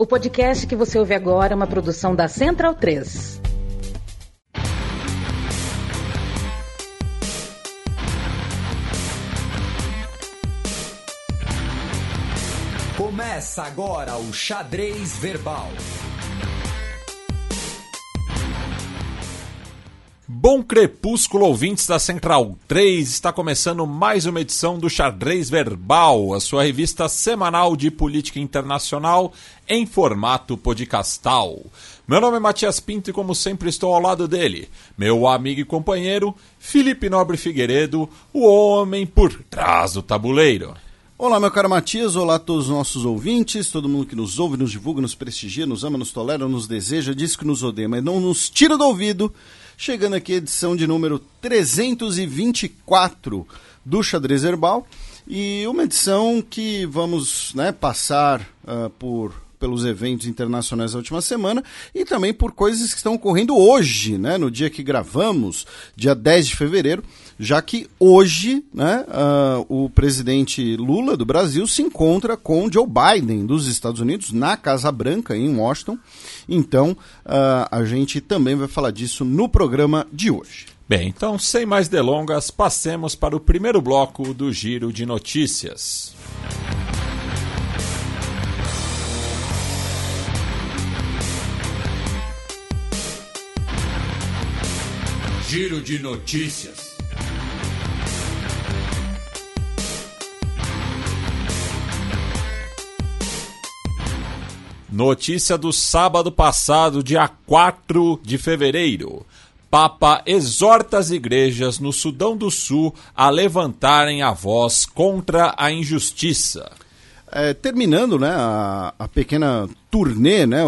O podcast que você ouve agora é uma produção da Central 3. Começa agora o Xadrez Verbal. Bom crepúsculo, ouvintes da Central 3. Está começando mais uma edição do Xadrez Verbal, a sua revista semanal de política internacional em formato podcastal. Meu nome é Matias Pinto e, como sempre, estou ao lado dele, meu amigo e companheiro Felipe Nobre Figueiredo, o homem por trás do tabuleiro. Olá, meu caro Matias, olá a todos os nossos ouvintes, todo mundo que nos ouve, nos divulga, nos prestigia, nos ama, nos tolera, nos deseja, diz que nos odeia, mas não nos tira do ouvido. Chegando aqui a edição de número 324 do Xadrez Herbal e uma edição que vamos né, passar uh, por pelos eventos internacionais da última semana e também por coisas que estão ocorrendo hoje, né, no dia que gravamos, dia 10 de fevereiro, já que hoje né, uh, o presidente Lula do Brasil se encontra com Joe Biden dos Estados Unidos na Casa Branca, em Washington. Então uh, a gente também vai falar disso no programa de hoje. Bem, então sem mais delongas, passemos para o primeiro bloco do Giro de Notícias. Giro de Notícias. Notícia do sábado passado, dia 4 de fevereiro. Papa exorta as igrejas no Sudão do Sul a levantarem a voz contra a injustiça. É, terminando né, a, a, pequena turnê, né,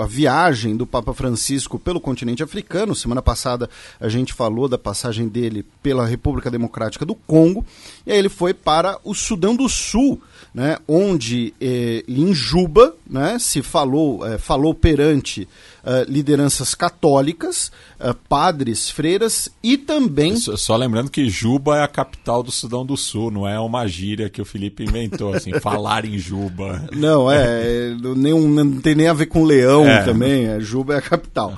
a, viagem do Papa Francisco pelo continente africano. Semana passada a gente falou da passagem dele pela República Democrática do Congo. E aí ele foi para o Sudão do Sul, né, onde eh, em Juba né, se falou, eh, falou perante uh, lideranças católicas, uh, padres, freiras e também. Só, só, lembrando que Juba é a capital do Sudão do Sul, não é uma gíria que o Felipe inventou, assim, falar em Juba. Não, é, nenhum, não tem nem a ver com leão é. também, é, Juba é a capital.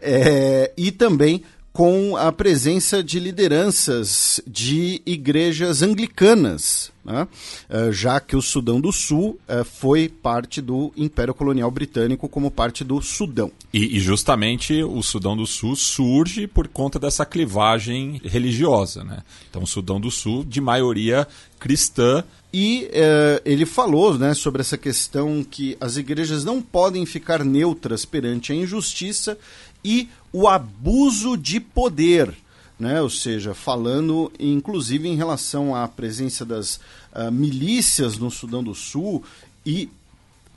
É, e também com a presença de lideranças de igrejas anglicanas, né? Eh, já que o Sudão do Sul eh, foi parte do Império Colonial Britânico como parte do Sudão. E, e, justamente o Sudão do Sul surge por conta dessa clivagem religiosa. Né? Então, o Sudão do Sul, de maioria cristã, e eh, ele falou né, sobre essa questão que as igrejas não podem ficar neutras perante a injustiça e o abuso de poder. Né? Ou seja, falando inclusive em relação à presença das uh, milícias no Sudão do Sul e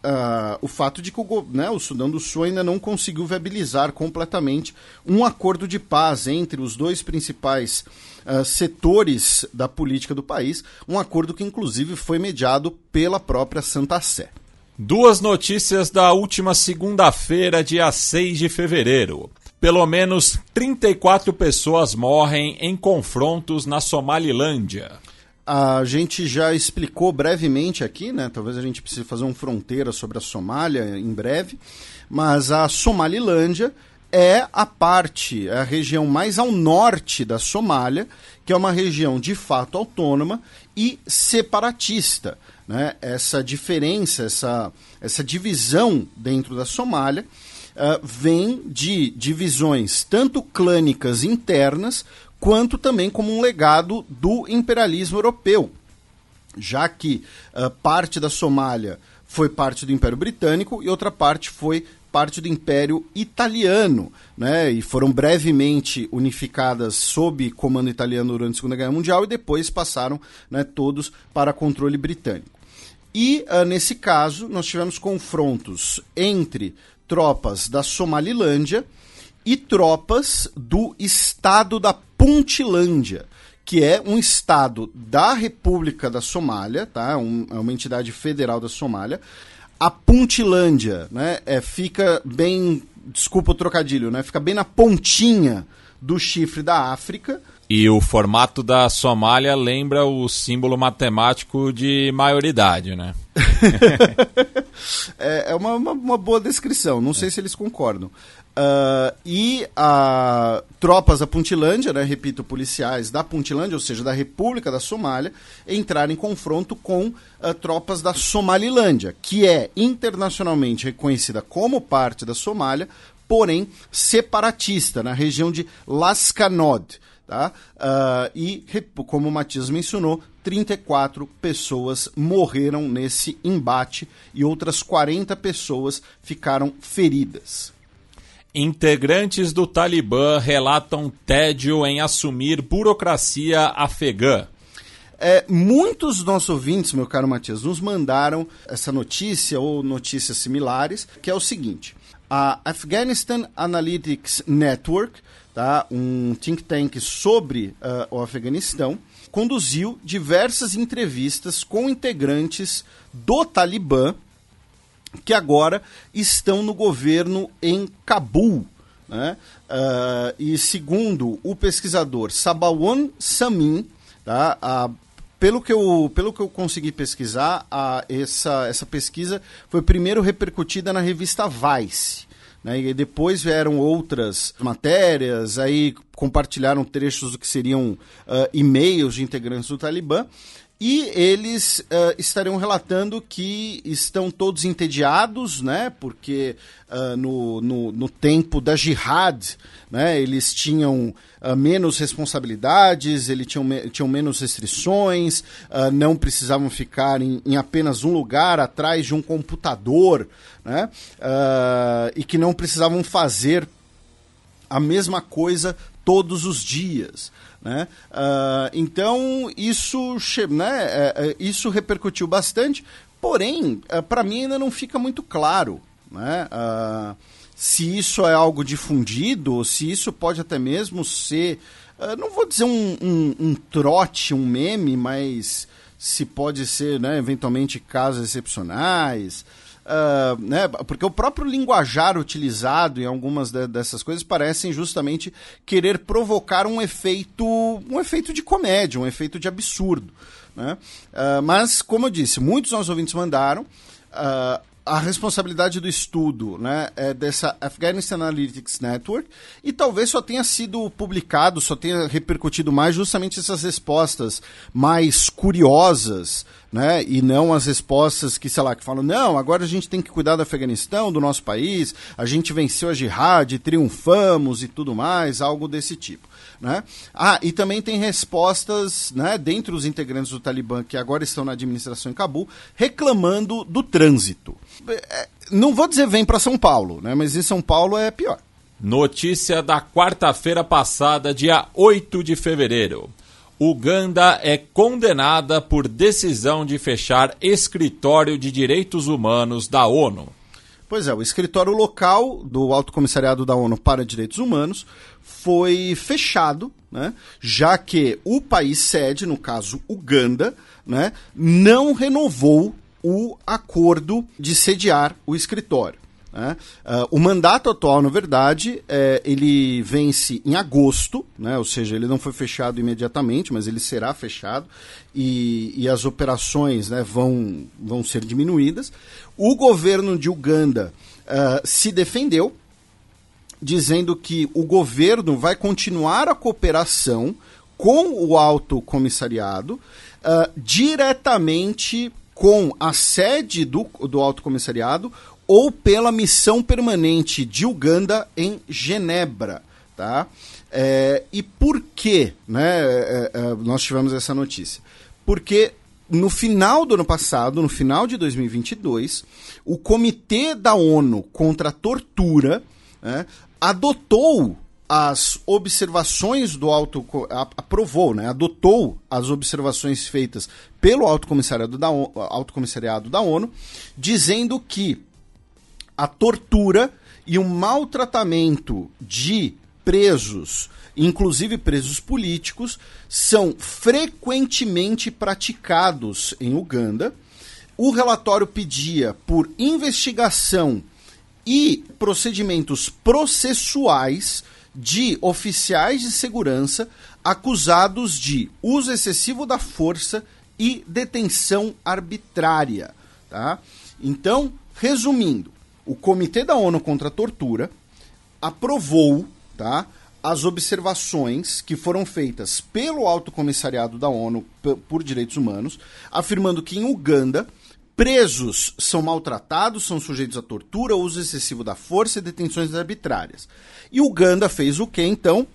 uh, o fato de que o, né, o Sudão do Sul ainda não conseguiu viabilizar completamente um acordo de paz entre os dois principais uh, setores da política do país, um acordo que inclusive foi mediado pela própria Santa Sé. Duas notícias da última segunda-feira, dia 6 de fevereiro. Pelo menos 34 pessoas morrem em confrontos na Somalilândia. A gente já explicou brevemente aqui, né? Talvez a gente precise fazer um fronteira sobre a Somália em breve, mas a Somalilândia é a parte, é a região mais ao norte da Somália, que é uma região de fato autônoma e separatista. Né? Essa diferença, essa, essa divisão dentro da Somália uh, vem de divisões tanto clânicas internas quanto também como um legado do imperialismo europeu, já que uh, parte da Somália foi parte do Império Britânico e outra parte foi parte do Império Italiano, né? E foram brevemente unificadas sob comando italiano durante a Segunda Guerra Mundial e depois passaram, né, todos para controle britânico. E uh, nesse caso nós tivemos confrontos entre tropas da Somalilândia e tropas do estado da Puntilândia, que é um estado da República da Somália, tá? Um, é uma entidade federal da Somália. A Puntilândia, né, é, fica bem, desculpa o trocadilho, né, fica bem na pontinha do chifre da África. E o formato da Somália lembra o símbolo matemático de maioridade, né? é, é uma, uma, uma, boa descrição, não sei se eles concordam. Uh, e a tropas da Puntilândia, né, repito, policiais da Puntilândia, ou seja, da República da Somália, entraram em confronto com uh, tropas da Somalilândia, que é internacionalmente reconhecida como parte da Somália, porém separatista, na região de Lascanod. Tá? Uh, e, como o Matias mencionou, 34 pessoas morreram nesse embate e outras 40 pessoas ficaram feridas. Integrantes do Talibã relatam tédio em assumir burocracia afegã. É, muitos dos nossos ouvintes, meu caro Matias, nos mandaram essa notícia ou notícias similares, que é o seguinte: a Afghanistan Analytics Network, tá, um think tank sobre uh, o Afeganistão, conduziu diversas entrevistas com integrantes do Talibã que agora estão no governo em Cabul. Né? Uh, e segundo o pesquisador Sabawan Samin, tá? Uh, pelo, que eu, pelo que eu consegui pesquisar, uh, essa, essa pesquisa foi primeiro repercutida na revista Vice. Né? E depois vieram outras matérias, aí compartilharam trechos do que seriam ah, e-mails de integrantes do Talibã. E eles uh, relatando que estão todos entediados, né? Porque uh, no, no, no, tempo da jihad, né? Eles tinham uh, menos responsabilidades, eles tinham, me tinham menos restrições, não precisavam ficar em, em, apenas um lugar atrás de um computador, né? e que não precisavam fazer a mesma coisa todos os dias. Né? Uh, então, isso, né, é, é, isso repercutiu bastante, porém, uh, é, para mim ainda não fica muito claro né? Uh, se isso é algo difundido, se isso pode até mesmo ser, não vou dizer um, um, um trote, um meme, mas se pode ser, né, eventualmente, casos excepcionais. Uh, né, porque o próprio linguajar utilizado em algumas de, dessas coisas parecem justamente querer provocar um efeito, um efeito de comédia, um efeito de absurdo. Né? Uh, mas, como eu disse, muitos nossos ouvintes mandaram. Uh, a responsabilidade do estudo né, é dessa Afghanistan Analytics Network e talvez só tenha sido publicado, só tenha repercutido mais justamente essas respostas mais curiosas, né, e não as respostas que, sei lá, que falam, não, agora a gente tem que cuidar do Afeganistão, do nosso país, a gente venceu a jihad, triunfamos e tudo mais, algo desse tipo. Né? Ah, e também tem respostas né, dentre os integrantes do Talibã que agora estão na administração em Cabul, reclamando do trânsito. É, não vou dizer vem para São Paulo, né, mas em São Paulo é pior. Notícia da quarta-feira passada, dia 8 de fevereiro. Uganda é condenada por decisão de fechar escritório de direitos humanos da ONU. Pois é, o escritório local do Alto Comissariado da ONU para Direitos Humanos foi fechado, né, já que o país sede, no caso Uganda, né, não renovou o acordo de sediar o escritório. Né? Uh, o mandato atual, na verdade, é, ele vence em agosto, né? ou seja, ele não foi fechado imediatamente, mas ele será fechado e, e as operações né, vão, vão ser diminuídas. O governo de Uganda uh, se defendeu, dizendo que o governo vai continuar a cooperação com o alto comissariado uh, diretamente com a sede do, do alto comissariado ou pela missão permanente de Uganda em Genebra. Tá? É, e por que né, é, é, nós tivemos essa notícia? Porque no final do ano passado, no final de 2022, o Comitê da ONU contra a Tortura né, adotou as observações do alto aprovou, né, adotou as observações feitas pelo alto comissariado da, ONU, alto comissariado da ONU, dizendo que a tortura e o maltratamento de presos inclusive presos políticos, são frequentemente praticados em Uganda. O relatório pedia por investigação e procedimentos processuais de oficiais de segurança acusados de uso excessivo da força e detenção arbitrária. Tá? Então, resumindo, o Comitê da ONU contra a Tortura aprovou tá, as observações que foram feitas pelo Alto Comissariado da ONU por Direitos Humanos, afirmando que em Uganda presos são maltratados, são sujeitos à tortura, uso excessivo da força e detenções arbitrárias. E Uganda fez o que então?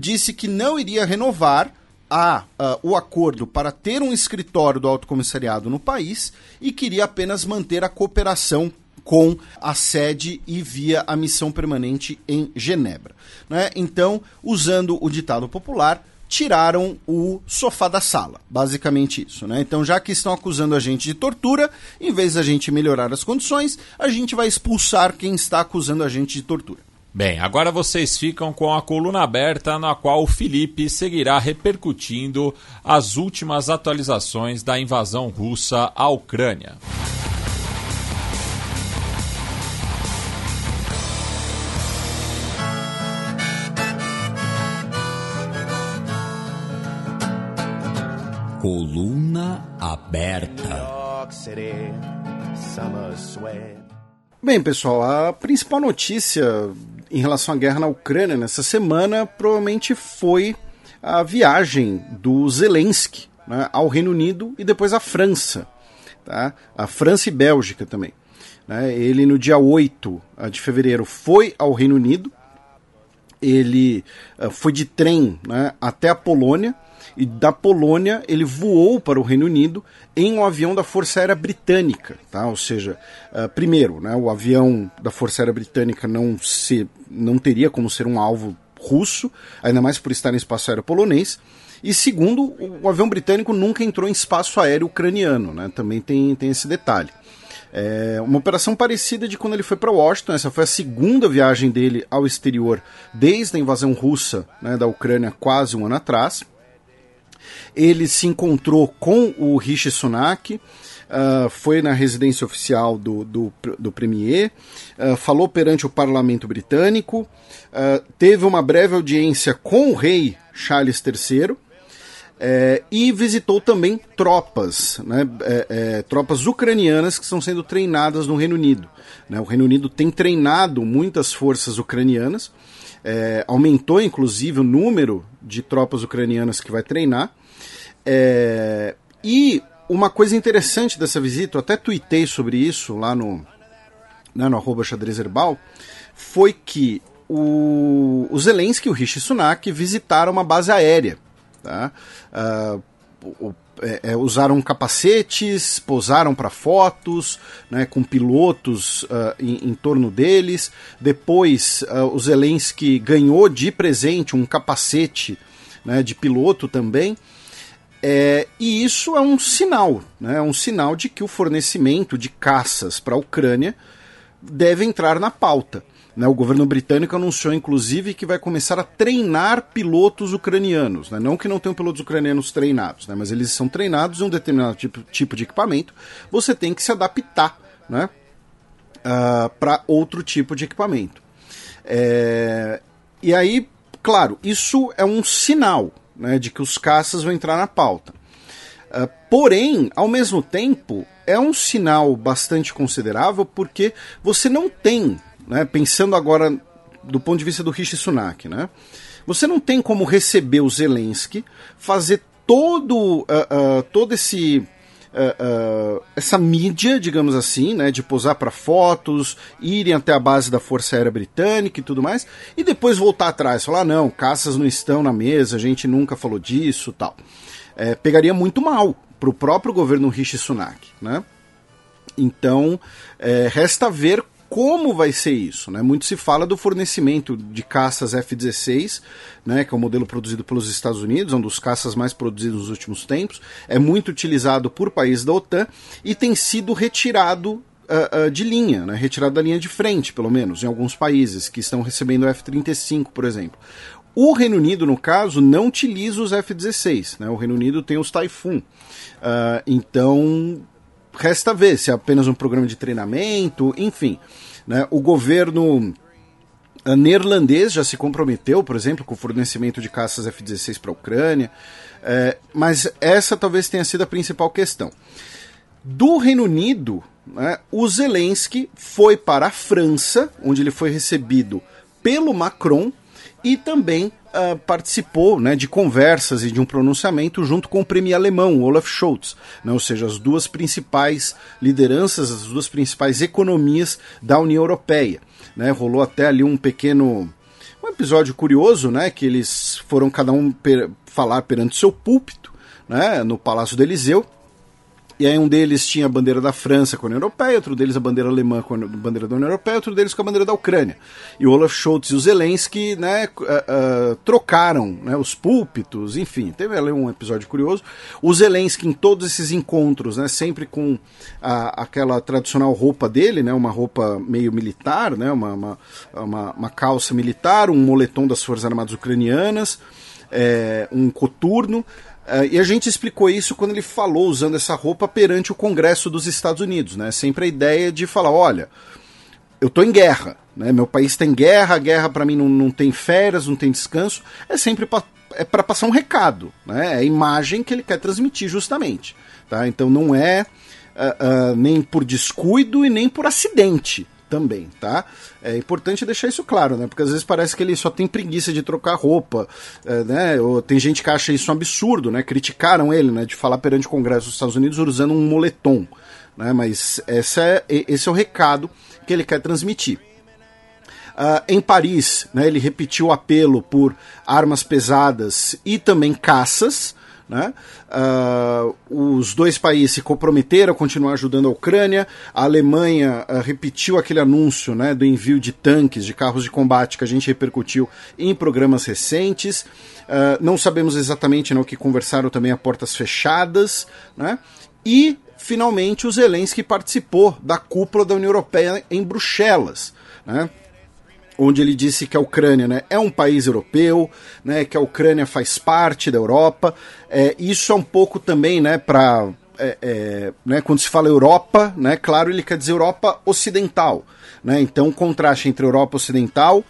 Disse que não iria renovar a, uh, o acordo para ter um escritório do Alto Comissariado no país e queria apenas manter a cooperação com a sede e via a missão permanente em Genebra. Né? Então, usando o ditado popular, tiraram o sofá da sala. Basicamente isso, né? Então, já que estão acusando a gente de tortura, em vez da gente melhorar as condições, a gente vai expulsar quem está acusando a gente de tortura. Bem, agora vocês ficam com a coluna aberta na qual o Felipe seguirá repercutindo as últimas atualizações da invasão russa à Ucrânia. Coluna aberta. Bem, pessoal, a principal notícia em relação à guerra na Ucrânia nessa semana provavelmente foi a viagem do Zelensky né, ao Reino Unido e depois à França. Tá? A França e Bélgica também. Né? Ele, no dia 8 de fevereiro, foi ao Reino Unido. Ele uh, foi de trem né, até a Polônia e da Polônia ele voou para o Reino Unido em um avião da Força Aérea Britânica, tá? Ou seja, uh, primeiro, né, o avião da Força Aérea Britânica não se não teria como ser um alvo russo, ainda mais por estar em espaço aéreo polonês. E segundo, o avião britânico nunca entrou em espaço aéreo ucraniano, né? Também tem, tem esse detalhe. É uma operação parecida de quando ele foi para Washington. Essa foi a segunda viagem dele ao exterior desde a invasão russa né, da Ucrânia, quase um ano atrás ele se encontrou com o Rishi Sunak, Uh, foi na residência oficial do, do, do Premier, uh, falou perante o parlamento britânico, uh, teve uma breve audiência com o rei Charles III eh, e visitou também tropas, né, eh, eh, tropas ucranianas que estão sendo treinadas no Reino Unido. Né, o Reino Unido tem treinado muitas forças ucranianas, aumentou inclusive o número de tropas ucranianas que vai treinar. É, e uma coisa interessante dessa visita, eu até tuitei sobre isso lá no, né, no arroba xadrez herbal, foi que o, o Zelensky e o Rishi Sunak visitaram uma base aérea. Tá? Uh, o, é, é, usaram capacetes, posaram para fotos, né, com pilotos uh, em, em, torno deles. Depois, uh, o Zelensky ganhou de presente um capacete né, de piloto também. É, e isso é um sinal, né, é um sinal de que o fornecimento de caças para a Ucrânia deve entrar na pauta. Né, o governo britânico anunciou, inclusive, que vai começar a treinar pilotos ucranianos. Né, não que não tenham pilotos ucranianos treinados, né, mas eles são treinados em um determinado tipo, tipo de equipamento. Você tem que se adaptar né, uh, ah, para outro tipo de equipamento. É, e aí, claro, isso é um sinal né, de que os caças vão entrar na pauta. Uh, porém, ao mesmo tempo, é um sinal bastante considerável porque você não tem, né, pensando agora do ponto de vista do Rishi Sunak, né, você não tem como receber o Zelensky, fazer todo, uh, uh, todo esse uh, uh, essa mídia, digamos assim, né, de posar para fotos, irem até a base da Força Aérea Britânica e tudo mais, e depois voltar atrás, falar: não, caças não estão na mesa, a gente nunca falou disso tal. É, pegaria muito mal para o próprio governo Rishi Sunak. Né? Então, é, resta ver como vai ser isso. Né? Muito se fala do fornecimento de caças F-16, né, que é um modelo produzido pelos Estados Unidos, um dos caças mais produzidos nos últimos tempos, é muito utilizado por países da OTAN e tem sido retirado Uh, uh, de linha, né? retirado da linha de frente, pelo menos, em alguns países que estão recebendo F-35, por exemplo. O Reino Unido, no caso, não utiliza os F-16. Né? O Reino Unido tem os Typhoon. Uh, então, resta ver se é apenas um programa de treinamento, enfim. Né? O governo eh, neerlandês já se comprometeu, por exemplo, com o fornecimento de caças F-16 para a Ucrânia, é, mas essa talvez tenha sido a principal questão. Do Reino Unido, né, o Zelensky foi para a França, onde ele foi recebido pelo Macron e também uh, participou né, de conversas e de um pronunciamento junto com o premier alemão, Olaf Scholz, né, ou seja, as duas principais lideranças, as duas principais economias da União Europeia. Né, rolou até ali um pequeno um episódio curioso, né, que eles foram cada um per falar perante seu púlpito, né, no Palácio do Eliseu, e aí um deles tinha a bandeira da França com a União Europeia, outro deles a bandeira alemã com a bandeira da União Europeia, outro deles com a bandeira da Ucrânia. E o Olaf Scholz e o Zelensky né, uh, uh, trocaram né, os púlpitos, enfim, teve ali um episódio curioso. O Zelensky em todos esses encontros, né, sempre com a, aquela tradicional roupa dele, né, uma roupa meio militar, né, uma, uma, uma, uma calça militar, um moletom das Forças Armadas Ucranianas, é, um coturno, Uh, e a gente explicou isso quando ele falou usando essa roupa perante o Congresso dos Estados Unidos, né? Sempre a ideia de falar, olha, eu estou em guerra, né? Meu país está em guerra, a guerra para mim não, não tem férias, não tem descanso, é sempre para é para passar um recado, né? É a imagem que ele quer transmitir justamente, tá? Então não é uh, uh, nem por descuido e nem por acidente, também, tá? É importante deixar isso claro, né? Porque às vezes parece que ele só tem preguiça de trocar roupa, é, né? Ou tem gente que acha isso um absurdo, né? Criticaram ele, né? De falar perante o Congresso dos Estados Unidos usando um moletom, né? Mas esse é, esse é o recado que ele quer transmitir. Uh, em Paris, né, ele repetiu o apelo por armas pesadas e também caças, né? Uh, os dois países se comprometeram a continuar ajudando a Ucrânia. A Alemanha uh, repetiu aquele anúncio né, do envio de tanques, de carros de combate que a gente repercutiu em programas recentes. Uh, não sabemos exatamente né, o que conversaram também a portas fechadas. Né? E, finalmente, o Zelensky participou da cúpula da União Europeia em Bruxelas. Né? Onde ele disse que a Ucrânia né, é um país europeu, né, que a Ucrânia faz parte da Europa. É, isso é um pouco também né, para. É, é, né, quando se fala Europa, né, claro, ele quer dizer Europa Ocidental. Né, então, o contraste entre Europa Ocidental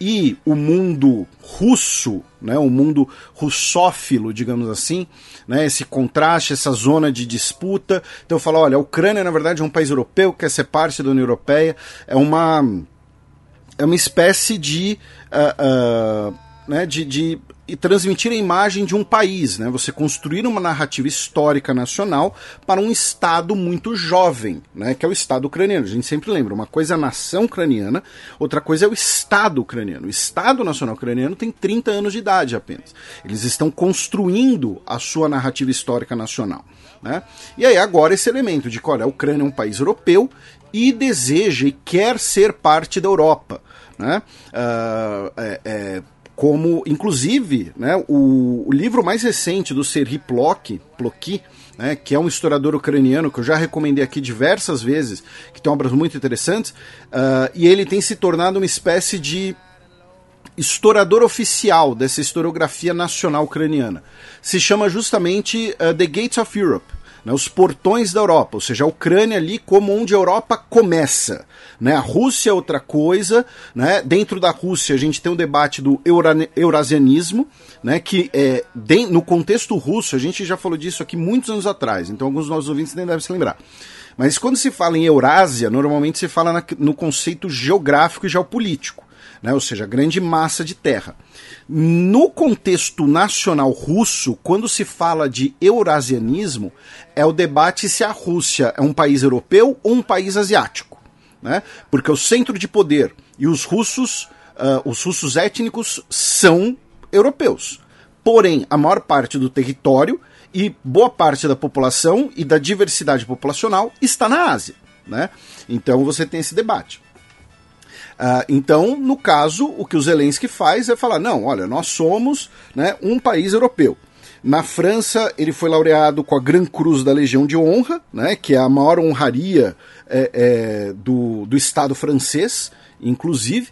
e o mundo russo, né, o mundo russófilo, digamos assim, né, esse contraste, essa zona de disputa. Então, fala, olha, a Ucrânia, na verdade, é um país europeu, quer ser parte da União Europeia, é uma é uma espécie de, uh, uh, né, de, de transmitir a imagem de um país, né? Você construir uma narrativa histórica nacional para um Estado muito jovem, né? Que é o Estado ucraniano. A gente sempre lembra, uma coisa é a nação ucraniana, outra coisa é o Estado ucraniano. O Estado Nacional Ucraniano tem 30 anos de idade apenas. Eles estão construindo a sua narrativa histórica nacional. Né? E aí agora esse elemento de que olha, a Ucrânia é um país europeu e deseja e quer ser parte da Europa. Né? Uh, é, é, como, inclusive, né, o, o, livro mais recente do Serhi Plok, Ploki, né, que é um historiador ucraniano que eu já recomendei aqui diversas vezes, que tem obras muito interessantes, uh, e ele tem se tornado uma espécie de historiador oficial dessa historiografia nacional ucraniana. Se chama justamente uh, The Gates of Europe né, os portões da Europa, ou seja, a Ucrânia ali como onde a Europa começa. Né? A Rússia é outra coisa, né? dentro da Rússia a gente tem o debate do eurasianismo, né? que é, no contexto russo, a gente já falou disso aqui muitos anos atrás, então alguns dos nossos ouvintes nem devem se lembrar. Mas quando se fala em Eurásia, normalmente se fala na, no conceito geográfico e geopolítico né? ou seja, grande massa de terra. No contexto nacional russo, quando se fala de eurasianismo, é o debate se a Rússia é um país europeu ou um país asiático. Né? Porque o centro de poder e os russos, uh, os russos étnicos, são europeus. Porém, a maior parte do território e boa parte da população e da diversidade populacional está na Ásia. Né? Então você tem esse debate. Uh, então, no caso, o que o Zelensky faz é falar: não, olha, nós somos né, um país europeu. Na França, ele foi laureado com a Gran Cruz da Legião de Honra, né, que é a maior honraria é, é, do, do Estado francês, inclusive.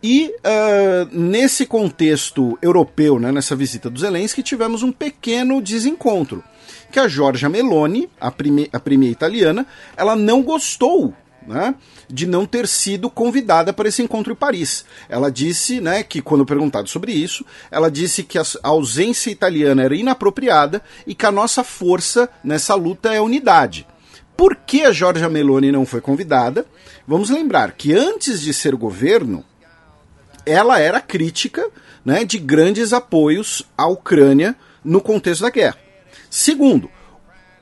E uh, nesse contexto europeu, né, nessa visita do Zelensky, tivemos um pequeno desencontro. Que a Giorgia Meloni, a, prime a primeira italiana, ela não gostou né, de não ter sido convidada para esse encontro em Paris. Ela disse, né, que quando perguntado sobre isso, ela disse que a ausência italiana era inapropriada e que a nossa força nessa luta é unidade. Por que a Giorgia Meloni não foi convidada? Vamos lembrar que antes de ser governo, ela era crítica né, de grandes apoios à Ucrânia no contexto da guerra. Segundo,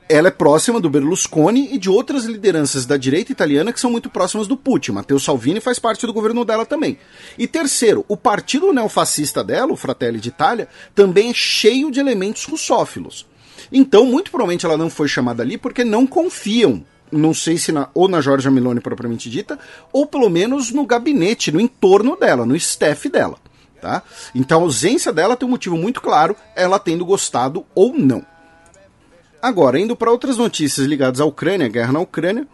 ela é próxima do Berlusconi e de outras lideranças da direita italiana que são muito próximas do Putin. Matteo Salvini faz parte do governo dela também. E terceiro, o partido neofascista dela, o Fratelli d'Italia, também é cheio de elementos russófilos. Então, muito provavelmente ela não foi chamada ali porque não confiam, não sei se na, ou na Giorgia Meloni propriamente dita, ou pelo menos no gabinete, no entorno dela, no staff dela. Tá? Então a ausência dela tem um motivo muito claro, ela tendo gostado ou não. Agora, indo para outras notícias ligadas à Ucrânia, guerra na Ucrânia,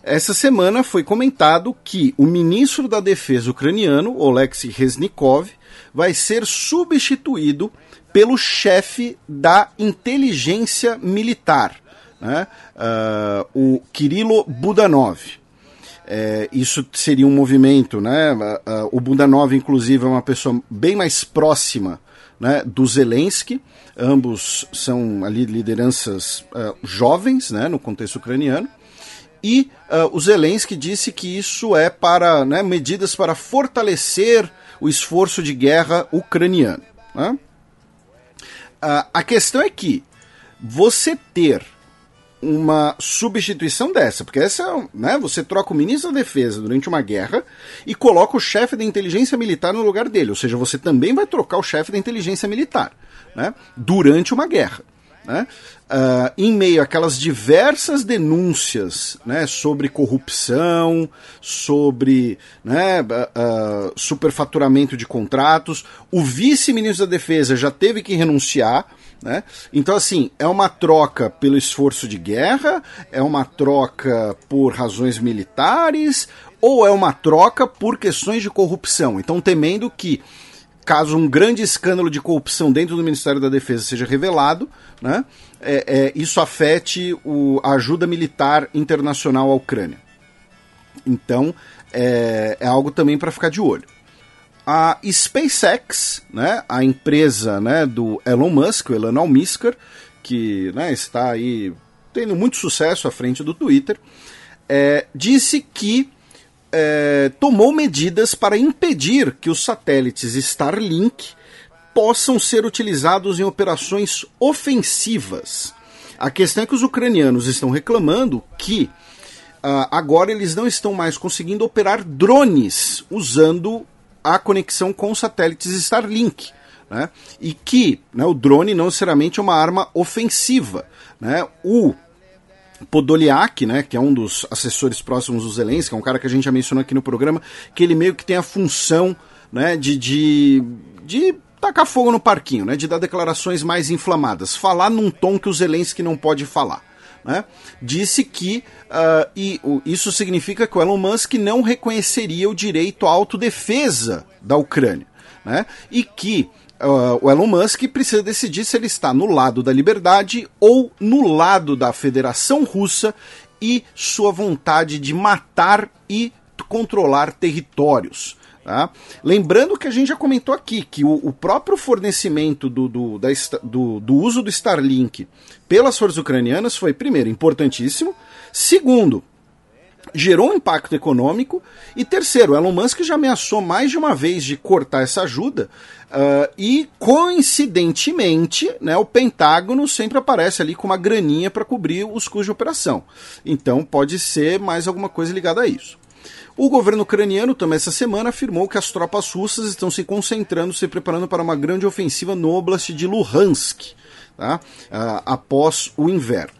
essa semana foi comentado que o ministro da Defesa ucraniano, Oleksiy Reznikov, vai ser substituído pelo chefe da inteligência militar, né? uh, o Kirilo Budanov. É, isso seria um movimento, né? Uh, uh, o Budanov, inclusive, é uma pessoa bem mais próxima né, do Zelensky. Ambos são ali lideranças uh, jovens, né, no contexto ucraniano. E uh, o Zelensky disse que isso é para né, medidas para fortalecer o esforço de guerra ucraniano. Né? Uh, a questão é que você ter uma substituição dessa, porque essa, né, você troca o ministro da Defesa durante uma guerra e coloca o chefe da inteligência militar no lugar dele, ou seja, você também vai trocar o chefe da inteligência militar, né, durante uma guerra. Né? Uh, em meio àquelas diversas denúncias né, sobre corrupção, sobre né, uh, superfaturamento de contratos, o vice-ministro da Defesa já teve que renunciar né? Então, assim, é uma troca pelo esforço de guerra, é uma troca por razões militares, ou é uma troca por questões de corrupção. Então, temendo que, caso um grande escândalo de corrupção dentro do Ministério da Defesa seja revelado, né, é, é, isso afete o, a ajuda militar internacional à Ucrânia. Então, é, é algo também para ficar de olho. A SpaceX, né, a empresa né, do Elon Musk, o Elon Almisker, que né, está aí tendo muito sucesso à frente do Twitter, é, disse que é, tomou medidas para impedir que os satélites Starlink possam ser utilizados em operações ofensivas. A questão é que os ucranianos estão reclamando que uh, agora eles não estão mais conseguindo operar drones usando a conexão com satélites Starlink. Né? E que né, o drone não necessariamente é uma arma ofensiva. Né? O Podoliak, né, que é um dos assessores próximos do Zelensky, é um cara que a gente já mencionou aqui no programa, que ele meio que tem a função né, de, de, de tacar fogo no parquinho, né, de dar declarações mais inflamadas, falar num tom que o Zelensky não pode falar né, disse que uh, e, uh, isso significa que o Elon Musk não reconheceria o direito à autodefesa da Ucrânia. Né, e que uh, o Elon Musk precisa decidir se ele está no lado da liberdade ou no lado da Federação Russa e sua vontade de matar e controlar territórios. Tá? Lembrando que a gente já comentou aqui que o, o próprio fornecimento do, do, da, do, do uso do Starlink pelas forças ucranianas foi, primeiro, importantíssimo, segundo, gerou um impacto econômico. E terceiro, Elon Musk já ameaçou mais de uma vez de cortar essa ajuda. Uh, e coincidentemente, né, o Pentágono sempre aparece ali com uma graninha para cobrir os custos de operação. Então pode ser mais alguma coisa ligada a isso. O governo ucraniano também essa semana afirmou que as tropas russas estão se concentrando, se preparando para uma grande ofensiva no oblast de Luhansk, tá? uh, após o inverno.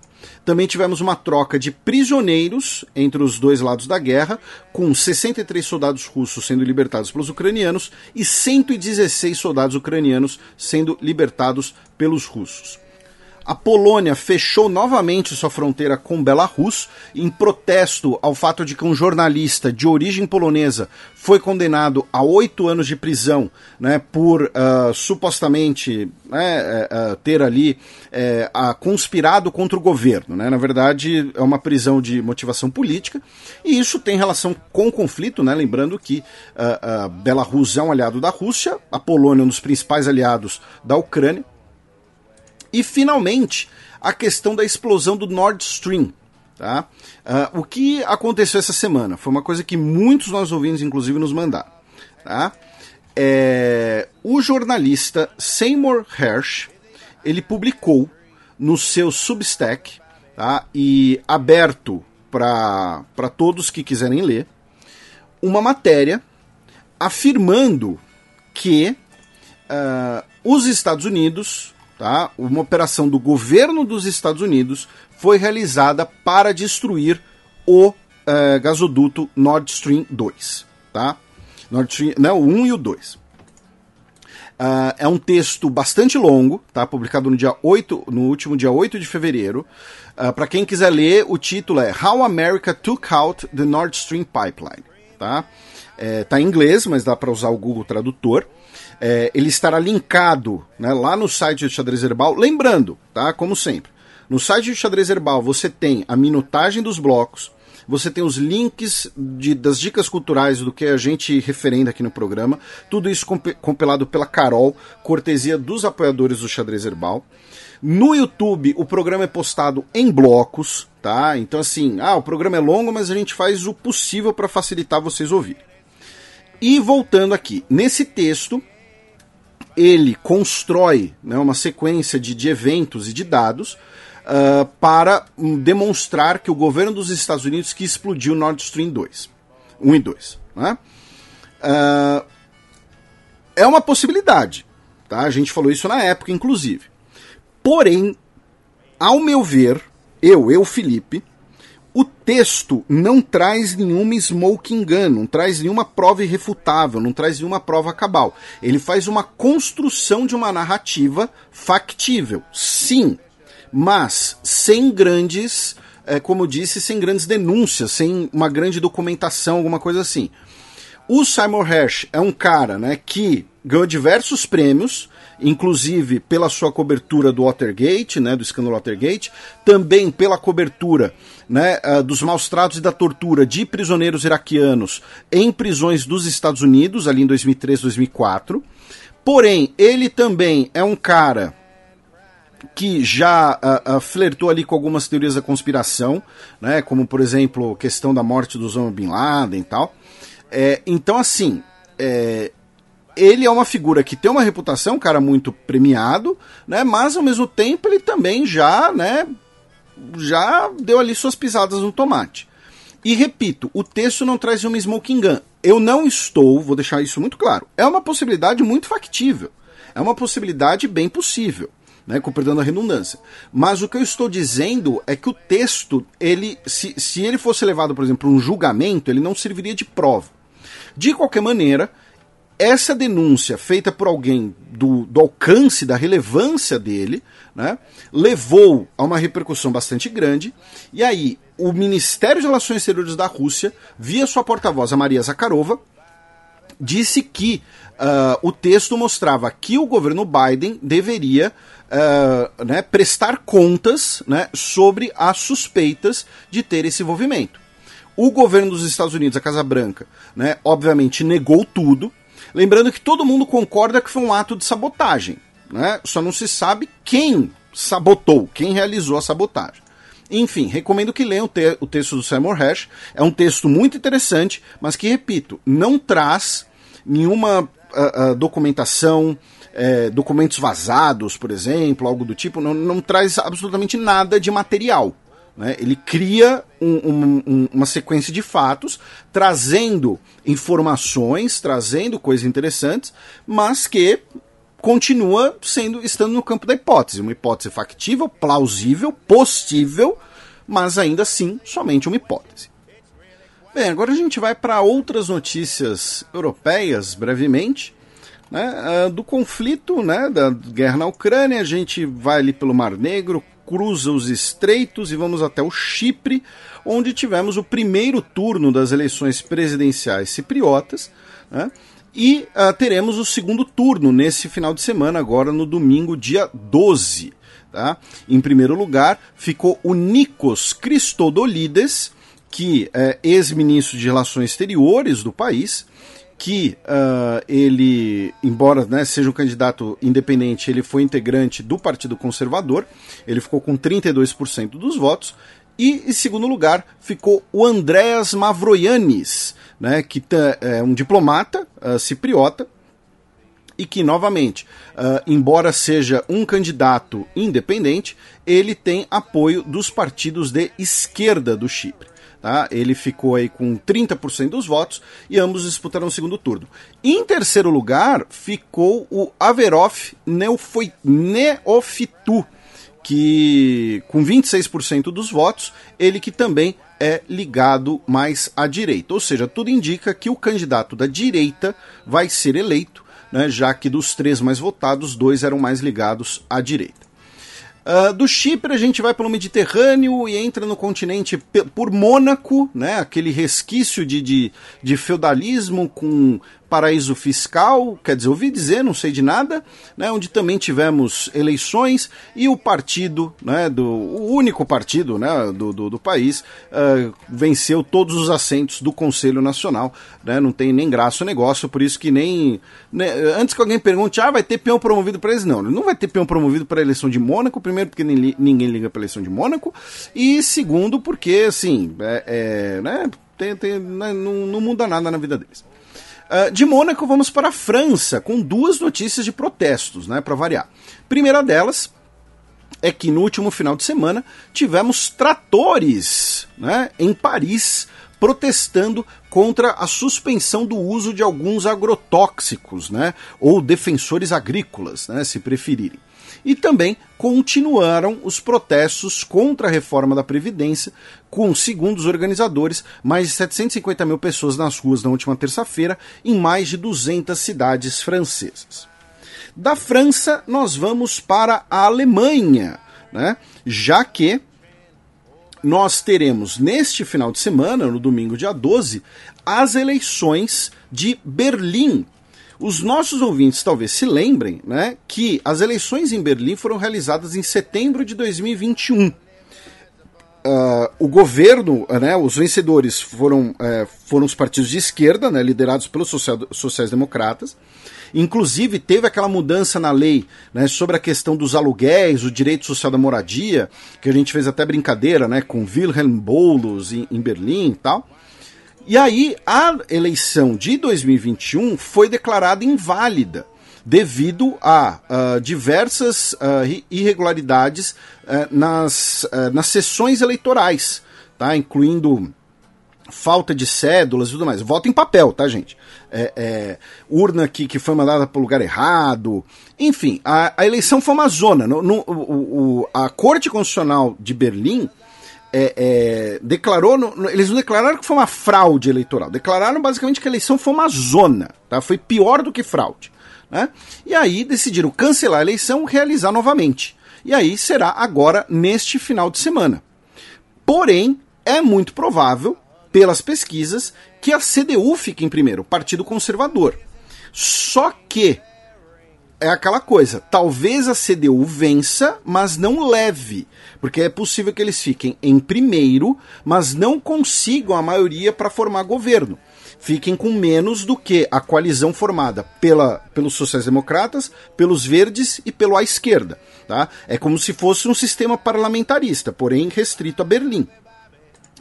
Também tivemos uma troca de prisioneiros entre os dois lados da guerra, com 63 soldados russos sendo libertados pelos ucranianos e 116 soldados ucranianos sendo libertados pelos russos. A Polônia fechou novamente sua fronteira com Belarus em protesto ao fato de que um jornalista de origem polonesa foi condenado a oito anos de prisão né, por uh, supostamente né, uh, ter ali uh, conspirado contra o governo. Né? Na verdade, é uma prisão de motivação política e isso tem relação com o conflito, né? lembrando que Belarus é um aliado da Rússia, a Polônia é um dos principais aliados da Ucrânia. E finalmente, a questão da explosão do Nord Stream. Tá? Uh, o que aconteceu essa semana? Foi uma coisa que muitos nós ouvintes, inclusive, nos mandaram. Tá? É, o jornalista Seymour Hersh ele publicou no seu Substack tá? e aberto para todos que quiserem ler uma matéria afirmando que uh, os Estados Unidos, tá? uma operação do governo dos Estados Unidos, foi realizada para destruir o uh, gasoduto Nord Stream 2. Tá? Nord Stream, não, o 1 e o 2. Uh, é um texto bastante longo, tá? publicado no, dia 8, no último dia 8 de fevereiro. Uh, Para quem quiser ler, o título é How America Took Out the Nord Stream Pipeline. Tá? É, tá em inglês, mas dá para usar o Google Tradutor. É, ele estará linkado né, lá no site do Xadrez Herbal. Lembrando, tá? Como sempre, no site do Xadrez Herbal você tem a minutagem dos blocos, você tem os links de, das dicas culturais do que a gente referenda aqui no programa, tudo isso comp compilado pela Carol, cortesia dos apoiadores do Xadrez Herbal. No YouTube, o programa é postado em blocos, tá? Então, assim, ah, o programa é longo, mas a gente faz o possível para facilitar vocês ouvirem. E voltando aqui, nesse texto, ele constrói né, uma sequência de, de eventos e de dados uh, para um, demonstrar que o governo dos Estados Unidos que explodiu Nord Stream 2, 1 e 2. Né? Uh, é uma possibilidade, tá? a gente falou isso na época, inclusive. Porém, ao meu ver, eu, eu, Felipe, o texto não traz nenhuma smoking gun, não traz nenhuma prova irrefutável, não traz nenhuma prova cabal. Ele faz uma construção de uma narrativa factível, sim, mas sem grandes, é, como eu disse, sem grandes denúncias, sem uma grande documentação, alguma coisa assim. O Simon Hersh é um cara né, que ganhou diversos prêmios, inclusive pela sua cobertura do Watergate, né, do escândalo Watergate, também pela cobertura né, uh, dos maus tratos e da tortura de prisioneiros iraquianos em prisões dos Estados Unidos, ali em 2003, 2004. Porém, ele também é um cara que já uh, uh, flertou ali com algumas teorias da conspiração, né, como por exemplo a questão da morte do Osama Bin Laden e tal. É, então, assim, é, ele é uma figura que tem uma reputação, um cara muito premiado, né, mas ao mesmo tempo ele também já, né, já deu ali suas pisadas no tomate. E repito, o texto não traz uma smoking gun. Eu não estou, vou deixar isso muito claro, é uma possibilidade muito factível. É uma possibilidade bem possível, né, com perdão da redundância. Mas o que eu estou dizendo é que o texto, ele, se, se ele fosse levado, por exemplo, para um julgamento, ele não serviria de prova. De qualquer maneira, essa denúncia feita por alguém do, do alcance, da relevância dele, né, levou a uma repercussão bastante grande. E aí, o Ministério de Relações Exteriores da Rússia, via sua porta-voz, a Maria Zakharova, disse que uh, o texto mostrava que o governo Biden deveria uh, né, prestar contas né, sobre as suspeitas de ter esse envolvimento. O governo dos Estados Unidos, a Casa Branca, né, obviamente negou tudo, lembrando que todo mundo concorda que foi um ato de sabotagem né? Só não se sabe quem sabotou, quem realizou a sabotagem. Enfim, recomendo que leiam o, te o texto do Simon Hash. É um texto muito interessante, mas que, repito, não traz nenhuma uh, uh, documentação, uh, documentos vazados, por exemplo, algo do tipo, não, não traz absolutamente nada de material. Né? Ele cria um, um, um, uma sequência de fatos, trazendo informações, trazendo coisas interessantes, mas que continua sendo estando no campo da hipótese, uma hipótese factível, plausível, possível, mas ainda assim somente uma hipótese. Bem, agora a gente vai para outras notícias europeias, brevemente. Né, do conflito, né, da guerra na Ucrânia, a gente vai ali pelo Mar Negro, cruza os estreitos e vamos até o Chipre, onde tivemos o primeiro turno das eleições presidenciais cipriotas. Né, e uh, teremos o segundo turno nesse final de semana, agora no domingo, dia 12. Tá? Em primeiro lugar ficou o Nikos Christodolides, que é ex-ministro de Relações Exteriores do país, que uh, ele, embora né, seja um candidato independente, ele foi integrante do Partido Conservador, ele ficou com 32% dos votos, E em segundo lugar ficou o Andreas Mavroianis, né, que é um diplomata uh, cipriota e que, novamente, uh, embora seja um candidato independente, ele tem apoio dos partidos de esquerda do Chipre. Tá? Ele ficou aí com 30% dos votos e ambos disputaram o segundo turno. Em terceiro lugar ficou o Averov Neofitu, que com 26% dos votos, ele que também é ligado mais à direita. Ou seja, tudo indica que o candidato da direita vai ser eleito, né, já que dos três mais votados, dois eram mais ligados à direita. Uh, do Chipre a gente vai pelo Mediterrâneo e entra no continente por Mônaco, né, aquele resquício de, de, de feudalismo com paraíso fiscal, quer dizer, ouvi dizer, não sei de nada, né, onde também tivemos eleições e o partido, né, do, o único partido né, do, do, do país, uh, venceu todos os assentos do Conselho Nacional. Né, não tem nem graça o negócio, por isso que nem. Né, antes que alguém pergunte, ah, vai ter peão promovido para eles? Não, não vai ter peão promovido para a eleição de Mônaco, primeiro porque nem, ninguém liga para a eleição de Mônaco, e segundo porque, assim, é, é né, tem, tem, né, não, não muda nada na vida deles. Uh, de Mônaco, vamos para a França, com duas notícias de protestos, né, para variar. Primeira delas é que no último final de semana tivemos tratores né, em Paris protestando contra a suspensão do uso de alguns agrotóxicos, né, ou defensores agrícolas, né, se preferirem e também continuaram os protestos contra a reforma da Previdência, com, segundo os organizadores, mais de 750 mil pessoas nas ruas na última terça-feira, em mais de 200 cidades francesas. Da França, nós vamos para a Alemanha, né? já que nós teremos neste final de semana, no domingo dia 12, as eleições de Berlim, os nossos ouvintes talvez se lembrem né, que as eleições em Berlim foram realizadas em setembro de 2021. Uh, ah, o governo, né, os vencedores foram, uh, foram os partidos de esquerda, né, liderados pelos sociais-democratas. Inclusive, teve aquela mudança na lei né, sobre a questão dos aluguéis, o direito social da moradia, que a gente fez até brincadeira né, com Wilhelm Boulos em, em Berlim e tal. E aí a eleição de 2021 foi declarada inválida devido a uh, diversas uh, irregularidades uh, nas, nas sessões eleitorais, tá? incluindo falta de cédulas e tudo mais. Voto em papel, tá, gente? É, é, urna que, que foi mandada para o lugar errado. Enfim, a, a eleição foi uma zona. No, no, o, o, a Corte Constitucional de Berlim é, é, declarou, no, eles não declararam que foi uma fraude eleitoral, declararam basicamente que a eleição foi uma zona, tá? foi pior do que fraude. Né? E aí decidiram cancelar a eleição realizar novamente. E aí será agora neste final de semana. Porém, é muito provável, pelas pesquisas, que a CDU fique em primeiro, o Partido Conservador. Só que é aquela coisa, talvez a CDU vença, mas não leve, porque é possível que eles fiquem em primeiro, mas não consigam a maioria para formar governo. Fiquem com menos do que a coalizão formada pela, pelos sociais-democratas, pelos verdes e pela esquerda. Tá? É como se fosse um sistema parlamentarista, porém restrito a Berlim.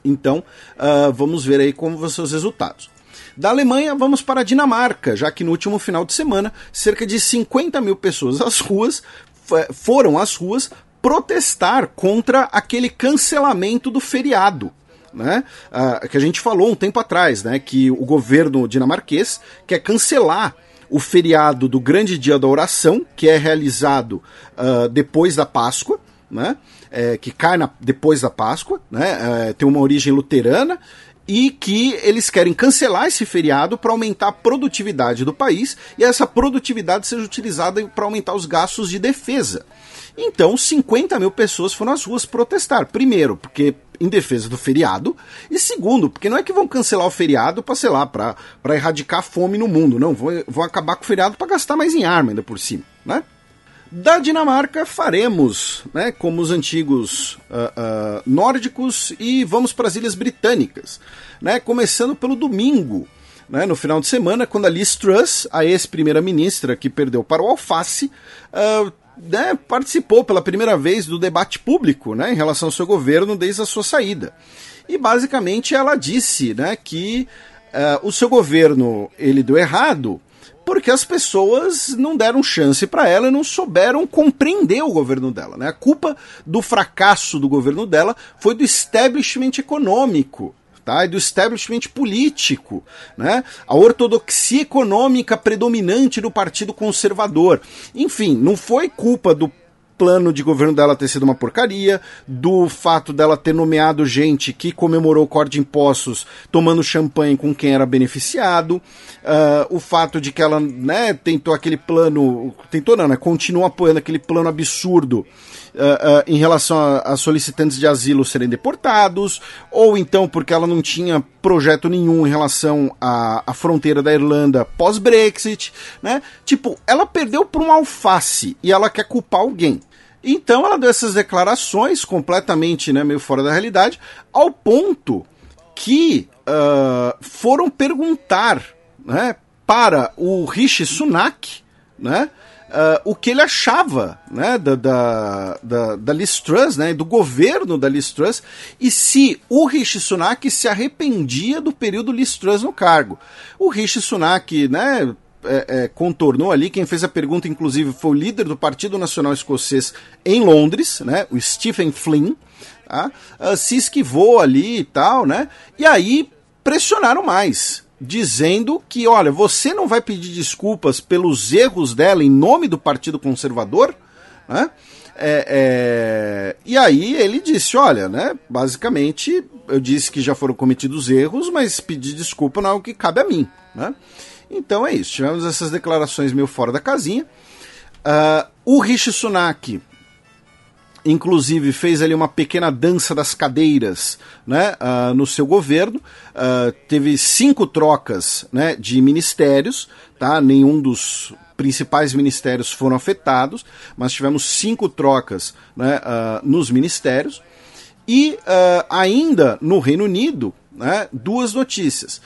Então, uh, vamos ver aí como vão ser os resultados. Da Alemanha, vamos para a Dinamarca, já que no último final de semana, cerca de 50 mil pessoas às ruas foram às ruas protestar contra aquele cancelamento do feriado. Né? Uh, que a gente falou um tempo atrás, né? que o governo dinamarquês quer cancelar o feriado do Grande Dia da Oração, que é realizado uh, depois da Páscoa, né? É, que cai na, depois da Páscoa, né? É, tem uma origem luterana e que eles querem cancelar esse feriado para aumentar a produtividade do país e essa produtividade seja utilizada para aumentar os gastos de defesa. Então, 50 mil pessoas foram às ruas protestar. Primeiro, porque em defesa do feriado, e segundo, porque não é que vão cancelar o feriado para, sei lá, para erradicar a fome no mundo, não, vão, vão acabar com o feriado para gastar mais em arma ainda por cima, né? Da Dinamarca faremos, né, como os antigos uh, uh, nórdicos, e vamos para as Ilhas Britânicas, né, começando pelo domingo, né, no final de semana, quando a Liz Truss, a ex-primeira-ministra que perdeu para o Alface, uh, né, participou pela primeira vez do debate público né, em relação ao seu governo desde a sua saída. E basicamente ela disse né, que uh, o seu governo ele deu errado porque as pessoas não deram chance para ela e não souberam compreender o governo dela. Né? A culpa do fracasso do governo dela foi do establishment econômico. Tá? E do establishment político, né? a ortodoxia econômica predominante do Partido Conservador. Enfim, não foi culpa do plano de governo dela ter sido uma porcaria, do fato dela ter nomeado gente que comemorou o corte de impostos tomando champanhe com quem era beneficiado, uh, o fato de que ela né, tentou aquele plano, tentou não, né, continua apoiando aquele plano absurdo Uh, em relação a, a, solicitantes de asilo serem deportados, ou então porque ela não tinha projeto nenhum em relação à, à fronteira da Irlanda pós-Brexit, né? Tipo, ela perdeu por um alface e ela quer culpar alguém. Então ela deu essas declarações completamente, né, meio fora da realidade, ao ponto que uh, foram perguntar, né, para o Rishi Sunak, né, uh, o que ele achava né, da, da, da, da Liz Truss, né, do governo da Liz Truss, e se o Rishi Sunak se arrependia do período Liz Truss no cargo. O Rishi Sunak, né, é, é, contornou ali. Quem fez a pergunta, inclusive, foi o líder do Partido Nacional Escocês em Londres, né? O Stephen Flynn. Tá? Uh, se esquivou ali e tal, né? E aí pressionaram mais dizendo que, olha, você não vai pedir desculpas pelos erros dela em nome do Partido Conservador, né? É, é... E aí ele disse, olha, né? Basicamente, eu disse que já foram cometidos erros, mas pedir desculpa não é o que cabe a mim, né? Então é isso. Tivemos essas declarações meio fora da casinha. Uh, o Rishi Sunak inclusive fez ali uma pequena dança das cadeiras né, uh, no seu governo. Uh, teve cinco trocas né, de ministérios, tá? nenhum dos principais ministérios foram afetados, mas tivemos cinco trocas né, uh, nos ministérios. E ainda no Reino Unido, né, duas notícias.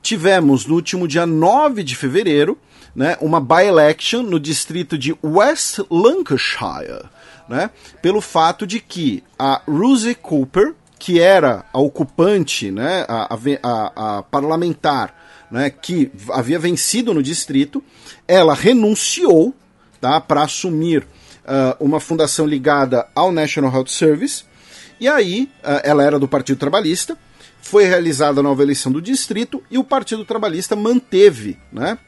tivemos no último dia 9 de fevereiro né, uma by-election no distrito de West Lancashire né? Pelo fato de que a Rosie Cooper, que era a ocupante, né, a, a, a parlamentar, né, que havia vencido no distrito, ela renunciou tá, para assumir uh, uma fundação ligada ao National Health Service, e aí uh, ela era do Partido Trabalhista, foi realizada a nova eleição do distrito e o Partido Trabalhista manteve né,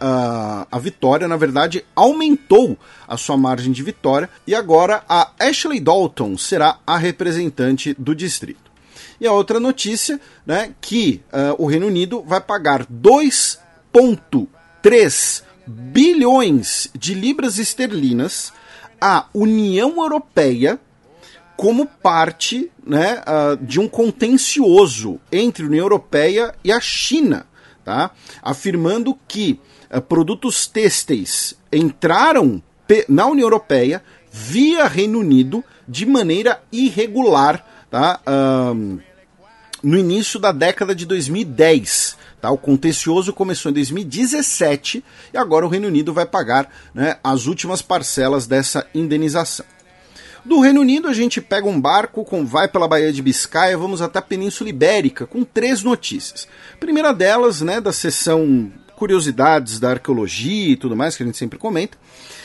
a, a, vitória, na verdade, aumentou a sua margem de vitória e agora a Ashley Dalton será a representante do distrito. E a outra notícia, né, que uh, o Reino Unido vai pagar 2,3 bilhões de libras esterlinas à União Europeia como parte né, uh, de um contencioso entre a União Europeia e a China tá? afirmando que uh, produtos têxteis entraram na União Europeia via Reino Unido de maneira irregular tá? Um, no início da década de 2010. Tá? O contencioso começou em 2017 e agora o Reino Unido vai pagar né, as últimas parcelas dessa indenização. Do Reino Unido, a gente pega um barco, com, vai pela Baía de Biscaia, vamos até a Península Ibérica, com três notícias. primeira delas, né, da seção curiosidades da arqueologia e tudo mais, que a gente sempre comenta.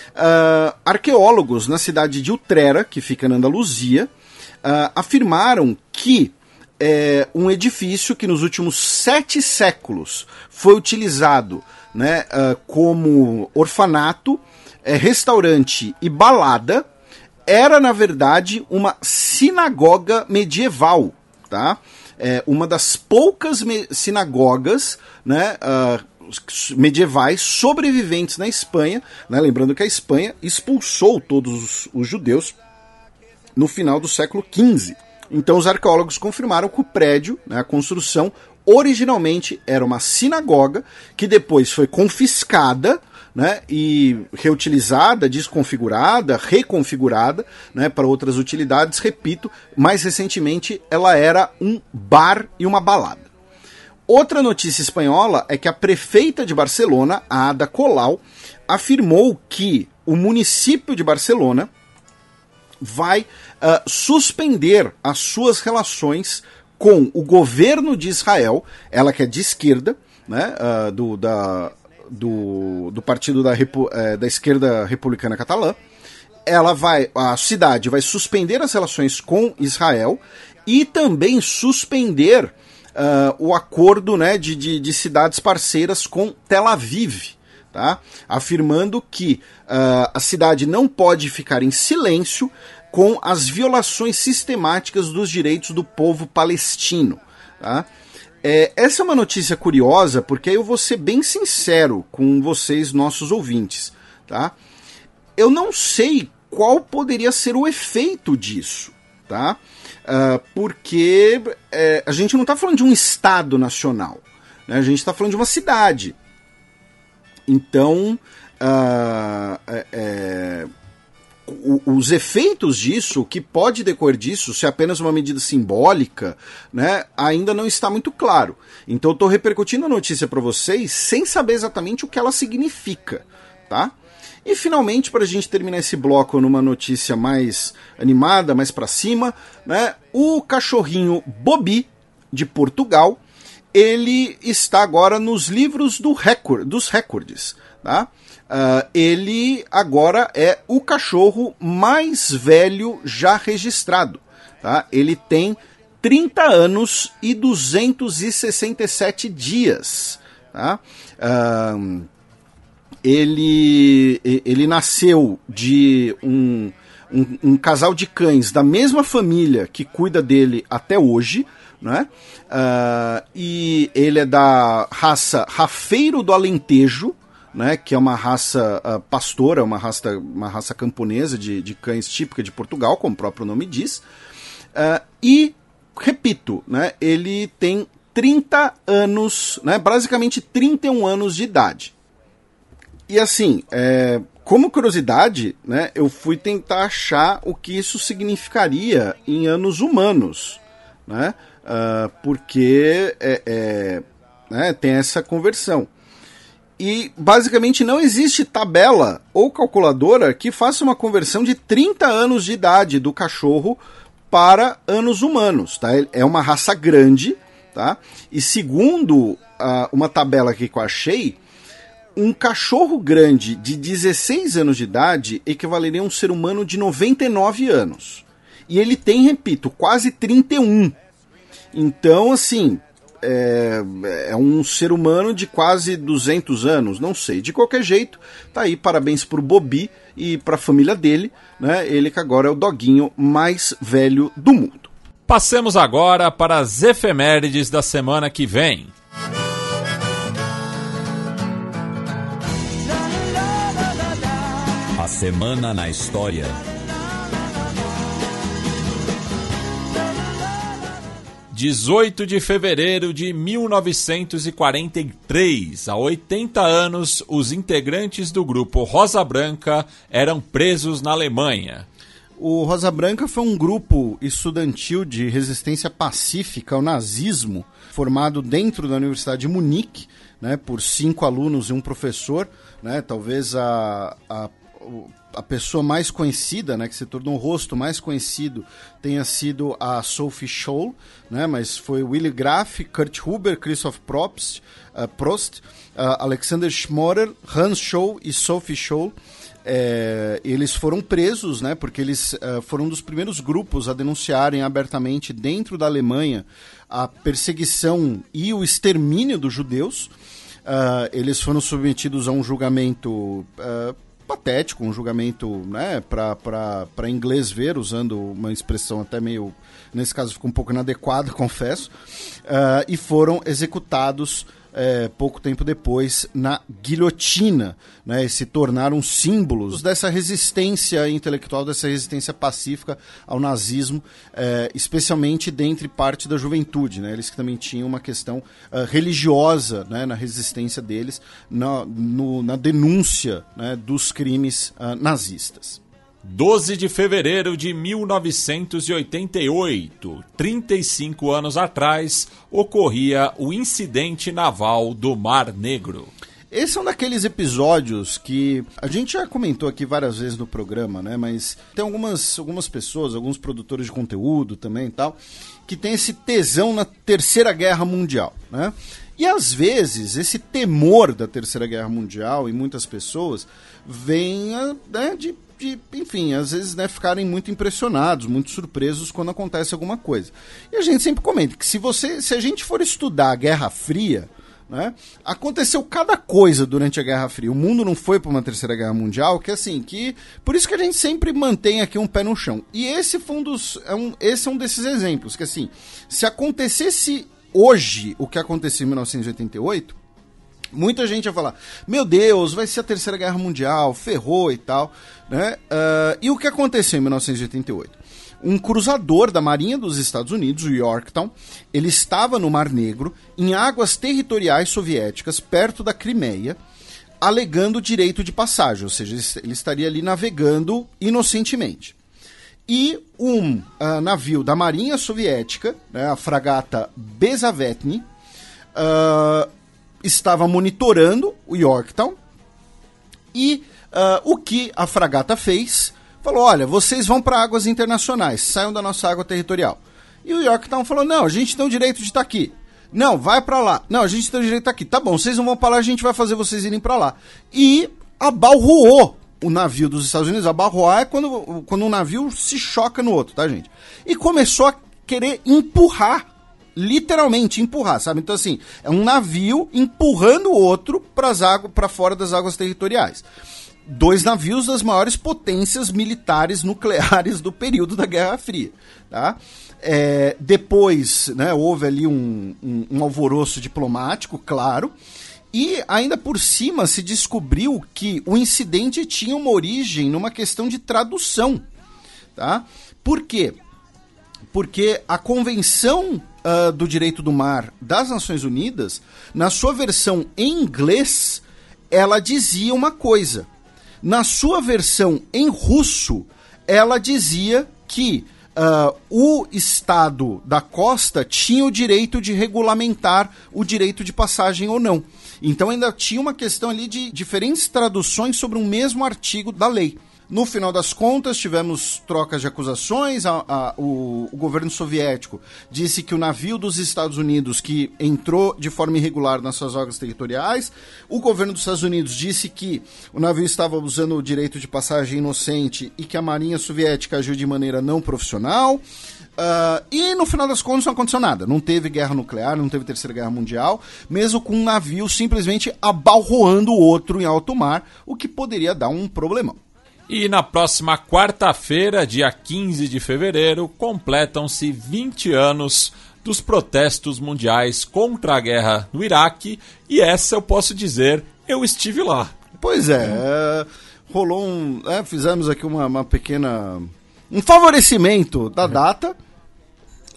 Uh, arqueólogos na cidade de Utrera, que fica na Andaluzia, uh, afirmaram que é, um edifício que nos últimos sete séculos foi utilizado né, uh, como orfanato, é, restaurante e balada era, na verdade, uma sinagoga medieval, tá? É uma das poucas sinagogas né, uh, medievais sobreviventes na Espanha, né? lembrando que a Espanha expulsou todos os, os judeus no final do século XV. Então os arqueólogos confirmaram que o prédio, né, a construção, originalmente era uma sinagoga que depois foi confiscada né, e reutilizada, desconfigurada, reconfigurada né, para outras utilidades. Repito, mais recentemente ela era um bar e uma balada. Outra notícia espanhola é que a prefeita de Barcelona, a Ada Colau, afirmou que o município de Barcelona vai uh, suspender as suas relações com o governo de Israel, ela que é de esquerda, né, uh, do, da, do, do partido da, Repu, uh, da esquerda republicana catalã, ela vai, a cidade vai suspender as relações com Israel e também suspender uh, o acordo né, de, de, de, cidades parceiras com Tel Aviv, tá? afirmando que uh, a cidade não pode ficar em silêncio com as violações sistemáticas dos direitos do povo palestino. Tá? É, essa é uma notícia curiosa, porque eu vou ser bem sincero com vocês, nossos ouvintes. Tá? Eu não sei qual poderia ser o efeito disso. Tá? Uh, porque é, a gente não está falando de um Estado nacional, né? a gente está falando de uma cidade. Então, uh, é, os efeitos disso, o que pode decorrer disso, se é apenas uma medida simbólica, né, ainda não está muito claro. Então estou repercutindo a notícia para vocês sem saber exatamente o que ela significa, tá? E finalmente, para a gente terminar esse bloco numa notícia mais animada, mais para cima, né, o cachorrinho Bobi de Portugal, ele está agora nos livros do recorde, dos recordes, tá? Uh, ele agora é o cachorro mais velho já registrado. Tá? Ele tem 30 anos e 267 dias. Tá? Uh, ele, ele nasceu de um, um, um, casal de cães da mesma família que cuida dele até hoje. Né? Uh, e ele é da raça Rafeiro do Alentejo, né, que é uma raça uh, pastora, uma raça, uma raça camponesa de, de cães típica de Portugal, como o próprio nome diz. Uh, e, repito, né, ele tem 30 anos, né, basicamente 31 anos de idade. E assim, é, como curiosidade, né, eu fui tentar achar o que isso significaria em anos humanos, né, uh, porque é, é, né, tem essa conversão. E basicamente não existe tabela ou calculadora que faça uma conversão de 30 anos de idade do cachorro para anos humanos. Tá? É uma raça grande, tá? E segundo uh, uma tabela aqui que eu achei, um cachorro grande de 16 anos de idade equivaleria a um ser humano de 99 anos. E ele tem, repito, quase 31. Então, assim, é, é, um ser humano de quase 200 anos, não sei. De qualquer jeito, tá aí, parabéns pro Bobi e pra família dele, né? Ele que agora é o doguinho mais velho do mundo. Passemos agora para as efemérides da semana que vem. A semana na história. 18 de fevereiro de 1943, há 80 anos, os integrantes do grupo Rosa Branca eram presos na Alemanha. O Rosa Branca foi um grupo estudantil de resistência pacífica ao nazismo, formado dentro da Universidade de Munique, né, por cinco alunos e um professor. Né, talvez a, a a pessoa mais conhecida, né, que se tornou o rosto mais conhecido, tenha sido a Sophie Scholl, né, mas foi Willy Graf, Kurt Huber, Christoph Probst, uh, Prost, uh, Alexander Schmorer, Hans Scholl e Sophie Scholl. É, eles foram presos, né, porque eles uh, foram um dos primeiros grupos a denunciarem abertamente dentro da Alemanha a perseguição e o extermínio dos judeus. Uh, eles foram submetidos a um julgamento uh, patético, um julgamento né, para inglês ver, usando uma expressão até meio, nesse caso ficou um pouco inadequada, confesso, uh, e foram executados é, pouco tempo depois na guilhotina, né, se tornaram símbolos dessa resistência intelectual, dessa resistência pacífica ao nazismo, é, especialmente dentre parte da juventude. Né, eles que também tinham uma questão uh, religiosa né, na resistência deles, na, no, na denúncia né, dos crimes uh, nazistas. 12 de fevereiro de 1988, 35 anos atrás, ocorria o incidente naval do Mar Negro. Esse é um daqueles episódios que a gente já comentou aqui várias vezes no programa, né? Mas tem algumas, algumas pessoas, alguns produtores de conteúdo também e tal, que tem esse tesão na Terceira Guerra Mundial, né? E às vezes esse temor da Terceira Guerra Mundial em muitas pessoas vem né, de, de, enfim, às vezes né, ficarem muito impressionados, muito surpresos quando acontece alguma coisa. E a gente sempre comenta que se você, se a gente for estudar a Guerra Fria, né? Aconteceu cada coisa durante a Guerra Fria. O mundo não foi para uma terceira guerra mundial, que assim, que por isso que a gente sempre mantém aqui um pé no chão. E esse foi um dos, é um, esse é um desses exemplos que assim, se acontecesse hoje o que aconteceu em 1988, muita gente ia falar: Meu Deus, vai ser a terceira guerra mundial, ferrou e tal, né? Uh, e o que aconteceu em 1988? um cruzador da Marinha dos Estados Unidos, o Yorktown, ele estava no Mar Negro, em águas territoriais soviéticas, perto da Crimeia, alegando direito de passagem, ou seja, ele estaria ali navegando inocentemente. E um uh, navio da Marinha Soviética, né, a fragata Bezavetny, uh, estava monitorando o Yorktown. E uh, o que a fragata fez falou: olha, vocês vão para águas internacionais, saiam da nossa água territorial. E o Yorktown falou: não, a gente tem o direito de estar tá aqui. Não, vai para lá. Não, a gente tem o direito de estar tá aqui. Tá bom, vocês não vão para lá, a gente vai fazer vocês irem para lá. E abalroou o navio dos Estados Unidos. Abalroar é quando, quando um navio se choca no outro, tá, gente? E começou a querer empurrar literalmente empurrar, sabe? Então assim, é um navio empurrando o outro para águas para fora das águas territoriais dois navios das maiores potências militares nucleares do período da Guerra Fria. Tá? É, depois né, houve ali um, um, um, alvoroço diplomático, claro, e ainda por cima se descobriu que o incidente tinha uma origem numa questão de tradução. Tá? Por quê? Porque a Convenção uh, do Direito do Mar das Nações Unidas, na sua versão em inglês, ela dizia uma coisa na sua versão em russo, ela dizia que uh, o Estado da costa tinha o direito de regulamentar o direito de passagem ou não. Então ainda tinha uma questão ali de diferentes traduções sobre um mesmo artigo da lei. No final das contas, tivemos trocas de acusações. A, a, o, o, governo soviético disse que o navio dos Estados Unidos que entrou de forma irregular nas suas águas territoriais. O governo dos Estados Unidos disse que o navio estava usando o direito de passagem inocente e que a Marinha Soviética agiu de maneira não profissional. Uh, e no final das contas não aconteceu nada. Não teve guerra nuclear, não teve terceira guerra mundial, mesmo com um navio simplesmente abalroando o outro em alto mar, o que poderia dar um problemão. E na próxima quarta-feira, dia 15 de fevereiro, completam-se 20 anos dos protestos mundiais contra a guerra no Iraque. E essa eu posso dizer, eu estive lá. Pois é, é rolou um. É, fizemos aqui uma, uma, pequena. um favorecimento da data.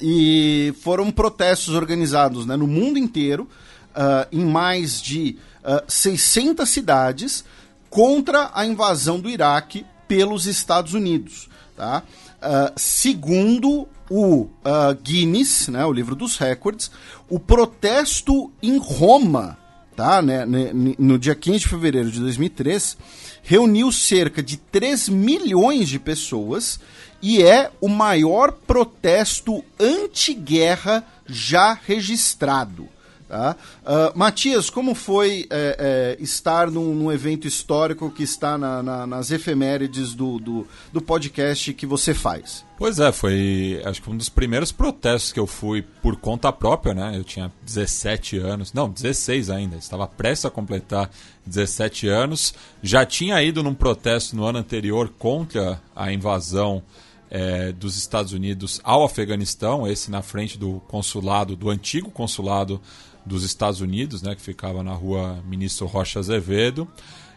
E foram protestos organizados né, no mundo inteiro, uh, em mais de uh, 600 cidades contra a invasão do Iraque pelos Estados Unidos. Tá? Uh, segundo o uh, Guinness, né, o livro dos recordes, o protesto em Roma, tá, né, no dia 15 de fevereiro de 2003, reuniu cerca de 3 milhões de pessoas e é o maior protesto anti-guerra já registrado. Tá? Uh, Matias, como foi é, é, estar num, num, evento histórico que está na, na, nas efemérides do, do, do, podcast que você faz? Pois é, foi acho que um dos primeiros protestos que eu fui por conta própria, né? Eu tinha 17 anos, não, 16 ainda, estava prestes a completar 17 anos. Já tinha ido num protesto no ano anterior contra a invasão é, dos Estados Unidos ao Afeganistão, esse na frente do consulado, do antigo consulado dos Estados Unidos, né, que ficava na rua Ministro Rocha Azevedo.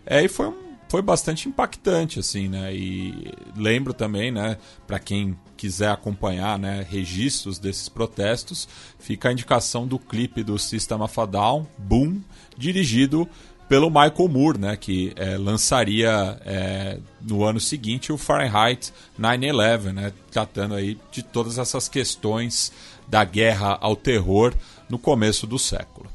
É, e foi, um, foi bastante impactante, assim, né? E lembro também, né, para quem quiser acompanhar né, registros desses protestos, fica a indicação do clipe do System of a Down, Boom, dirigido pelo Michael Moore, né, que é, lançaria é, no ano seguinte o Fahrenheit 9/11, né, tratando aí de todas essas questões da guerra ao terror no começo do século.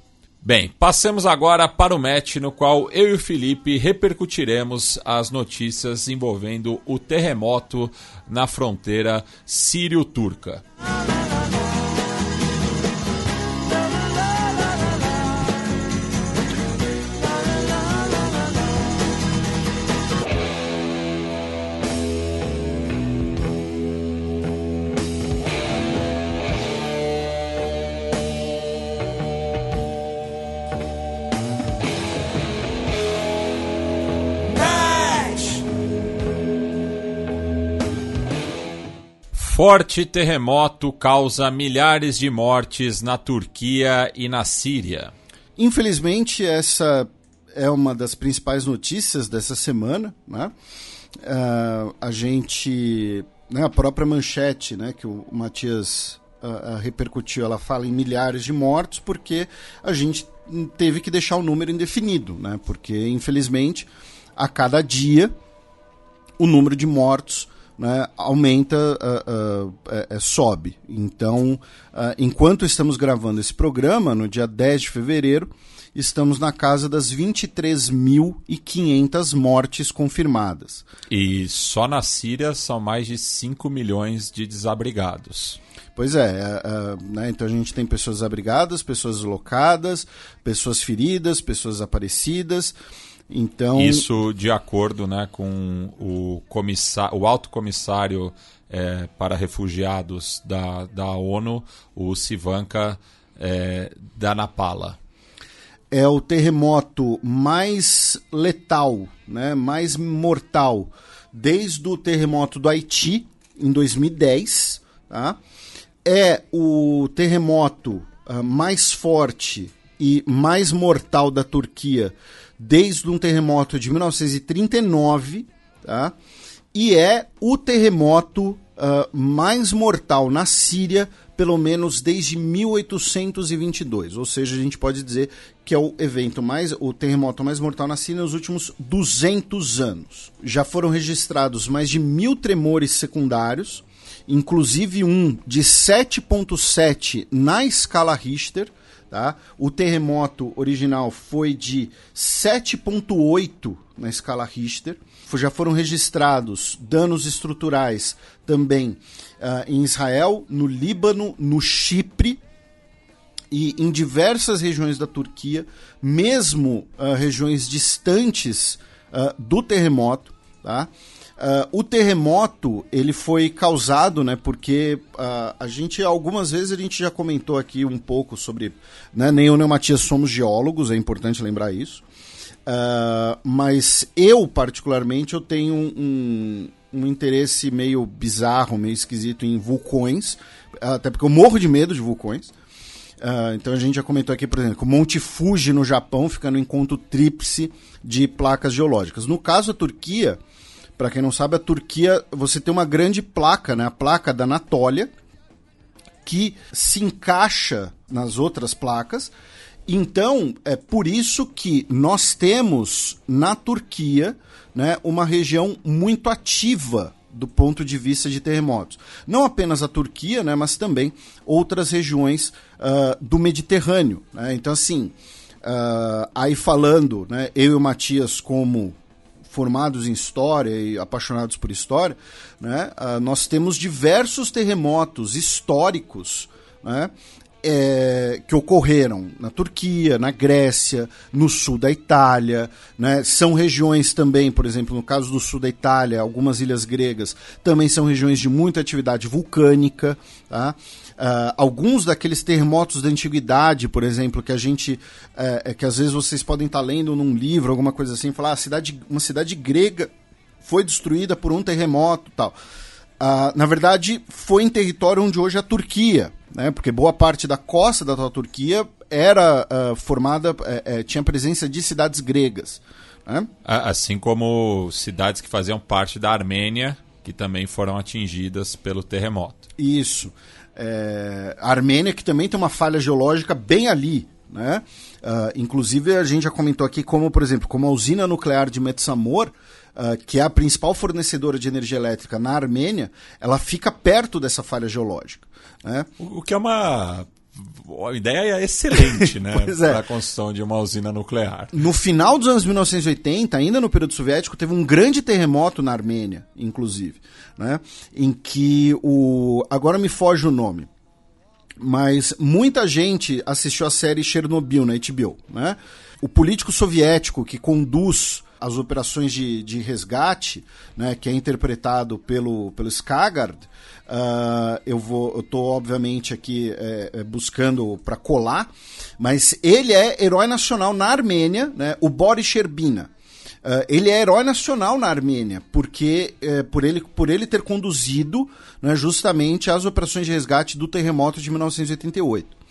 Bem, passemos agora para o match no qual eu e o Felipe repercutiremos as notícias envolvendo o terremoto na fronteira sírio-turca. Forte terremoto causa milhares de mortes na Turquia e na Síria. Infelizmente, essa é uma das principais notícias dessa semana. Né? Uh, a gente. Né, a própria manchete né, que o Matias uh, repercutiu, ela fala em milhares de mortos, porque a gente teve que deixar o número indefinido. Né? Porque, infelizmente, a cada dia o número de mortos né, aumenta, uh, uh, uh, sobe. Então, enquanto estamos gravando esse programa, no dia 10 de fevereiro, estamos na casa das 23.500 mortes confirmadas. E só na Síria são mais de 5 milhões de desabrigados. Pois é, é, é, né, então a gente tem pessoas desabrigadas, pessoas deslocadas, pessoas feridas, pessoas desaparecidas. Então isso de acordo, né, com o o alto comissário é, para refugiados da, da ONU, o Sivanka é, Danapala. É o terremoto mais letal, né, mais mortal desde o terremoto do Haiti em 2010, tá? É o terremoto uh, mais forte e mais mortal da Turquia desde um terremoto de 1939, tá? e é o terremoto uh, mais mortal na Síria, pelo menos desde 1822. Ou seja, a gente pode dizer que é o evento mais, o terremoto mais mortal na Síria nos últimos 200 anos. Já foram registrados mais de mil tremores secundários, inclusive um de 7.7 na escala Richter Tá? O terremoto original foi de 7,8 na escala Richter. Já foram registrados danos estruturais também uh, em Israel, no Líbano, no Chipre e em diversas regiões da Turquia, mesmo uh, regiões distantes uh, do terremoto. Tá? Uh, o terremoto ele foi causado, né? Porque uh, a gente algumas vezes a gente já comentou aqui um pouco sobre, né? Nem eu nem o Matias somos geólogos, é importante lembrar isso. Uh, mas eu particularmente eu tenho um, um interesse meio bizarro, meio esquisito em vulcões, até porque eu morro de medo de vulcões. Uh, então a gente já comentou aqui, por exemplo, o Monte Fuji no Japão fica no encontro tríplice de placas geológicas. No caso da Turquia, para quem não sabe, a Turquia, você tem uma grande placa, né? A placa da Anatólia, que se encaixa nas outras placas. Então, é por isso que nós temos na Turquia né, uma região muito ativa do ponto de vista de terremotos. Não apenas a Turquia, né, mas também outras regiões uh, do Mediterrâneo. Né? Então, assim, uh, aí falando, né, eu e o Matias como formados em história e apaixonados por história, né, uh, nós temos diversos terremotos históricos né, é, que ocorreram na Turquia, na Grécia, no sul da Itália. Né? São regiões também, por exemplo, no caso do sul da Itália, algumas ilhas gregas, também são regiões de muita atividade vulcânica. Tá? Uh, alguns daqueles terremotos da antiguidade, por exemplo, que a gente. Uh, que às vezes vocês podem estar lendo num livro, alguma coisa assim, falar, ah, cidade, uma cidade grega foi destruída por um terremoto tal. Uh, na verdade, foi em território onde hoje é a Turquia, né? porque boa parte da costa da Turquia era uh, formada, uh, tinha presença de cidades gregas. Né? Assim como cidades que faziam parte da Armênia, que também foram atingidas pelo terremoto. Isso. É, a Armênia, que também tem uma falha geológica bem ali, Né? Uh, inclusive, a gente já comentou aqui como, por exemplo, como a usina nuclear de Metsamor, uh, que é a principal fornecedora de energia elétrica na Armênia, ela fica perto dessa falha geológica. Né? O, o que é uma a ideia é excelente, né? Pois é. Para a construção de uma usina nuclear. No final dos anos 1980, ainda no período soviético, teve um grande terremoto na Armênia, inclusive, né? Em que o. Agora me foge o nome. Mas muita gente assistiu a série Chernobyl na HBO, né? O político soviético que conduz as operações de, de resgate, né, que é interpretado pelo, pelo Skagard, uh, eu vou, eu tô obviamente aqui é, é buscando para colar, mas ele é herói nacional na Armênia, né, o Boris Sherbina. Uh, ele é herói nacional na Armênia, porque uh, por, ele, por ele ter conduzido né, justamente as operações de resgate do terremoto de 1988.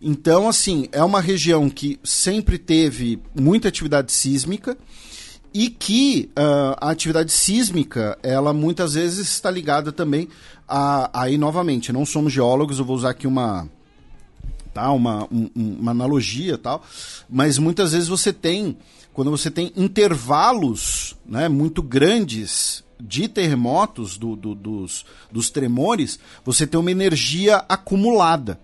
Então, assim, é uma região que sempre teve muita atividade sísmica e que uh, a atividade sísmica, ela muitas vezes está ligada também a, aí novamente, não somos geólogos, eu vou usar aqui uma tá, uma, um, uma analogia tal, mas muitas vezes você tem quando você tem intervalos né, muito grandes de terremotos, do, do, dos, dos tremores, você tem uma energia acumulada.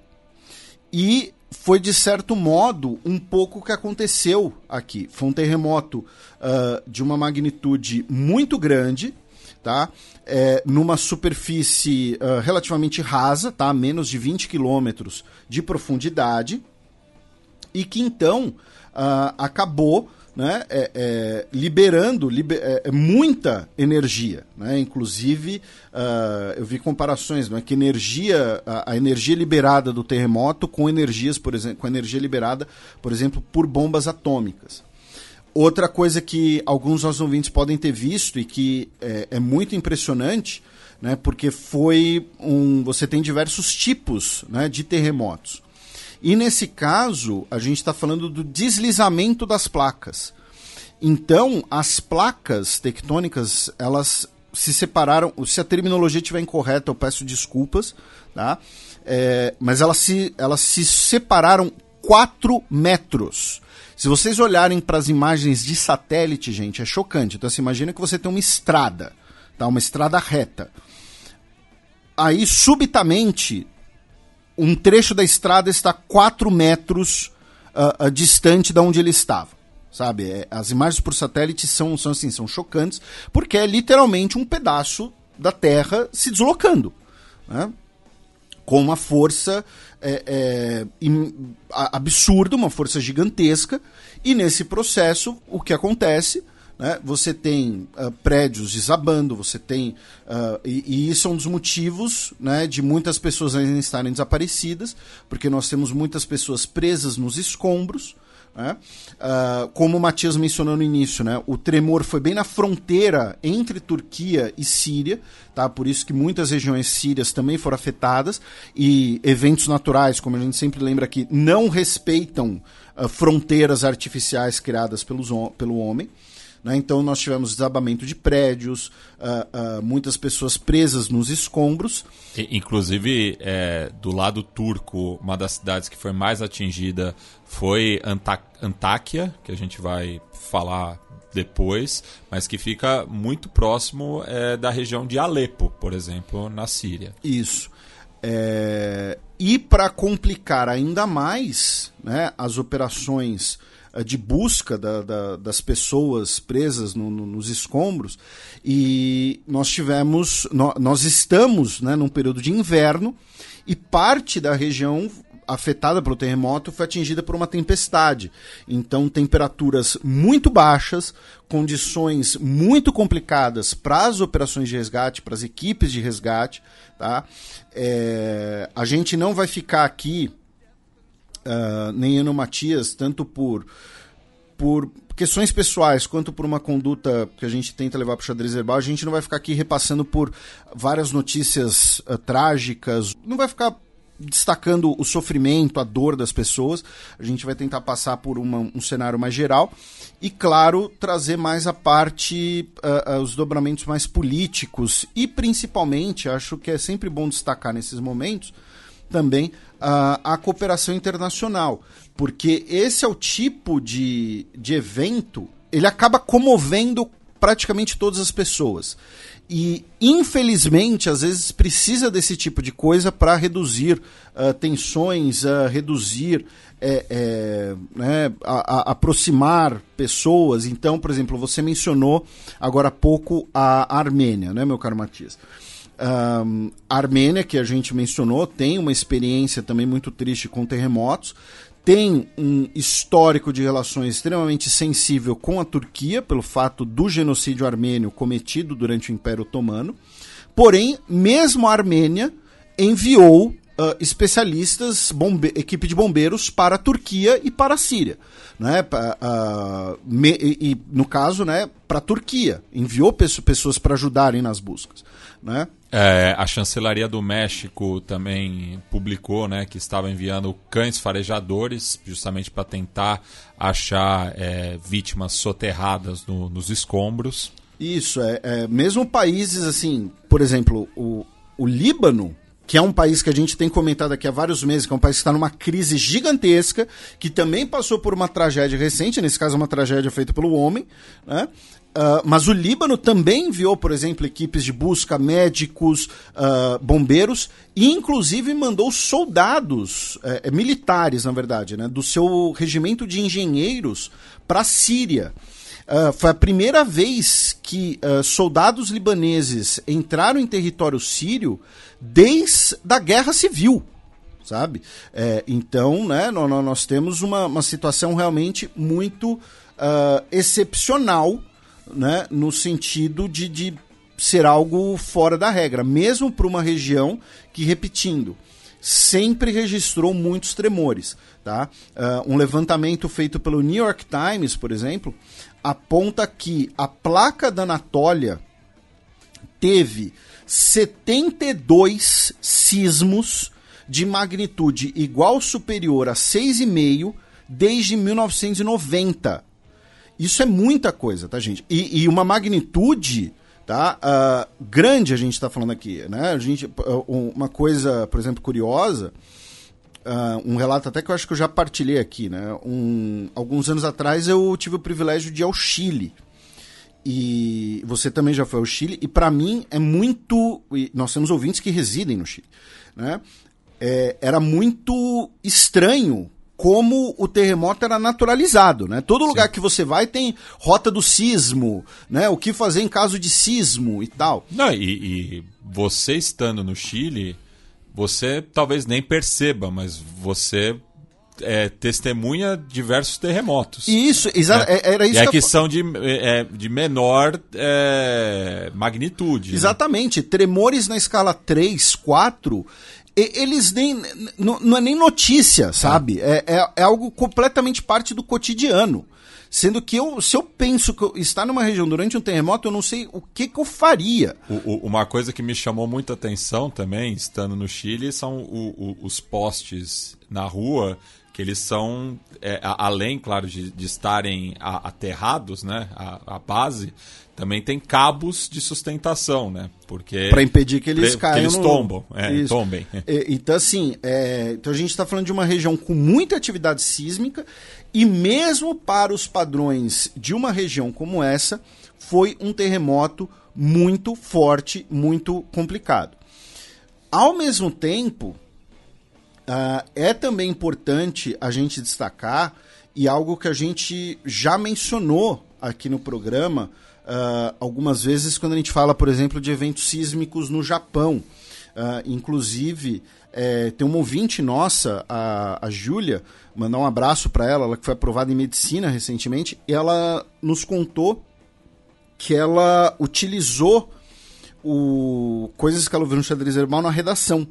E foi, de certo modo, um pouco o que aconteceu aqui. Foi um terremoto uh, de uma magnitude muito grande, tá? É, numa superfície uh, relativamente rasa, tá? menos de 20 quilômetros de profundidade, e que então uh, acabou né, é, é, liberando liber, é, é, muita energia. Né? Inclusive, uh, eu vi comparações, né, que energia, a, a, energia liberada do terremoto com energias, por exemplo, com energia liberada, por exemplo, por bombas atômicas. Outra coisa que alguns nossos ouvintes podem ter visto e que é, é muito impressionante, né, porque foi um. Você tem diversos tipos né, de terremotos. E nesse caso, a gente está falando do deslizamento das placas. Então, as placas tectônicas, elas se separaram. Se a terminologia estiver incorreta, eu peço desculpas, tá? É, mas elas se, elas se separaram 4 metros. Se vocês olharem para as imagens de satélite, gente, é chocante. Então, você imagina que você tem uma estrada, tá? Uma estrada reta. Aí, subitamente, um trecho da estrada está 4 metros uh, uh, distante de onde ele estava. Sabe? É, as imagens por satélite são, são, assim, são chocantes, porque é literalmente um pedaço da Terra se deslocando. Né? Com uma força é, é, absurda, uma força gigantesca, e nesse processo, o que acontece né? Você tem uh, prédios desabando, você tem. Uh, e, e, isso é um dos motivos né, de muitas pessoas ainda estarem desaparecidas, porque nós temos muitas pessoas presas nos escombros. Né? Uh, como o Matias mencionou no início, né? o tremor foi bem na fronteira entre Turquia e Síria, tá? por isso que muitas regiões sírias também foram afetadas, e eventos naturais, como a gente sempre lembra aqui, não respeitam uh, fronteiras artificiais criadas pelos, pelo homem. Né? Então nós tivemos desabamento de prédios, uh, uh, muitas pessoas presas nos escombros. Inclusive, é, do lado turco, uma das cidades que foi mais atingida foi Antáquia, que a gente vai falar depois, mas que fica muito próximo é, da região de Alepo, por exemplo, na Síria. Isso. É... E para complicar ainda mais né, as operações de busca da, da, das pessoas presas no, no, nos escombros e nós tivemos, nós, nós estamos né, num período de inverno e parte da região afetada pelo terremoto foi atingida por uma tempestade. Então, temperaturas muito baixas, condições muito complicadas para as operações de resgate, para as equipes de resgate. Tá? É, a gente não vai ficar aqui uh, nem Eno Matias, tanto por, por questões pessoais quanto por uma conduta que a gente tenta levar para o xadrez verbal, a gente não vai ficar aqui repassando por várias notícias uh, trágicas, não vai ficar destacando o sofrimento, a dor das pessoas. A gente vai tentar passar por uma, um cenário mais geral e, claro, trazer mais a parte, uh, uh, os dobramentos mais políticos e, principalmente, acho que é sempre bom destacar nesses momentos também a, a cooperação internacional, porque esse é o tipo de, de evento, ele acaba comovendo praticamente todas as pessoas. E, infelizmente, às vezes precisa desse tipo de coisa para reduzir uh, tensões, uh, reduzir, é, é, né, a, a, aproximar pessoas. Então, por exemplo, você mencionou agora há pouco a Armênia, né, meu caro Matias? Um, a Armênia, que a gente mencionou, tem uma experiência também muito triste com terremotos tem um histórico de relações extremamente sensível com a Turquia, pelo fato do genocídio armênio cometido durante o Império Otomano. Porém, mesmo a Armênia enviou uh, especialistas, equipe de bombeiros para a Turquia e para a Síria. Né? Uh, me, e, no caso, né, para a Turquia. Enviou pessoas para ajudarem nas buscas. Né? É, a chancelaria do México também publicou né, que estava enviando cães farejadores justamente para tentar achar é, vítimas soterradas no, nos escombros. Isso, é, é, mesmo países assim, por exemplo, o, o Líbano, que é um país que a gente tem comentado aqui há vários meses, que é um país que está numa crise gigantesca, que também passou por uma tragédia recente, nesse caso uma tragédia feita pelo homem, né? Uh, mas o Líbano também enviou, por exemplo, equipes de busca, médicos, uh, bombeiros, e inclusive mandou soldados, eh, militares, na verdade, né, do seu regimento de engenheiros para a Síria. Uh, foi a primeira vez que soldados libaneses entraram em território sírio desde a guerra civil sabe? É, então, né, nós, nós temos uma, uma situação realmente muito uh, excepcional né, no sentido de, de ser algo fora da regra, mesmo para uma região que, repetindo, sempre registrou muitos tremores. Tá? Uh, um levantamento feito pelo New York Times, por exemplo, aponta que a placa da Anatólia teve 72 sismos de magnitude igual ou superior a 6,5 desde 1990. Isso é muita coisa, tá, gente? E, e uma magnitude tá? Uh, grande a gente está falando aqui, né? A gente, uma coisa, por exemplo, curiosa, uh, um relato até que eu acho que eu já partilhei aqui, né? Um, alguns anos atrás eu tive o privilégio de ir ao Chile. E você também já foi ao Chile, e para mim é muito. Nós temos ouvintes que residem no Chile, né? É, era muito estranho como o terremoto era naturalizado, né? Todo lugar Sim. que você vai tem rota do sismo, né? O que fazer em caso de sismo e tal. Não, e, e você estando no Chile, você talvez nem perceba, mas você é, testemunha diversos terremotos. Isso, exa é. era isso. E que, que são de, é, de menor é, magnitude. Né? Exatamente. Né? Tremores na escala 3, 4 eles nem. Não é nem notícia, sabe? É, é, é, algo completamente parte do cotidiano. Sendo que eu, se eu penso que eu estar numa região durante um terremoto, eu não sei o que, que eu faria. O, o, uma coisa que me chamou muita atenção também, estando no Chile, são o, os postes na rua que eles são, é, além, claro, de, de estarem aterrados, né, a, a, base, também tem cabos de sustentação, né, porque... Para impedir que eles caiam Que eles no... tombam, é, tombem. então, assim, é, então a gente está falando de uma região com muita atividade sísmica e mesmo para os padrões de uma região como essa, foi um terremoto muito forte, muito complicado. Ao mesmo tempo, Uh, é também importante a gente destacar, e algo que a gente já mencionou aqui no programa, uh, algumas vezes, quando a gente fala, por exemplo, de eventos sísmicos no Japão. Uh, inclusive, é, tem uma ouvinte nossa, a, a Júlia, mandar um abraço para ela, ela que foi aprovada em medicina recentemente, e ela nos contou que ela utilizou o coisas que ela ouviu no xadrez herbal na redação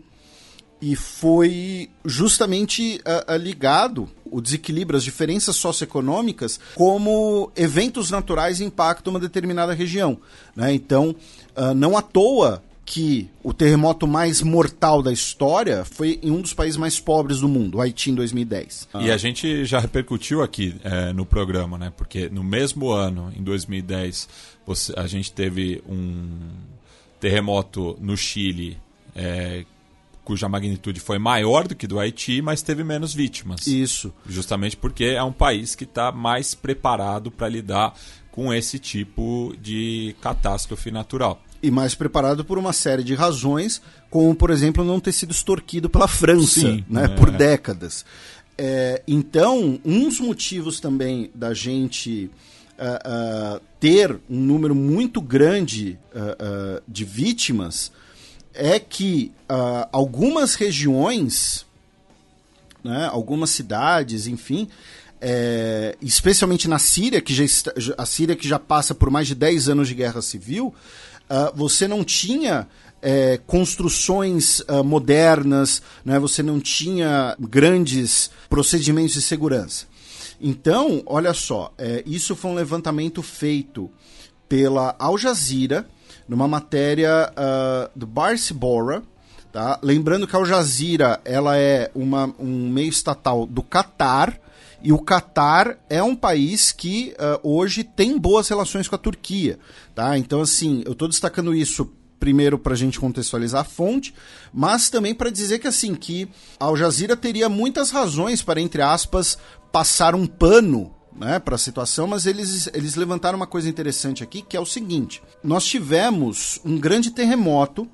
e foi justamente uh, uh, ligado o desequilíbrio, as diferenças socioeconômicas, como eventos naturais impactam uma determinada região. Né? Então, uh, não à toa que o terremoto mais mortal da história foi em um dos países mais pobres do mundo, o Haiti, em 2010. E a gente já repercutiu aqui é, no programa, né? Porque no mesmo ano, em 2010, você, a gente teve um terremoto no Chile é, cuja magnitude foi maior do que do Haiti, mas teve menos vítimas. Isso. Justamente porque é um país que está mais preparado para lidar com esse tipo de catástrofe natural. E mais preparado por uma série de razões, como, por exemplo, não ter sido extorquido pela França Sim, né, é. por décadas. É, então, um dos motivos também da gente ah, ah, ter um número muito grande ah, de vítimas é que ah, algumas regiões, né, algumas cidades, enfim, é, especialmente na Síria, que já está- a Síria que já passa por mais de 10 anos de guerra civil, ah, você não tinha é, construções ah, modernas, né, você não tinha grandes procedimentos de segurança. Então, olha só, é, isso foi um levantamento feito pela Al Jazeera, numa matéria ah, do Barcebora, tá? Lembrando que a Al Jazeera ela é uma, um meio estatal do Catar, e o Catar é um país que ah, hoje tem boas relações com a Turquia. Tá? Então, assim, eu estou destacando isso primeiro para a gente contextualizar a fonte, mas também para dizer que assim que Al Jazeera teria muitas razões para, entre aspas, passar um pano né, para a situação, mas eles, eles levantaram uma coisa interessante aqui, que é o seguinte: nós tivemos um grande terremoto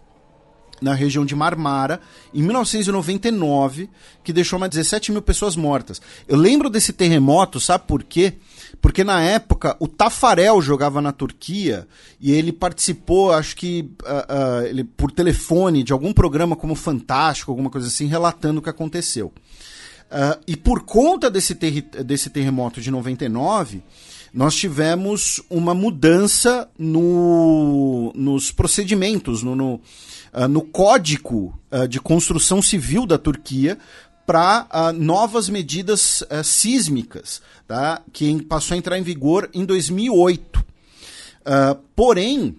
na região de Marmara, em 1999, que deixou mais de 17 mil pessoas mortas. Eu lembro desse terremoto, sabe por quê? Porque na época o Tafarel jogava na Turquia e ele participou, acho que ah, ah, ele, por telefone, de algum programa como Fantástico, alguma coisa assim, relatando o que aconteceu. Ah, e por conta desse, desse terremoto de 99, nós tivemos uma mudança no, nos procedimentos, no, no, ah, no código ah, de construção civil da Turquia para novas medidas sísmicas, tá? que passou a entrar em vigor em 2008. Ah, porém,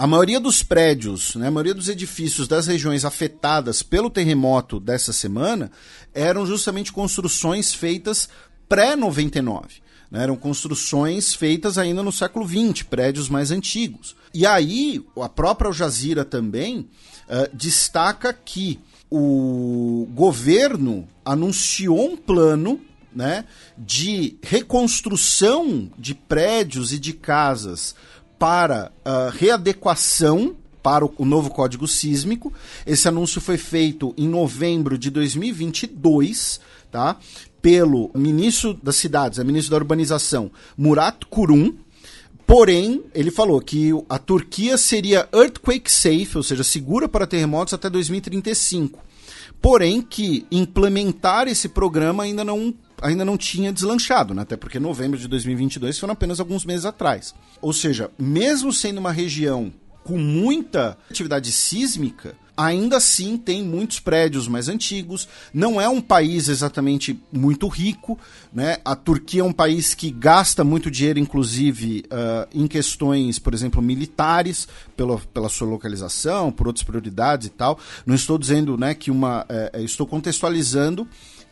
a maioria dos prédios, né, a maioria dos edifícios das regiões afetadas pelo terremoto dessa semana eram justamente construções feitas pré-99. né, eram construções feitas ainda no século XX, prédios mais antigos. E aí, a própria Al Jazeera também eh, destaca que o governo anunciou um plano né, de reconstrução de prédios e de casas para ah, readequação para o, o novo código sísmico. Esse anúncio foi feito em novembro de 2022, tá? Pelo ministro das cidades, a ministro da urbanização, Murat Kurum. Porém, ele falou que a Turquia seria earthquake safe, ou seja, segura para terremotos até 2035. Porém, que implementar esse programa ainda não, ainda não tinha deslanchado, né? até porque novembro de 2022 foram apenas alguns meses atrás. Ou seja, mesmo sendo uma região com muita atividade sísmica, ainda assim tem muitos prédios mais antigos. Não é um país exatamente muito rico, né? A Turquia é um país que gasta muito dinheiro, inclusive ah, em questões, por exemplo, militares, pela, pela sua localização, por outras prioridades e tal. Não estou dizendo, né, que uma, eh, eh, estou contextualizando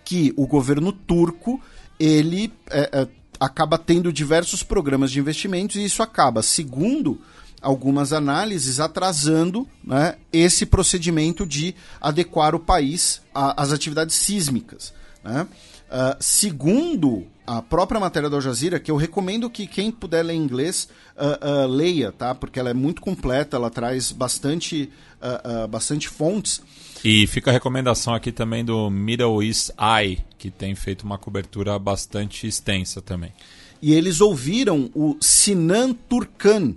que o governo turco ele eh, eh, acaba tendo diversos programas de investimentos e isso acaba, segundo algumas análises, atrasando né, esse procedimento de adequar o país às atividades sísmicas. né. Ah, segundo a própria matéria da Al Jazeera, que eu recomendo que quem puder ler inglês ah, ah, leia, tá? Porque ela é muito completa, ela traz bastante, bastante fontes. E fica a recomendação aqui também do Middle East Eye, que tem feito uma cobertura bastante extensa também. e eles ouviram o Sinan Turkan,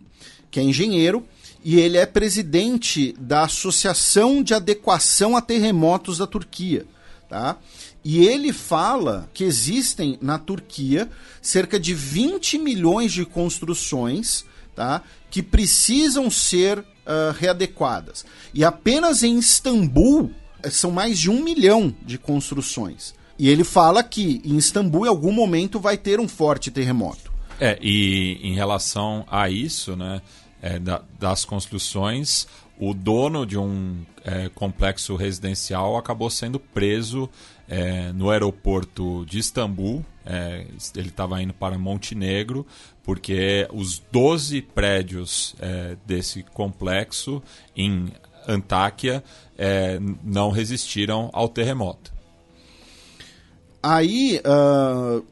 que é engenheiro, e ele é presidente da Associação de Adequação a Terremotos da Turquia. Tá? E ele fala que existem na Turquia cerca de 20 milhões de construções tá? que precisam ser ah, readequadas. E apenas em Istambul eh, são mais de um milhão de construções. E ele fala que em Istambul, em algum momento, vai ter um forte terremoto. É, e em relação a isso, né, é, da- das construções, o dono de um é, complexo residencial acabou sendo preso é, no aeroporto de Istambul. É, ele estava indo para Montenegro, porque os 12 prédios é, desse complexo, em Antáquia é, não resistiram ao terremoto. Aí, uh,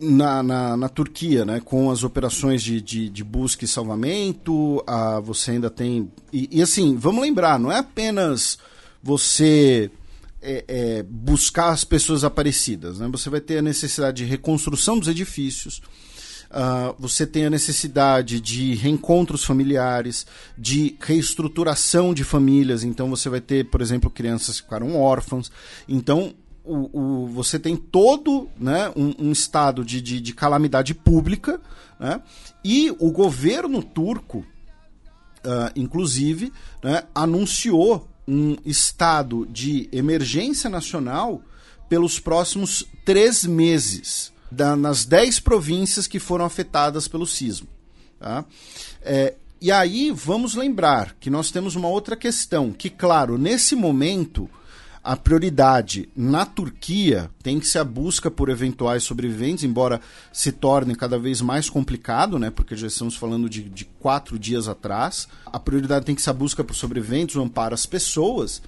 na, na, na, Turquia, né, com as operações de, de, de busca e salvamento, uh, você ainda tem. E, e, assim, vamos lembrar, não é apenas você é, é, buscar as pessoas aparecidas, né? você vai ter a necessidade de reconstrução dos edifícios. Uh, você tem a necessidade de reencontros familiares, de reestruturação de famílias. Então, você vai ter, por exemplo, crianças que ficaram órfãos. Então, o, o, você tem todo né, um, um estado de, de, de, calamidade pública, né, e o governo turco, uh, inclusive, né, anunciou um estado de emergência nacional pelos próximos três meses, da, nas dez províncias que foram afetadas pelo sismo. Tá? É, e aí vamos lembrar que nós temos uma outra questão, que, claro, nesse momento a prioridade na Turquia tem que ser a busca por eventuais sobreviventes, embora se torne cada vez mais complicado, né? Porque já estamos falando de, de quatro dias atrás. A prioridade tem que ser a busca por sobreviventes, o amparo às pessoas.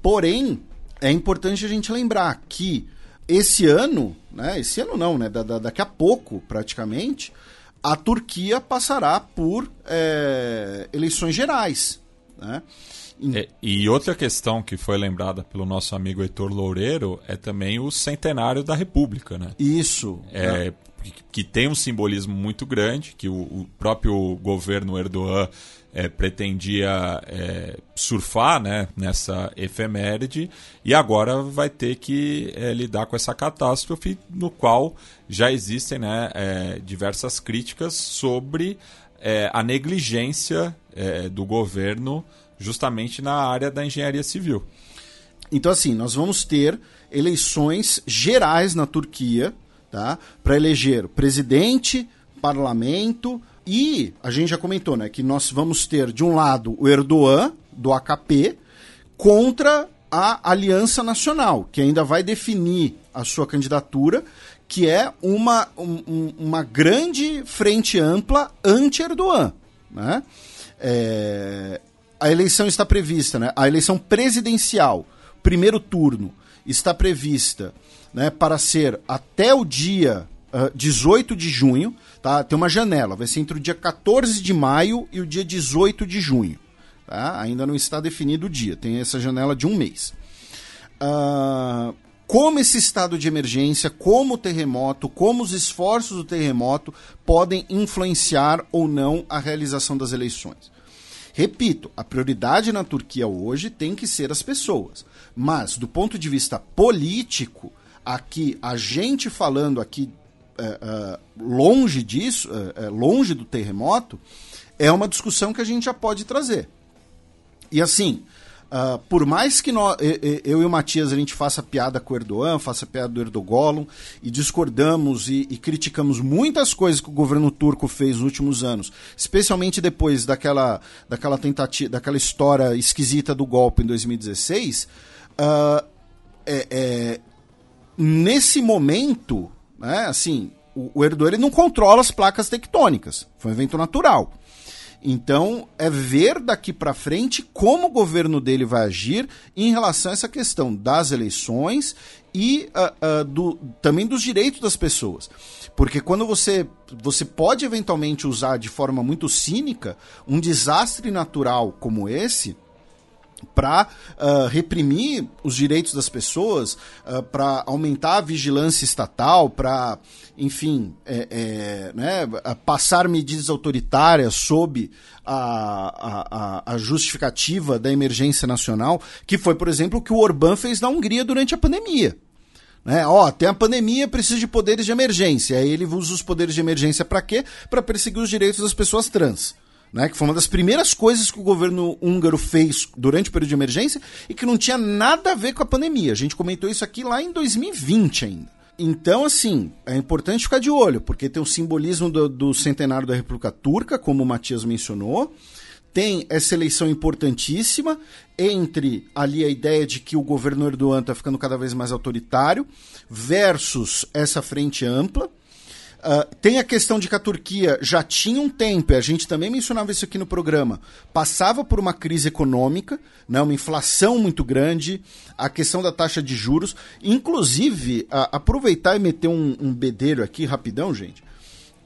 Porém, é importante a gente lembrar que esse ano, né? Esse ano não, né? Da, da, daqui a pouco, praticamente, a Turquia passará por é, eleições gerais, né? É, e outra questão que foi lembrada pelo nosso amigo Heitor Loureiro é também o centenário da República, né? Isso. É, é. Que tem um simbolismo muito grande, que o, o próprio governo Erdogan é, pretendia é, surfar né, nessa efeméride e agora vai ter que é, lidar com essa catástrofe, no qual já existem né, é, diversas críticas sobre é, a negligência é, do governo justamente na área da engenharia civil. Então, assim, nós vamos ter eleições gerais na Turquia, tá? Para eleger presidente, parlamento e a gente já comentou, né, que nós vamos ter de um lado o Erdogan do AKP contra a Aliança Nacional, que ainda vai definir a sua candidatura, que é uma, um, uma grande frente ampla anti-Erdogan. Né? É, a eleição está prevista, né? A eleição presidencial, primeiro turno, está prevista né, para ser até o dia uh, 18 de junho, tá? Tem uma janela, vai ser entre o dia 14 de maio e o dia 18 de junho. Tá? Ainda não está definido o dia, tem essa janela de um mês. Uh, como esse estado de emergência, como o terremoto, como os esforços do terremoto podem influenciar ou não a realização das eleições. Repito, a prioridade na Turquia hoje tem que ser as pessoas. Mas, do ponto de vista político, aqui, a gente falando aqui é, é, longe disso, é, longe do terremoto, é uma discussão que a gente já pode trazer. E assim, Uh, por mais que nós, eu e o Matias a gente faça piada com o Erdogan, faça piada do Erdogan e discordamos e, e, criticamos muitas coisas que o governo turco fez nos últimos anos, especialmente depois daquela, daquela tentativa, daquela história esquisita do golpe em 2016, uh, ah, é, é, nesse momento, né, assim, o, o Erdogan ele não controla as placas tectônicas, foi um evento natural. Então, é ver daqui para frente como o governo dele vai agir em relação a essa questão das eleições e uh, uh, do, também dos direitos das pessoas. Porque quando você, você pode eventualmente usar de forma muito cínica um desastre natural como esse para uh, reprimir os direitos das pessoas, uh, para aumentar a vigilância estatal, para, enfim, é, é, né, passar medidas autoritárias sob a, a, a, justificativa da emergência nacional, que foi, por exemplo, o que o Orbán fez na Hungria durante a pandemia. Né? Ó, tem a pandemia, precisa de poderes de emergência. Aí ele usa os poderes de emergência para quê? Para perseguir os direitos das pessoas trans né, que foi uma das primeiras coisas que o governo húngaro fez durante o período de emergência e que não tinha nada a ver com a pandemia. A gente comentou isso aqui lá em 2020 ainda. Então, assim, é importante ficar de olho, porque tem o simbolismo do, do centenário da República Turca, como o Matias mencionou, tem essa eleição importantíssima entre ali a ideia de que o governo Erdogan está ficando cada vez mais autoritário versus essa frente ampla. Uh, tem a questão de que a Turquia já tinha um tempo, a gente também mencionava isso aqui no programa, passava por uma crise econômica, né, uma inflação muito grande, a questão da taxa de juros. Inclusive, uh, aproveitar e meter um, um bedelho aqui rapidão, gente.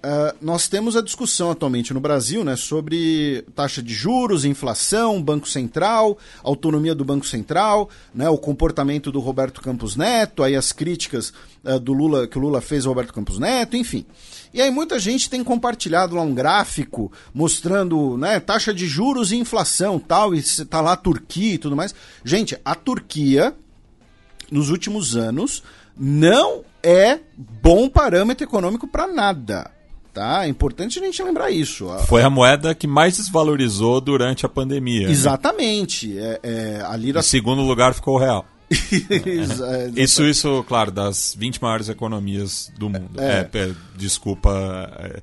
Uh, nós temos a discussão atualmente no Brasil né, sobre taxa de juros, inflação, Banco Central, autonomia do Banco Central, né, o comportamento do Roberto Campos Neto, aí as críticas uh, do Lula que o Lula fez ao Roberto Campos Neto, enfim. E aí muita gente tem compartilhado lá um gráfico mostrando né, taxa de juros e inflação tal, e está lá a Turquia e tudo mais. Gente, a Turquia, nos últimos anos, não é bom parâmetro econômico para nada. Tá? É importante a gente lembrar isso. Foi a moeda que mais desvalorizou durante a pandemia. Né? Exatamente. Né? É, é, a lira... Em segundo lugar ficou o real. é, isso, isso, claro, das 20 maiores economias do mundo. É. é desculpa, é,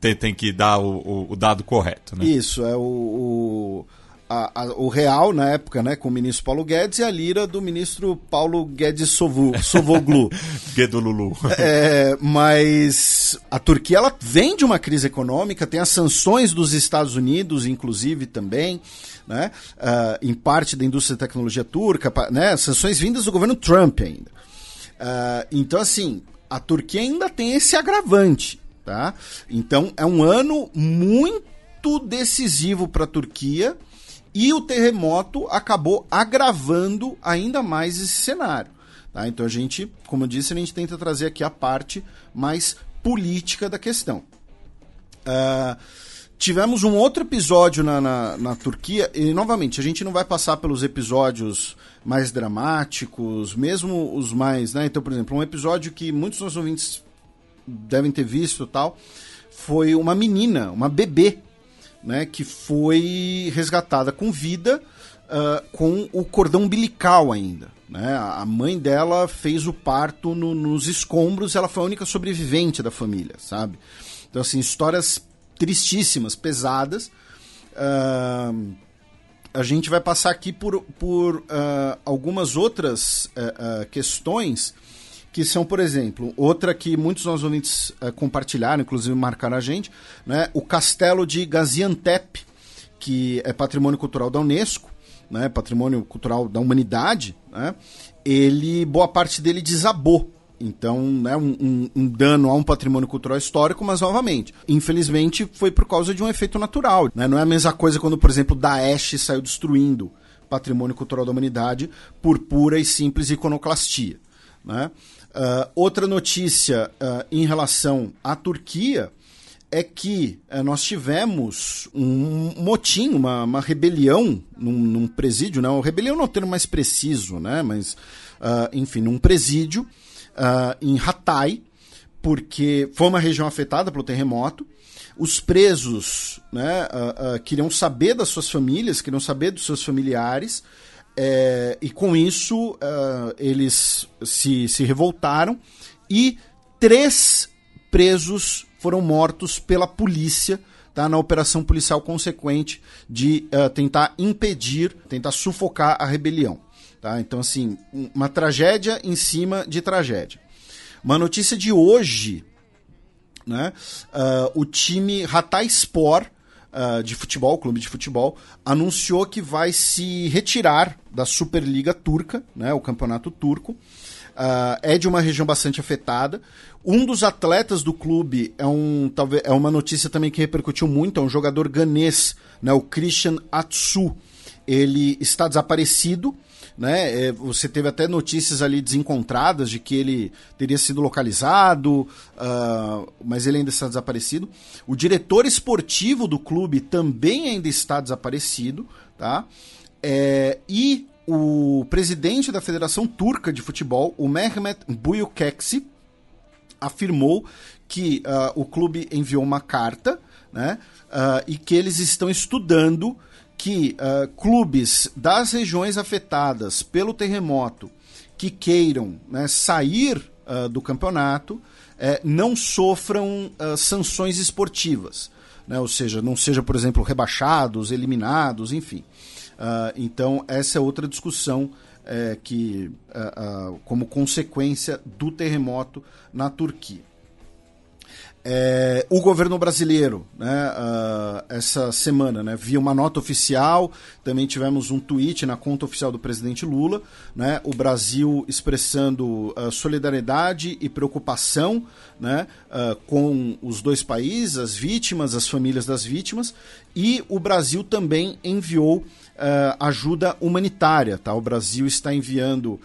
tem, tem, que dar o, o, o, dado correto. Né? Isso, é o, o a, a, o real na época, né, com o ministro Paulo Guedes e a lira do ministro Paulo Guedes Sovu, Sovoglu. Guedululu. É, mas a Turquia ela vem de uma crise econômica, tem as sanções dos Estados Unidos, inclusive também, né, uh, em parte da indústria de tecnologia turca, né, sanções vindas do governo Trump ainda. Uh, então, assim, a Turquia ainda tem esse agravante, tá? Então, é um ano muito decisivo para a Turquia e o terremoto acabou agravando ainda mais esse cenário. Tá? Então a gente, como eu disse, a gente tenta trazer aqui a parte mais política da questão. Uh, tivemos um outro episódio na, na, na, Turquia, e novamente, a gente não vai passar pelos episódios mais dramáticos, mesmo os mais. Né? Então, por exemplo, um episódio que muitos dos nossos ouvintes devem ter visto tal, foi uma menina, uma bebê, né, que foi resgatada com vida, uh, com o cordão umbilical ainda. Né? A mãe dela fez o parto no, nos escombros, ela foi a única sobrevivente da família, sabe? Então, assim, histórias tristíssimas, pesadas. Uh, a gente vai passar aqui por, por uh, algumas outras questões que são, por exemplo, outra que muitos nossos ouvintes uh, compartilharam, inclusive marcaram a gente, né, o castelo de Gaziantep, que é patrimônio cultural da Unesco, né, patrimônio cultural da humanidade, né, ele, boa parte dele desabou. Então, né, um, um, um, dano a um patrimônio cultural histórico, mas novamente, infelizmente foi por causa de um efeito natural. Né? Não é a mesma coisa quando, por exemplo, Daesh saiu destruindo patrimônio cultural da humanidade por pura e simples iconoclastia. Né? Uh, outra notícia uh, em relação à Turquia é que uh, nós tivemos um motim, uma, uma rebelião num, num, presídio, né? Rebelião não é o termo mais preciso, né? Mas, enfim, num presídio em Hatay, porque foi uma região afetada pelo terremoto. Os presos né, queriam saber das suas famílias, queriam saber dos seus familiares, é, e com isso uh, eles se, se revoltaram e três presos foram mortos pela polícia tá, na operação policial consequente de uh, tentar impedir, tentar sufocar a rebelião. Tá? Então, assim, uma tragédia em cima de tragédia. Uma notícia de hoje, né? Uh, o time Hatayspor uh, de futebol, clube de futebol, anunciou que vai se retirar da Superliga Turca, né, o campeonato turco. Uh, é de uma região bastante afetada. Um dos atletas do clube é um talvez é uma notícia também que repercutiu muito, é um jogador ganês, né, o Christian Atsu. Ele está desaparecido né? É, você teve até notícias ali desencontradas de que ele teria sido localizado, uh, mas ele ainda está desaparecido. O diretor esportivo do clube também ainda está desaparecido, tá? É, e o presidente da Federação Turca de Futebol, o Mehmet Buyukexi, afirmou que uh, o clube enviou uma carta, né? Uh, e que eles estão estudando que uh, clubes das regiões afetadas pelo terremoto que queiram né, sair uh, do campeonato uh, não sofram ah, sanções esportivas. Né, ou seja, não seja, por exemplo, rebaixados, eliminados, enfim. então, essa é outra discussão eh, que, como consequência do terremoto na Turquia. É, o governo brasileiro, né, uh, essa semana, né, via uma nota oficial, também tivemos um tweet na conta oficial do presidente Lula, né, o Brasil expressando uh, solidariedade e preocupação né, uh, com os dois países, as vítimas, as famílias das vítimas, e o Brasil também enviou ajuda humanitária. Tá? O Brasil está enviando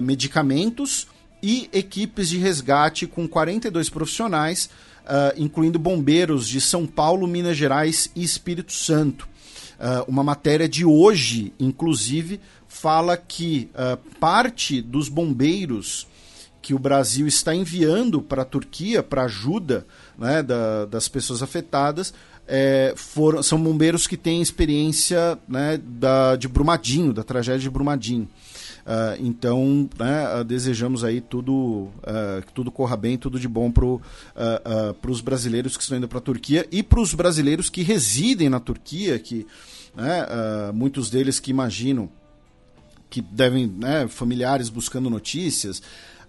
medicamentos e equipes de resgate com 42 profissionais uh, incluindo bombeiros de São Paulo, Minas Gerais e Espírito Santo. Uh, uma matéria de hoje, inclusive, fala que uh, parte dos bombeiros que o Brasil está enviando para a Turquia para ajuda né, da, das pessoas afetadas é, foram, são bombeiros que têm experiência né, da, de Brumadinho, da tragédia de Brumadinho. Uh, então, né, uh, desejamos aí tudo, uh, que tudo corra bem, tudo de bom para os brasileiros que estão indo para a Turquia e para os brasileiros que residem na Turquia, que né, muitos deles que imaginam que devem, né, familiares buscando notícias.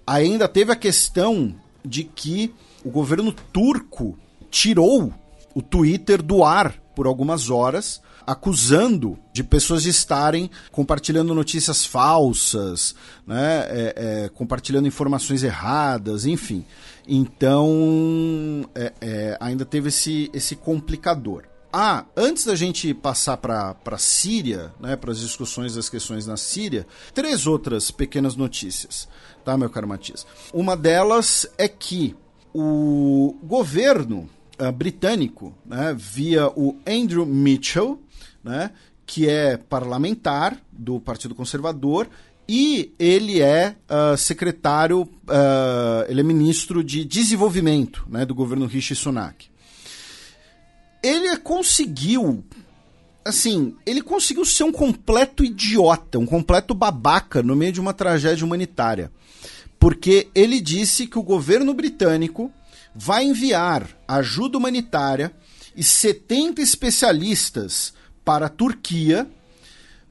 Ainda teve a questão de que o governo turco tirou o Twitter do ar por algumas horas acusando de pessoas de estarem compartilhando notícias falsas, né, é, é, compartilhando informações erradas, enfim. Então, é, é ainda teve esse, esse complicador. Ah, antes da gente passar para a Síria, né, para as discussões das questões na Síria, três outras pequenas notícias, tá, meu caro Matias? Uma delas é que o governo uh, britânico, né, via o Andrew Mitchell, né, que é parlamentar do Partido Conservador e ele é uh, secretário, uh, ele é ministro de desenvolvimento né, do governo Rishi Sunak. Ele conseguiu, assim, ele conseguiu ser um completo idiota, um completo babaca no meio de uma tragédia humanitária. Porque ele disse que o governo britânico vai enviar ajuda humanitária e 70 especialistas para a Turquia,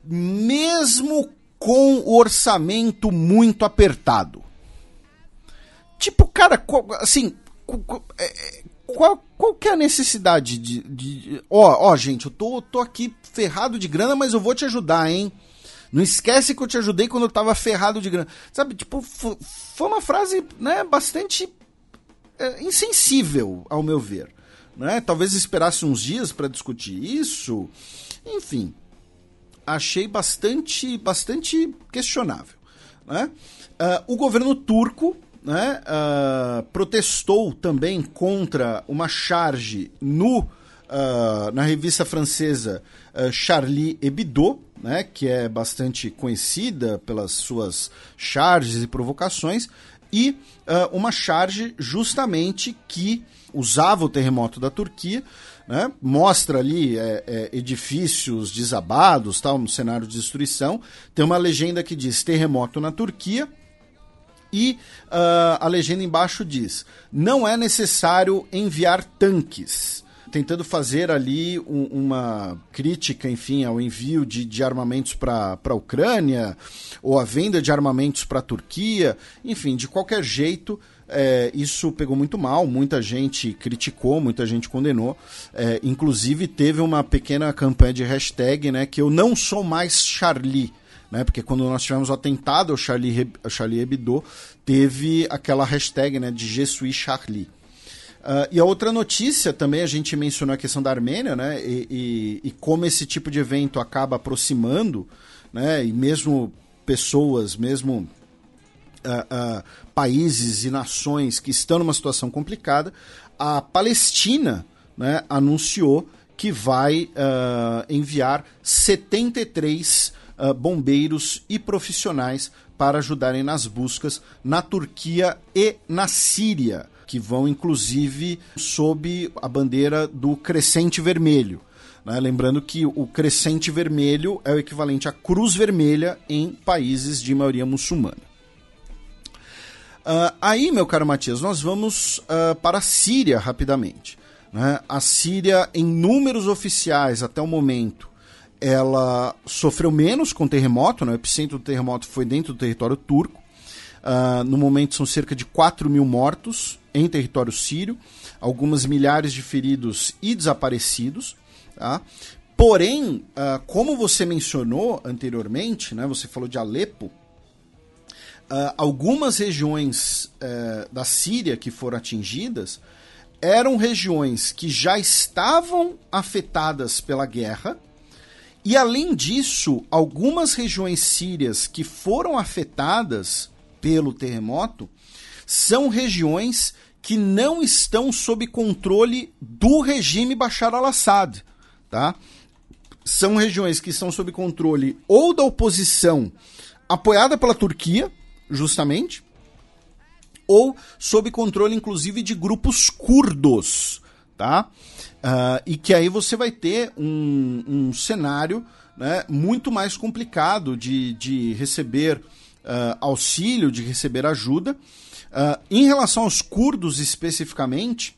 mesmo com o orçamento muito apertado. Tipo, cara, assim, é, é, qual, qual que é a necessidade de. de ó, ó, gente, eu tô, tô aqui ferrado de grana, mas eu vou te ajudar, hein? Não esquece que eu te ajudei quando eu tava ferrado de grana. Sabe, tipo, foi uma frase, né, bastante é, insensível, ao meu ver. Né? Talvez esperasse uns dias para discutir isso. Enfim, achei bastante, bastante questionável. Né? Uh, o governo turco né, uh, protestou também contra uma charge no, uh, na revista francesa Charlie Hebdo, né, que é bastante conhecida pelas suas charges e provocações, e uma charge justamente que usava o terremoto da Turquia né? Mostra ali é, é, edifícios desabados, tal, um cenário de destruição. Tem uma legenda que diz terremoto na Turquia. E uh, a legenda embaixo diz: não é necessário enviar tanques tentando fazer ali um, uma crítica, enfim, ao envio de, de armamentos para a Ucrânia ou a venda de armamentos para a Turquia, enfim, de qualquer jeito. É, isso pegou muito mal, muita gente criticou, muita gente condenou. É, inclusive teve uma pequena campanha de hashtag, né? Que eu não sou mais Charlie. Né, porque quando nós tivemos o atentado ao Charlie, Charlie Hebdo, teve aquela hashtag né, de Je suis Charlie. Uh, e a outra notícia também, a gente mencionou a questão da Armênia, né? E, e, e, como esse tipo de evento acaba aproximando, né? E mesmo pessoas, mesmo uh, uh, países e nações que estão numa situação complicada, a Palestina né, anunciou que vai enviar 73 bombeiros e profissionais para ajudarem nas buscas na Turquia e na Síria que vão inclusive sob a bandeira do Crescente Vermelho. Né? Lembrando que o Crescente Vermelho é o equivalente à Cruz Vermelha em países de maioria muçulmana. Uh, aí, meu caro Matias, nós vamos uh, para a Síria rapidamente. Né? A Síria, em números oficiais até o momento, ela sofreu menos com o terremoto, né? o epicentro do terremoto foi dentro do território turco. Uh, no momento são cerca de 4 mil mortos em território sírio, algumas milhares de feridos e desaparecidos. Tá? Porém, uh, como você mencionou anteriormente, né, você falou de Alepo, uh, algumas regiões uh, da Síria que foram atingidas eram regiões que já estavam afetadas pela guerra, e além disso, algumas regiões sírias que foram afetadas pelo terremoto são regiões que não estão sob controle do regime Bashar al-Assad, tá? São regiões que estão sob controle ou da oposição apoiada pela Turquia, justamente, ou sob controle, inclusive, de grupos curdos, tá? Uh, e que aí você vai ter um, um cenário né, muito mais complicado de, de receber uh, auxílio, de receber ajuda. Uh, em relação aos curdos especificamente,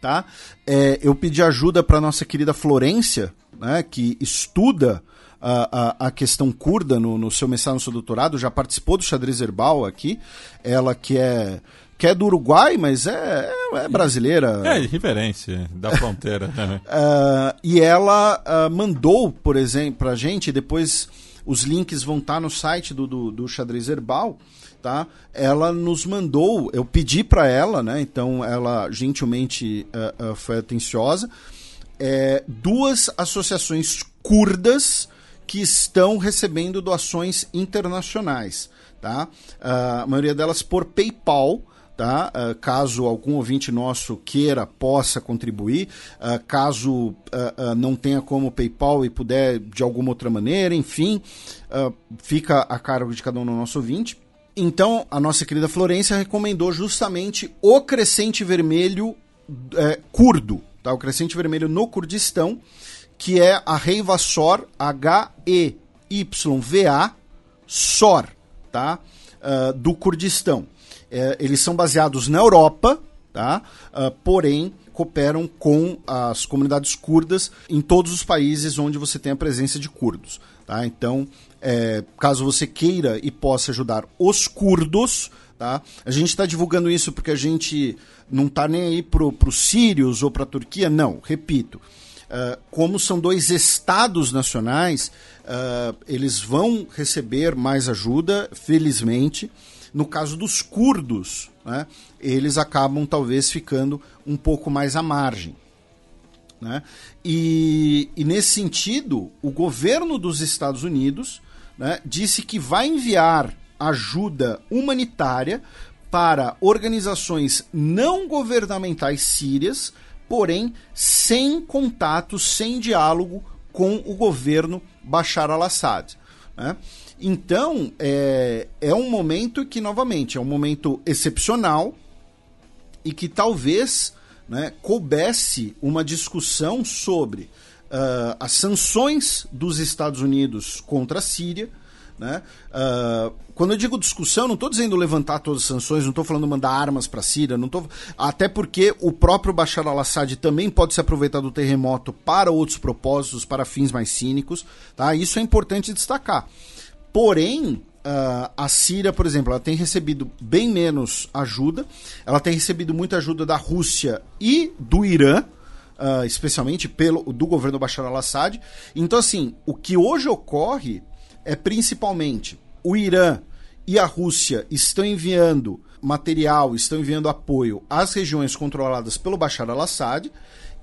tá? É, eu pedi ajuda para nossa querida Florência, né, que estuda a, a, a questão curda no, no seu mestrado, no seu doutorado, já participou do xadrez herbal aqui. Ela que é que é do Uruguai, mas é, é, é brasileira. É, referência da fronteira. uh, e ela uh, mandou, por exemplo, pra gente, depois os links vão estar tá no site do, do, do xadrez herbal, tá? Ela nos mandou, eu pedi para ela, né? Então ela gentilmente uh, foi atenciosa, é, duas associações curdas que estão recebendo doações internacionais. Tá? Uh, a maioria delas por PayPal. Tá? Uh, caso algum ouvinte nosso queira, possa contribuir, uh, caso uh, não tenha como PayPal e puder de alguma outra maneira, enfim, fica a cargo de cada um do nosso ouvinte. Então, a nossa querida Florência recomendou justamente o crescente vermelho é, curdo, tá? o crescente vermelho no Kurdistão, que é a Reiva SOR, H-E-Y-V-A, SOR, tá? Uh, do Kurdistão. É, eles são baseados na Europa, tá? Uh, porém, cooperam com as comunidades curdas em todos os países onde você tem a presença de curdos. Tá? Então, é, caso você queira e possa ajudar os curdos, tá? a gente está divulgando isso porque a gente não está nem aí para os sírios ou para a Turquia, não, repito. Uh, como são dois estados nacionais, uh, eles vão receber mais ajuda, felizmente. No caso dos curdos, né, eles acabam talvez ficando um pouco mais à margem. Né? E, e, nesse sentido, o governo dos Estados Unidos né, disse que vai enviar ajuda humanitária para organizações não governamentais sírias porém sem contato, sem diálogo com o governo Bashar al-Assad. Né? Então, é, é um momento que, novamente, é um momento excepcional e que talvez né, coubesse uma discussão sobre uh, as sanções dos Estados Unidos contra a Síria, né? Uh, quando eu digo discussão, não estou dizendo levantar todas as sanções, não estou falando mandar armas para a Síria, não tô... até porque o próprio Bashar al-Assad também pode se aproveitar do terremoto para outros propósitos, para fins mais cínicos. Tá? Isso é importante destacar. Porém, Uh, a Síria, por exemplo, ela tem recebido bem menos ajuda. Ela tem recebido muita ajuda da Rússia e do Irã, uh, especialmente pelo do governo Bashar al-Assad. Então, assim, o que hoje ocorre é principalmente o Irã e a Rússia estão enviando material, estão enviando apoio às regiões controladas pelo Bashar al-Assad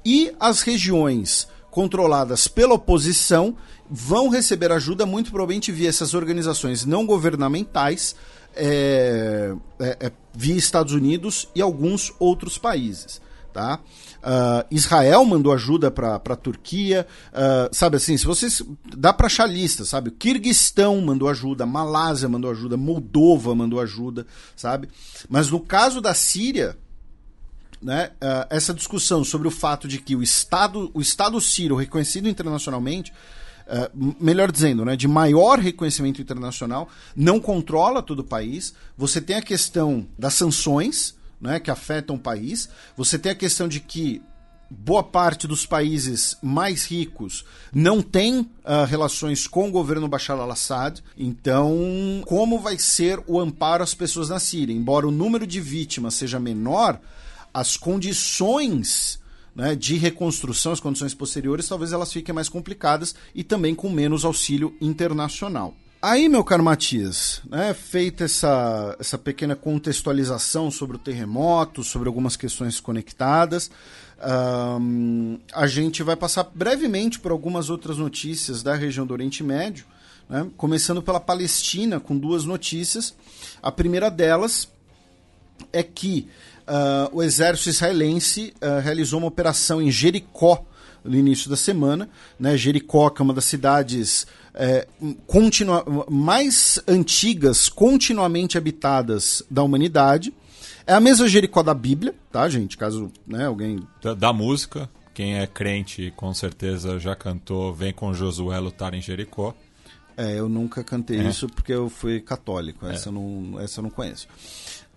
e as regiões controladas pela oposição vão receber ajuda muito provavelmente via essas organizações não governamentais, é, é, é, via Estados Unidos e alguns outros países. Tá? Uh, Israel mandou ajuda para a Turquia, uh, sabe assim, se vocês dá para achar lista, sabe? O Kirguistão mandou ajuda, Malásia mandou ajuda, Moldova mandou ajuda, sabe? Mas no caso da Síria, né, uh, essa discussão sobre o fato de que o Estado, o Estado sírio reconhecido internacionalmente Uh, melhor dizendo, né, de maior reconhecimento internacional, não controla todo o país. Você tem a questão das sanções, né, que afetam o país. Você tem a questão de que boa parte dos países mais ricos não tem uh, relações com o governo Bashar al-Assad. Então, como vai ser o amparo às pessoas na Síria? Embora o número de vítimas seja menor, as condições né, de reconstrução, as condições posteriores, talvez elas fiquem mais complicadas e também com menos auxílio internacional. Aí, meu caro Matias, né, feita essa, essa pequena contextualização sobre o terremoto, sobre algumas questões conectadas, a gente vai passar brevemente por algumas outras notícias da região do Oriente Médio, né, começando pela Palestina, com duas notícias. A primeira delas é que uh, o exército israelense uh, realizou uma operação em Jericó no início da semana. Né? Jericó, que é uma das cidades é, continua, mais antigas, continuamente habitadas da humanidade. É a mesma Jericó da Bíblia, tá, gente? Caso né, alguém. Da, da música, quem é crente com certeza já cantou Vem com Josué lutar em Jericó. É, eu nunca cantei é. isso porque eu fui católico. Essa, é. eu, não, essa eu não conheço.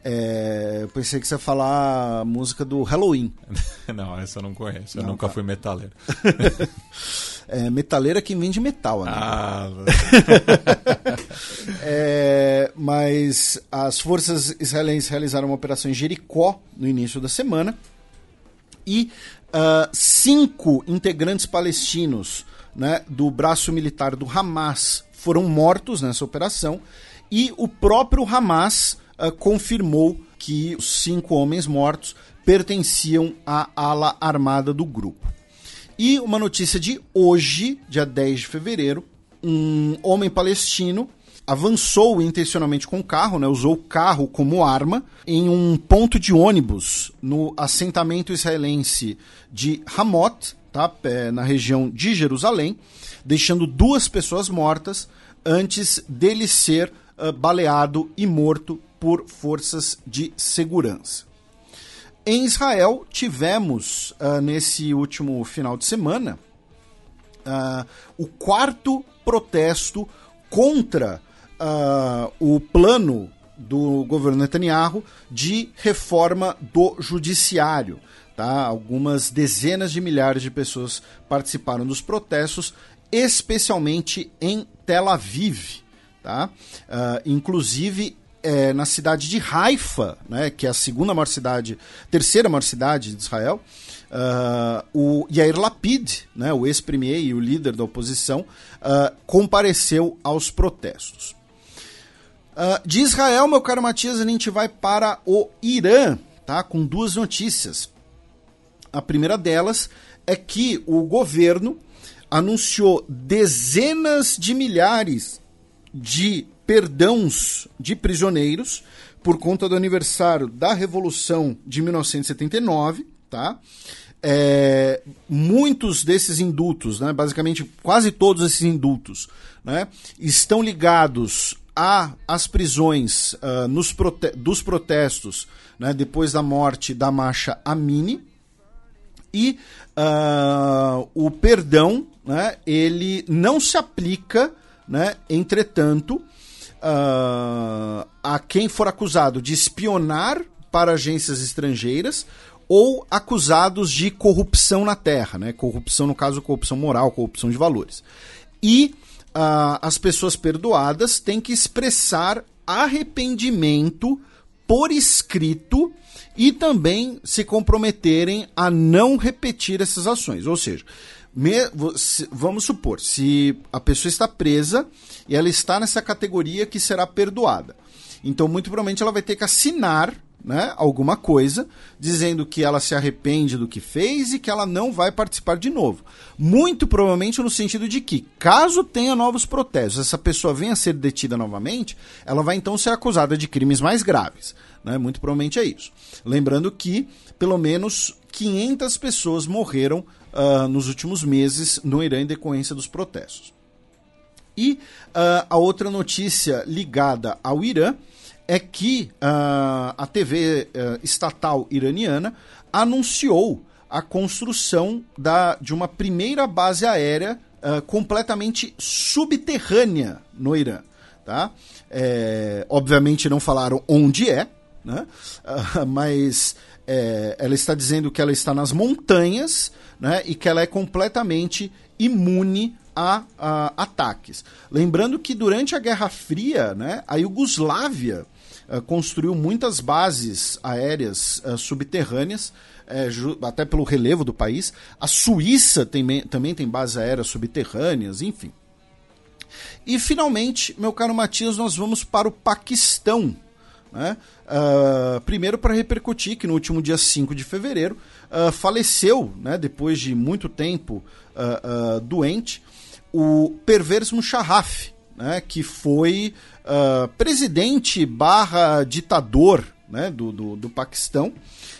É, eu pensei que você ia falar a música do Halloween. não, essa eu não conheço. Eu não, nunca tá. fui metaleiro. é, metaleiro é quem vende metal, né? Ah, é, mas as forças israelenses realizaram uma operação em Jericó no início da semana e uh, cinco integrantes palestinos né, do braço militar do Hamas foram mortos nessa operação e o próprio Hamas uh, confirmou que os cinco homens mortos pertenciam à ala armada do grupo. E uma notícia de hoje, dia 10 de fevereiro, um homem palestino avançou intencionalmente com o carro, né, usou o carro como arma em um ponto de ônibus no assentamento israelense de Hamot, tá, na região de Jerusalém, deixando duas pessoas mortas antes dele ser uh, baleado e morto por forças de segurança. Em Israel, tivemos uh, nesse último final de semana uh, o quarto protesto contra uh, o plano do governo Netanyahu de reforma do judiciário. Tá? Algumas dezenas de milhares de pessoas participaram dos protestos, especialmente em Tel Aviv. Tá? Inclusive é, na cidade de Haifa, né, que é a segunda maior cidade, terceira maior cidade de Israel, uh, o Yair Lapid, né, o ex-premier e o líder da oposição, uh, compareceu aos protestos. Uh, de Israel, meu caro Matias, a gente vai para o Irã, tá, com duas notícias. A primeira delas é que o governo anunciou dezenas de milhares de perdãos de prisioneiros por conta do aniversário da Revolução de 1979, tá? É, muitos desses indultos, né, basicamente quase todos esses indultos, né, estão ligados às prisões uh, nos prote dos protestos né, depois da morte da Masha Amini. E uh, o perdão né, ele não se aplica, né, entretanto, uh, a quem for acusado de espionar para agências estrangeiras ou acusados de corrupção na terra, né? Corrupção, no caso, corrupção moral, corrupção de valores. E uh, as pessoas perdoadas têm que expressar arrependimento por escrito e também se comprometerem a não repetir essas ações. Ou seja, me, vamos supor, se a pessoa está presa e ela está nessa categoria que será perdoada. Então, muito provavelmente, ela vai ter que assinar né, alguma coisa dizendo que ela se arrepende do que fez e que ela não vai participar de novo. Muito provavelmente no sentido de que, caso tenha novos protestos, essa pessoa venha a ser detida novamente, ela vai então ser acusada de crimes mais graves. Né? Muito provavelmente é isso. Lembrando que pelo menos 500 pessoas morreram uh, nos últimos meses no Irã em decorrência dos protestos. E uh, a outra notícia ligada ao Irã é que uh, a TV estatal iraniana anunciou a construção da, de uma primeira base aérea completamente subterrânea no Irã. Tá? É, obviamente não falaram onde é, né? Mas é, ela está dizendo que ela está nas montanhas né? e que ela é completamente imune a, a ataques. Lembrando que durante a Guerra Fria, né, a Iugoslávia uh, construiu muitas bases aéreas uh, subterrâneas, uh, até pelo relevo do país. A Suíça tem, também tem bases aéreas subterrâneas, enfim. E finalmente, meu caro Matias, nós vamos para o Paquistão. Né? Uh, primeiro para repercutir que no último dia 5 de fevereiro uh, faleceu, né, depois de muito tempo uh, doente, o Pervez Musharraf, né, que foi presidente barra ditador né, do, do, do, Paquistão.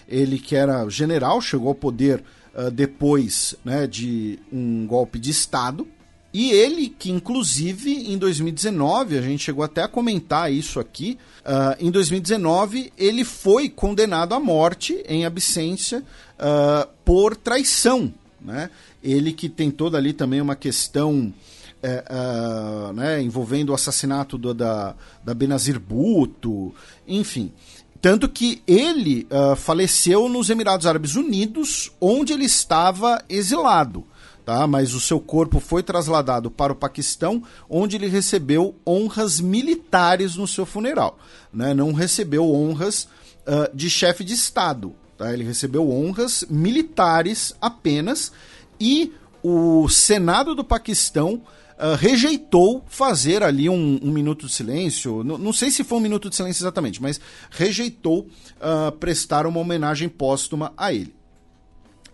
Ele que era general, chegou ao poder depois né, de um golpe de Estado. E ele, que inclusive em 2019, a gente chegou até a comentar isso aqui, uh, em 2019 ele foi condenado à morte em absência uh, por traição. Né? Ele que tem toda ali também uma questão uh, né, envolvendo o assassinato do, da, da Benazir Bhutto, enfim. Tanto que ele faleceu nos Emirados Árabes Unidos, onde ele estava exilado tá? mas o seu corpo foi trasladado para o Paquistão, onde ele recebeu honras militares no seu funeral. Né? Não recebeu honras uh, de chefe de Estado. Tá? Ele recebeu honras militares apenas e o Senado do Paquistão Uh, rejeitou fazer ali um, um minuto de silêncio. N não sei se foi um minuto de silêncio exatamente, mas rejeitou uh, prestar uma homenagem póstuma a ele.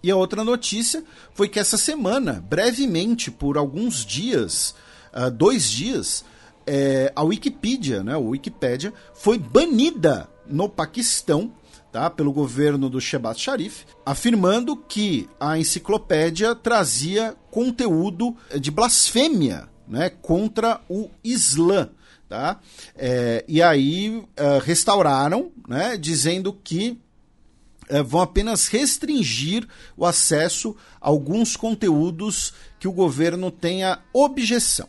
E a outra notícia foi que essa semana, brevemente, por alguns dias, uh, dois dias, é, a Wikipedia, né, a Wikipédia, foi banida no Paquistão tá, pelo governo do Shehbaz Sharif, afirmando que a enciclopédia trazia conteúdo de blasfêmia né, contra o Islã. Tá? É, e aí uh, restauraram, né, dizendo que é, vão apenas restringir o acesso a alguns conteúdos que o governo tenha objeção.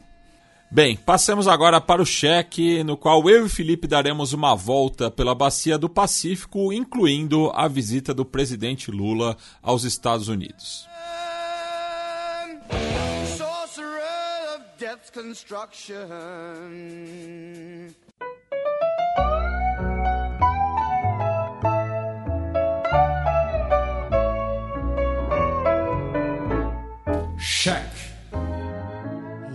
Bem, passemos agora para o cheque, no qual eu e Felipe daremos uma volta pela bacia do Pacífico, incluindo a visita do presidente Lula aos Estados Unidos. Cheque.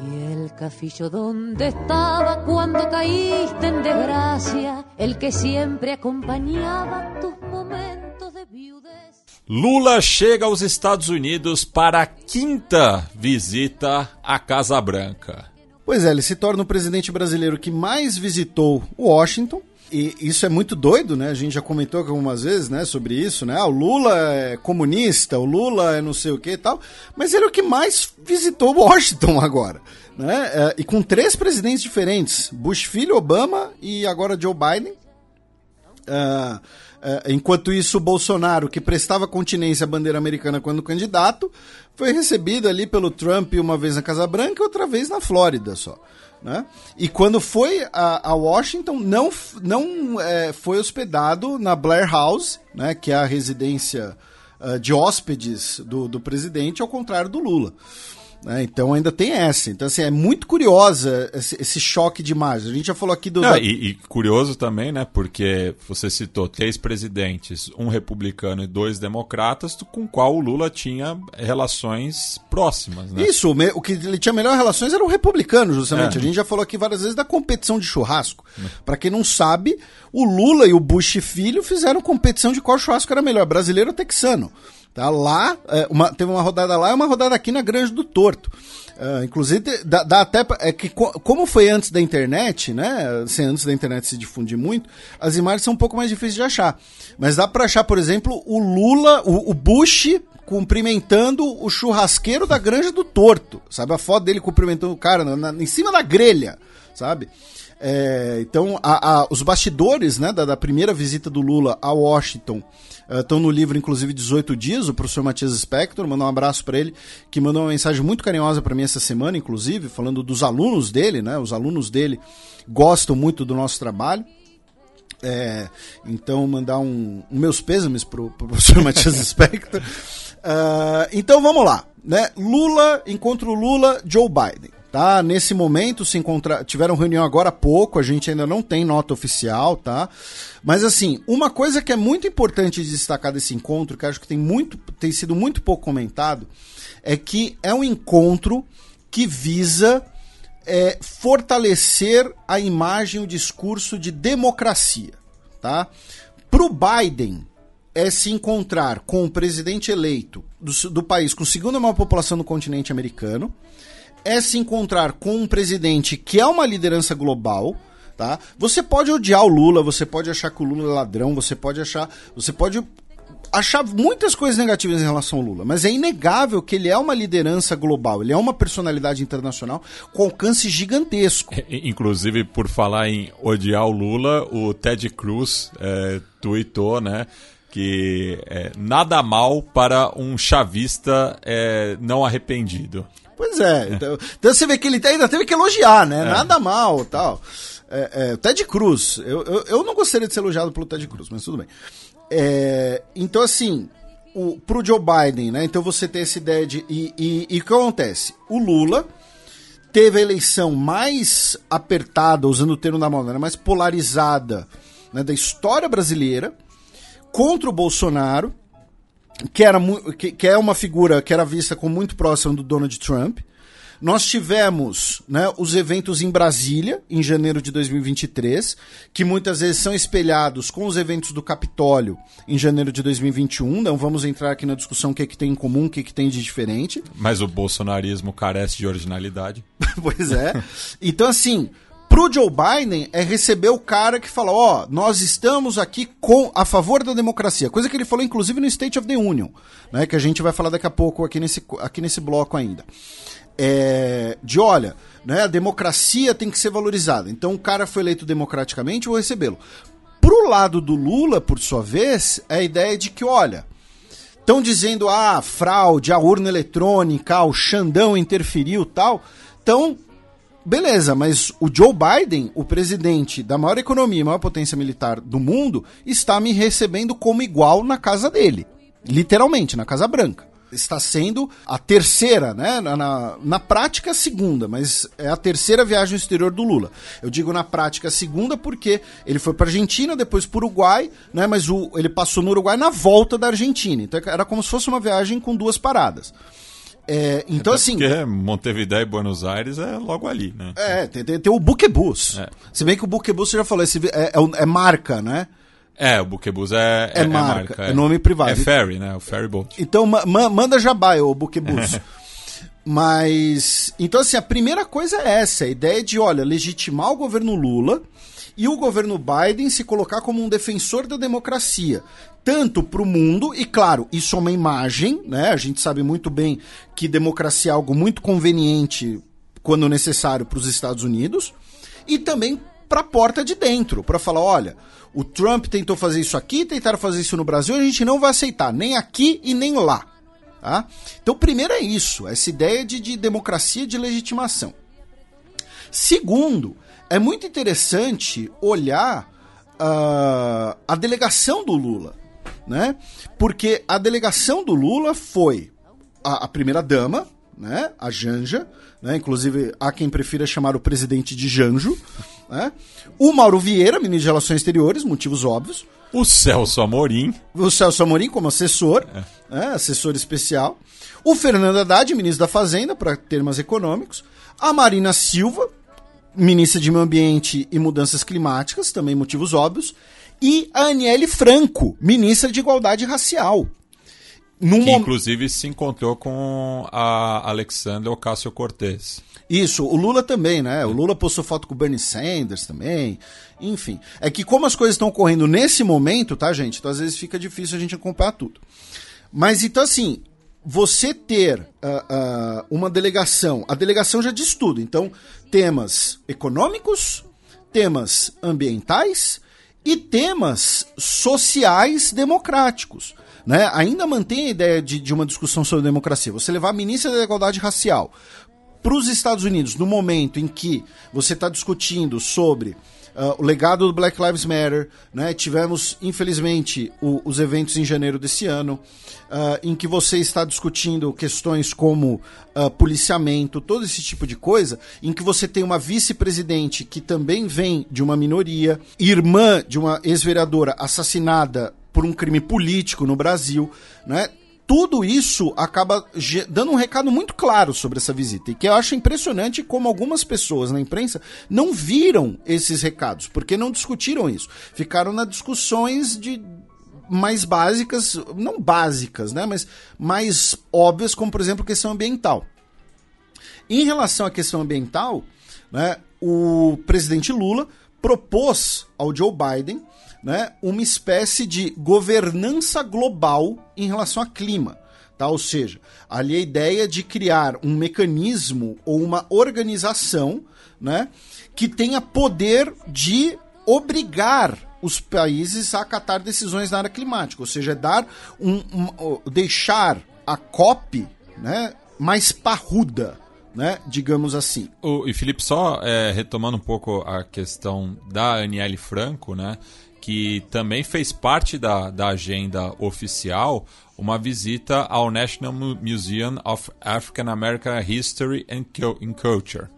Y el cafillo donde estaba cuando caíste en desgracia, el que siempre acompañaba tus momentos de viudez. Lula chega aos Estados Unidos para a quinta visita à Casa Branca. Pois é, ele se torna o presidente brasileiro que mais visitou Washington e isso é muito doido, né? A gente já comentou algumas vezes, né, sobre isso, né? Ah, o Lula é comunista, o Lula é não sei o que e tal, mas ele é o que mais visitou Washington agora, né? É, e com três presidentes diferentes, Bush filho, Obama e agora Joe Biden. Uh, enquanto isso, o Bolsonaro, que prestava continência à bandeira americana quando candidato, foi recebido ali pelo Trump uma vez na Casa Branca e outra vez na Flórida só. Né? E quando foi a, a Washington, não, não é, foi hospedado na Blair House, né, que é a residência uh, de hóspedes do, do presidente, ao contrário do Lula. Né? Então ainda tem essa. Então, assim, é muito curiosa esse, esse choque de imagens. A gente já falou aqui do. Não, e, e, curioso também, né? Porque você citou três presidentes, um republicano e dois democratas, com qual o Lula tinha relações próximas. Né? Isso, o que ele tinha melhor relações era o republicano, justamente. É. A gente já falou aqui várias vezes da competição de churrasco. É. Para quem não sabe, o Lula e o Bush filho fizeram competição de qual churrasco era melhor, brasileiro ou texano. Tá lá, é, uma, teve uma rodada lá e uma rodada aqui na Grande do Torto. Uh, inclusive, dá, dá, até. É que, como foi antes da internet, né? Assim, antes da internet se difundir muito, as imagens são um pouco mais difíceis de achar. Mas dá para achar, por exemplo, o Lula, o, o Bush cumprimentando o churrasqueiro da Granja do Torto. Sabe? A foto dele cumprimentando o cara na, na, em cima da grelha, sabe? É, então, a, a, os bastidores né, da, da, primeira visita do Lula a Washington Estão uh, no livro, inclusive, 18 dias, o professor Matias Spector, mandou um abraço para ele, que mandou uma mensagem muito carinhosa para mim essa semana, inclusive, falando dos alunos dele, né? Os alunos dele gostam muito do nosso trabalho. É, então, mandar um, meus pêsames pro, pro professor Matias Spector. Uh, então, vamos lá. Né? Lula, encontro Lula, Joe Biden. Tá? Nesse momento se encontra... tiveram reunião agora há pouco, a gente ainda não tem nota oficial, tá? Mas assim, uma coisa que é muito importante de destacar desse encontro, que acho que tem, muito, tem sido muito pouco comentado, é que é um encontro que visa é, fortalecer a imagem, o discurso de democracia. Tá? Para o Biden é se encontrar com o presidente eleito do, do país com a segunda maior população do continente americano, é se encontrar com um presidente que é uma liderança global, tá? Você pode odiar o Lula, você pode achar que o Lula é ladrão, você pode achar, você pode achar muitas coisas negativas em relação ao Lula, mas é inegável que ele é uma liderança global, ele é uma personalidade internacional com alcance gigantesco. Inclusive, por falar em odiar o Lula, o Ted Cruz é, tweetou, né? Que é, nada mal para um chavista é, não arrependido. Pois é, então, então, você vê que ele ainda teve que elogiar, né? É. Nada mal tal. É, é, Ted Cruz, eu, eu, eu, não gostaria de ser elogiado pelo Ted Cruz, mas tudo bem. É, então, assim, o, pro Joe Biden, né? Então você tem essa ideia de. E, e, e o que acontece? O Lula teve a eleição mais apertada, usando o termo da moda, né, mais polarizada né, da história brasileira contra o Bolsonaro que, era, que, que é uma figura que era vista como muito próxima do Donald Trump. Nós tivemos né, os eventos em Brasília, em janeiro de 2023, que muitas vezes são espelhados com os eventos do Capitólio em janeiro de 2021. Não vamos entrar aqui na discussão o que, é que tem em comum, o que, é que tem de diferente. Mas o bolsonarismo carece de originalidade. pois é. Então, assim, pro Joe Biden é receber o cara que fala, ó, oh, nós estamos aqui com a favor da democracia, coisa que ele falou inclusive no State of the Union, né, que a gente vai falar daqui a pouco aqui nesse, aqui nesse bloco ainda. É, de olha, né, a democracia tem que ser valorizada. Então o cara foi eleito democraticamente, vou recebê-lo. Pro lado do Lula, por sua vez, é a ideia de que, olha, estão dizendo, ah, fraude, a urna eletrônica, o Xandão interferiu tal. Então, Beleza, mas o Joe Biden, o presidente da maior economia, maior potência militar do mundo, está me recebendo como igual na casa dele. Literalmente, na Casa Branca. Está sendo a terceira, né? Na, na, na prática, a segunda, mas é a terceira viagem ao exterior do Lula. Eu digo na prática a segunda porque ele foi para Argentina, depois para Uruguai, né? Mas o, ele passou no Uruguai na volta da Argentina. Então era como se fosse uma viagem com duas paradas. É, então, assim. Porque Montevideo e Buenos Aires é logo ali, né? É, tem, tem, tem o Buquebus. É. Se bem que o Buquebus, você já falou, esse, é, é, é marca, né? É, o Buquebus é, é, é marca, marca, é. nome privado. É ferry, né? O ferry boat. Então, ma manda jabá, o Buquebus. Mas, então assim, a primeira coisa é essa, a ideia de, olha, legitimar o governo Lula e o governo Biden se colocar como um defensor da democracia, tanto para o mundo, e claro, isso é uma imagem, né? A gente sabe muito bem que democracia é algo muito conveniente quando necessário para os Estados Unidos, e também para a porta de dentro, para falar, olha, o Trump tentou fazer isso aqui, tentaram fazer isso no Brasil, a gente não vai aceitar, nem aqui e nem lá. Tá? Então, primeiro é isso, essa ideia de, de democracia de legitimação. Segundo, é muito interessante olhar uh, a delegação do Lula, né? Porque a delegação do Lula foi a, a primeira dama, né? A Janja, né? Inclusive há quem prefira chamar o presidente de Janjo, né? O Mauro Vieira, ministro de Relações Exteriores, motivos óbvios. O Celso Amorim. O Celso Amorim como assessor, é. Né? assessor especial. O Fernando Haddad, ministro da Fazenda, para termos econômicos. A Marina Silva, ministra de Meio Ambiente e Mudanças Climáticas, também motivos óbvios, e a Aniele Franco, ministra de Igualdade Racial. Num que mom... inclusive se encontrou com a Alexandra Ocasio-Cortez. Isso, o Lula também, né? O Lula postou foto com o Bernie Sanders também. Enfim, é que como as coisas estão ocorrendo nesse momento, tá, gente? Então às vezes fica difícil a gente acompanhar tudo. Mas então assim, você ter uh, uh, uma delegação, a delegação já diz tudo. Então, temas econômicos, temas ambientais e temas sociais democráticos. Né? Ainda mantém a ideia de, de uma discussão sobre democracia. Você levar a ministra da Igualdade Racial para os Estados Unidos no momento em que você está discutindo sobre uh, o legado do Black Lives Matter, né? tivemos, infelizmente, o, os eventos em janeiro desse ano, uh, em que você está discutindo questões como uh, policiamento, todo esse tipo de coisa, em que você tem uma vice-presidente que também vem de uma minoria, irmã de uma ex-vereadora assassinada por um crime político no Brasil, né? Tudo isso acaba dando um recado muito claro sobre essa visita. E que eu acho impressionante como algumas pessoas na imprensa não viram esses recados, porque não discutiram isso. Ficaram nas discussões de mais básicas, não básicas, né, mas mais óbvias, como por exemplo questão ambiental. Em relação à questão ambiental, né, o presidente Lula propôs ao Joe Biden né, uma espécie de governança global em relação ao clima. Tá? Ou seja, ali a ideia de criar um mecanismo ou uma organização né, que tenha poder de obrigar os países a acatar decisões na área climática, ou seja, dar um, um deixar a COP né, mais parruda, né? Digamos assim. O, e Felipe, só é, retomando um pouco a questão da Aniele Franco, né? que também fez parte da, da agenda oficial uma visita ao National Museum of African American History and Culture,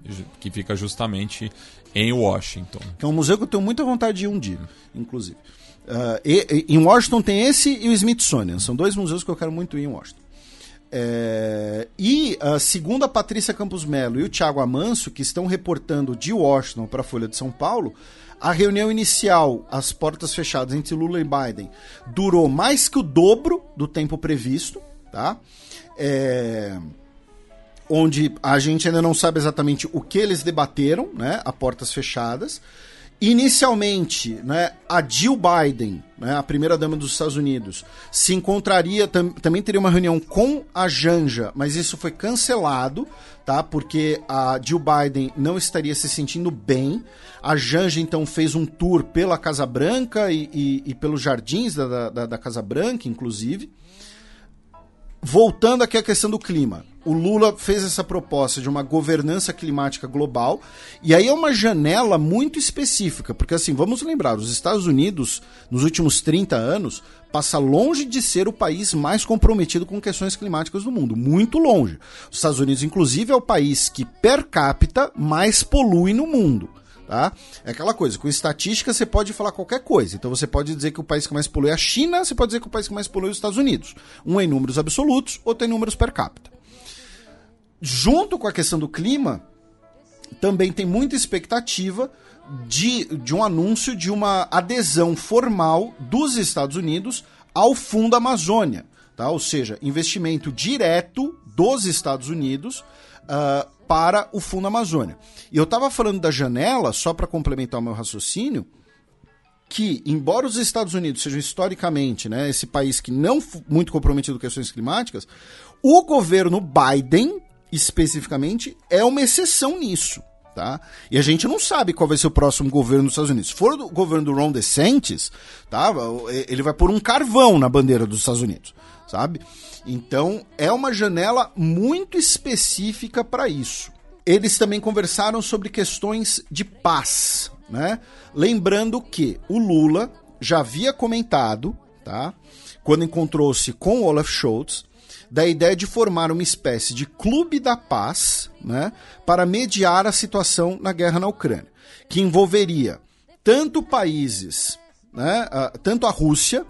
que fica justamente em Washington. Que é um museu que eu tenho muita vontade de ir um dia, inclusive. Uh, e, e, em Washington tem esse e o Smithsonian. São dois museus que eu quero muito ir em Washington. É, e segundo a Patrícia Campos Melo e o Thiago Amanso, que estão reportando de Washington para a Folha de São Paulo, a reunião inicial, as portas fechadas entre Lula e Biden, durou mais que o dobro do tempo previsto, tá? É... Onde a gente ainda não sabe exatamente o que eles debateram, né? A portas fechadas. Inicialmente, né, a Jill Biden, né, a primeira-dama dos Estados Unidos, se encontraria, tam, também teria uma reunião com a Janja, mas isso foi cancelado, tá? Porque a Jill Biden não estaria se sentindo bem. A Janja, então, fez um tour pela Casa Branca e, e, e pelos jardins da, da, da Casa Branca, inclusive. Voltando aqui à questão do clima o Lula fez essa proposta de uma governança climática global, e aí é uma janela muito específica, porque assim, vamos lembrar, os Estados Unidos, nos últimos 30 anos, passa longe de ser o país mais comprometido com questões climáticas do mundo, muito longe. Os Estados Unidos, inclusive, é o país que per capita mais polui no mundo. Tá? É aquela coisa, com estatística você pode falar qualquer coisa. Então você pode dizer que o país que mais polui é a China, você pode dizer que o país que mais polui é os Estados Unidos. Um é em números absolutos, outro é em números per capita junto com a questão do clima, também tem muita expectativa de, de um anúncio de uma adesão formal dos Estados Unidos ao Fundo Amazônia, tá? ou seja, investimento direto dos Estados Unidos uh, para o Fundo Amazônia. E eu estava falando da janela, só para complementar o meu raciocínio, que, embora os Estados Unidos sejam historicamente né, esse país que não muito comprometido com questões climáticas, o governo Biden especificamente é uma exceção nisso. Tá? E a gente não sabe qual vai ser o próximo governo dos Estados Unidos. Se for o governo do Ron DeSantis, tá? ele vai pôr um carvão na bandeira dos Estados Unidos, sabe? Então é uma janela muito específica para isso. Eles também conversaram sobre questões de paz, né? Lembrando que o Lula já havia comentado, tá? Quando encontrou-se com Olaf Scholz, da ideia de formar uma espécie de clube da paz né, para mediar a situação na guerra na Ucrânia, que envolveria tanto países, né, tanto a Rússia,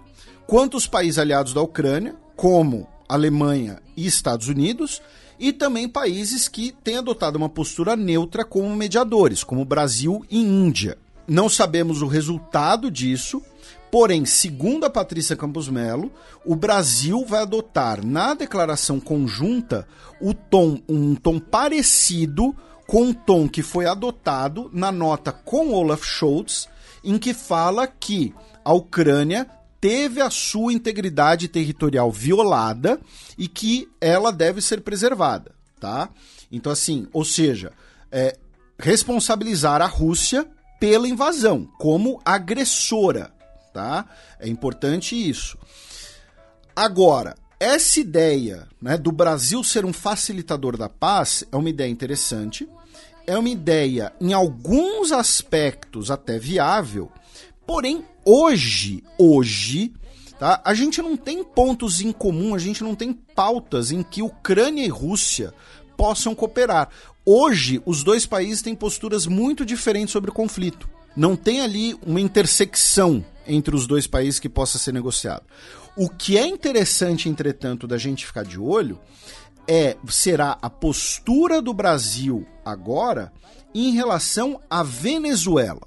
quanto os países aliados da Ucrânia, como Alemanha e Estados Unidos, e também países que têm adotado uma postura neutra como mediadores, como Brasil e Índia. Não sabemos o resultado disso, Porém, segundo a Patrícia Campos Melo, o Brasil vai adotar na declaração conjunta o tom, um tom parecido com o tom que foi adotado na nota com Olaf Scholz, em que fala que a Ucrânia teve a sua integridade territorial violada e que ela deve ser preservada, tá? Então assim, ou seja, é, responsabilizar a Rússia pela invasão como agressora tá? É importante isso. Agora, essa ideia né, do Brasil ser um facilitador da paz é uma ideia interessante é uma ideia, em alguns aspectos, até viável, porém, hoje, hoje, tá, a gente não tem pontos em comum, a gente não tem pautas em que Ucrânia e Rússia possam cooperar. Hoje, os dois países têm posturas muito diferentes sobre o conflito. Não tem ali uma intersecção entre os dois países que possa ser negociado. O que é interessante, entretanto, da gente ficar de olho é será a postura do Brasil agora em relação à Venezuela.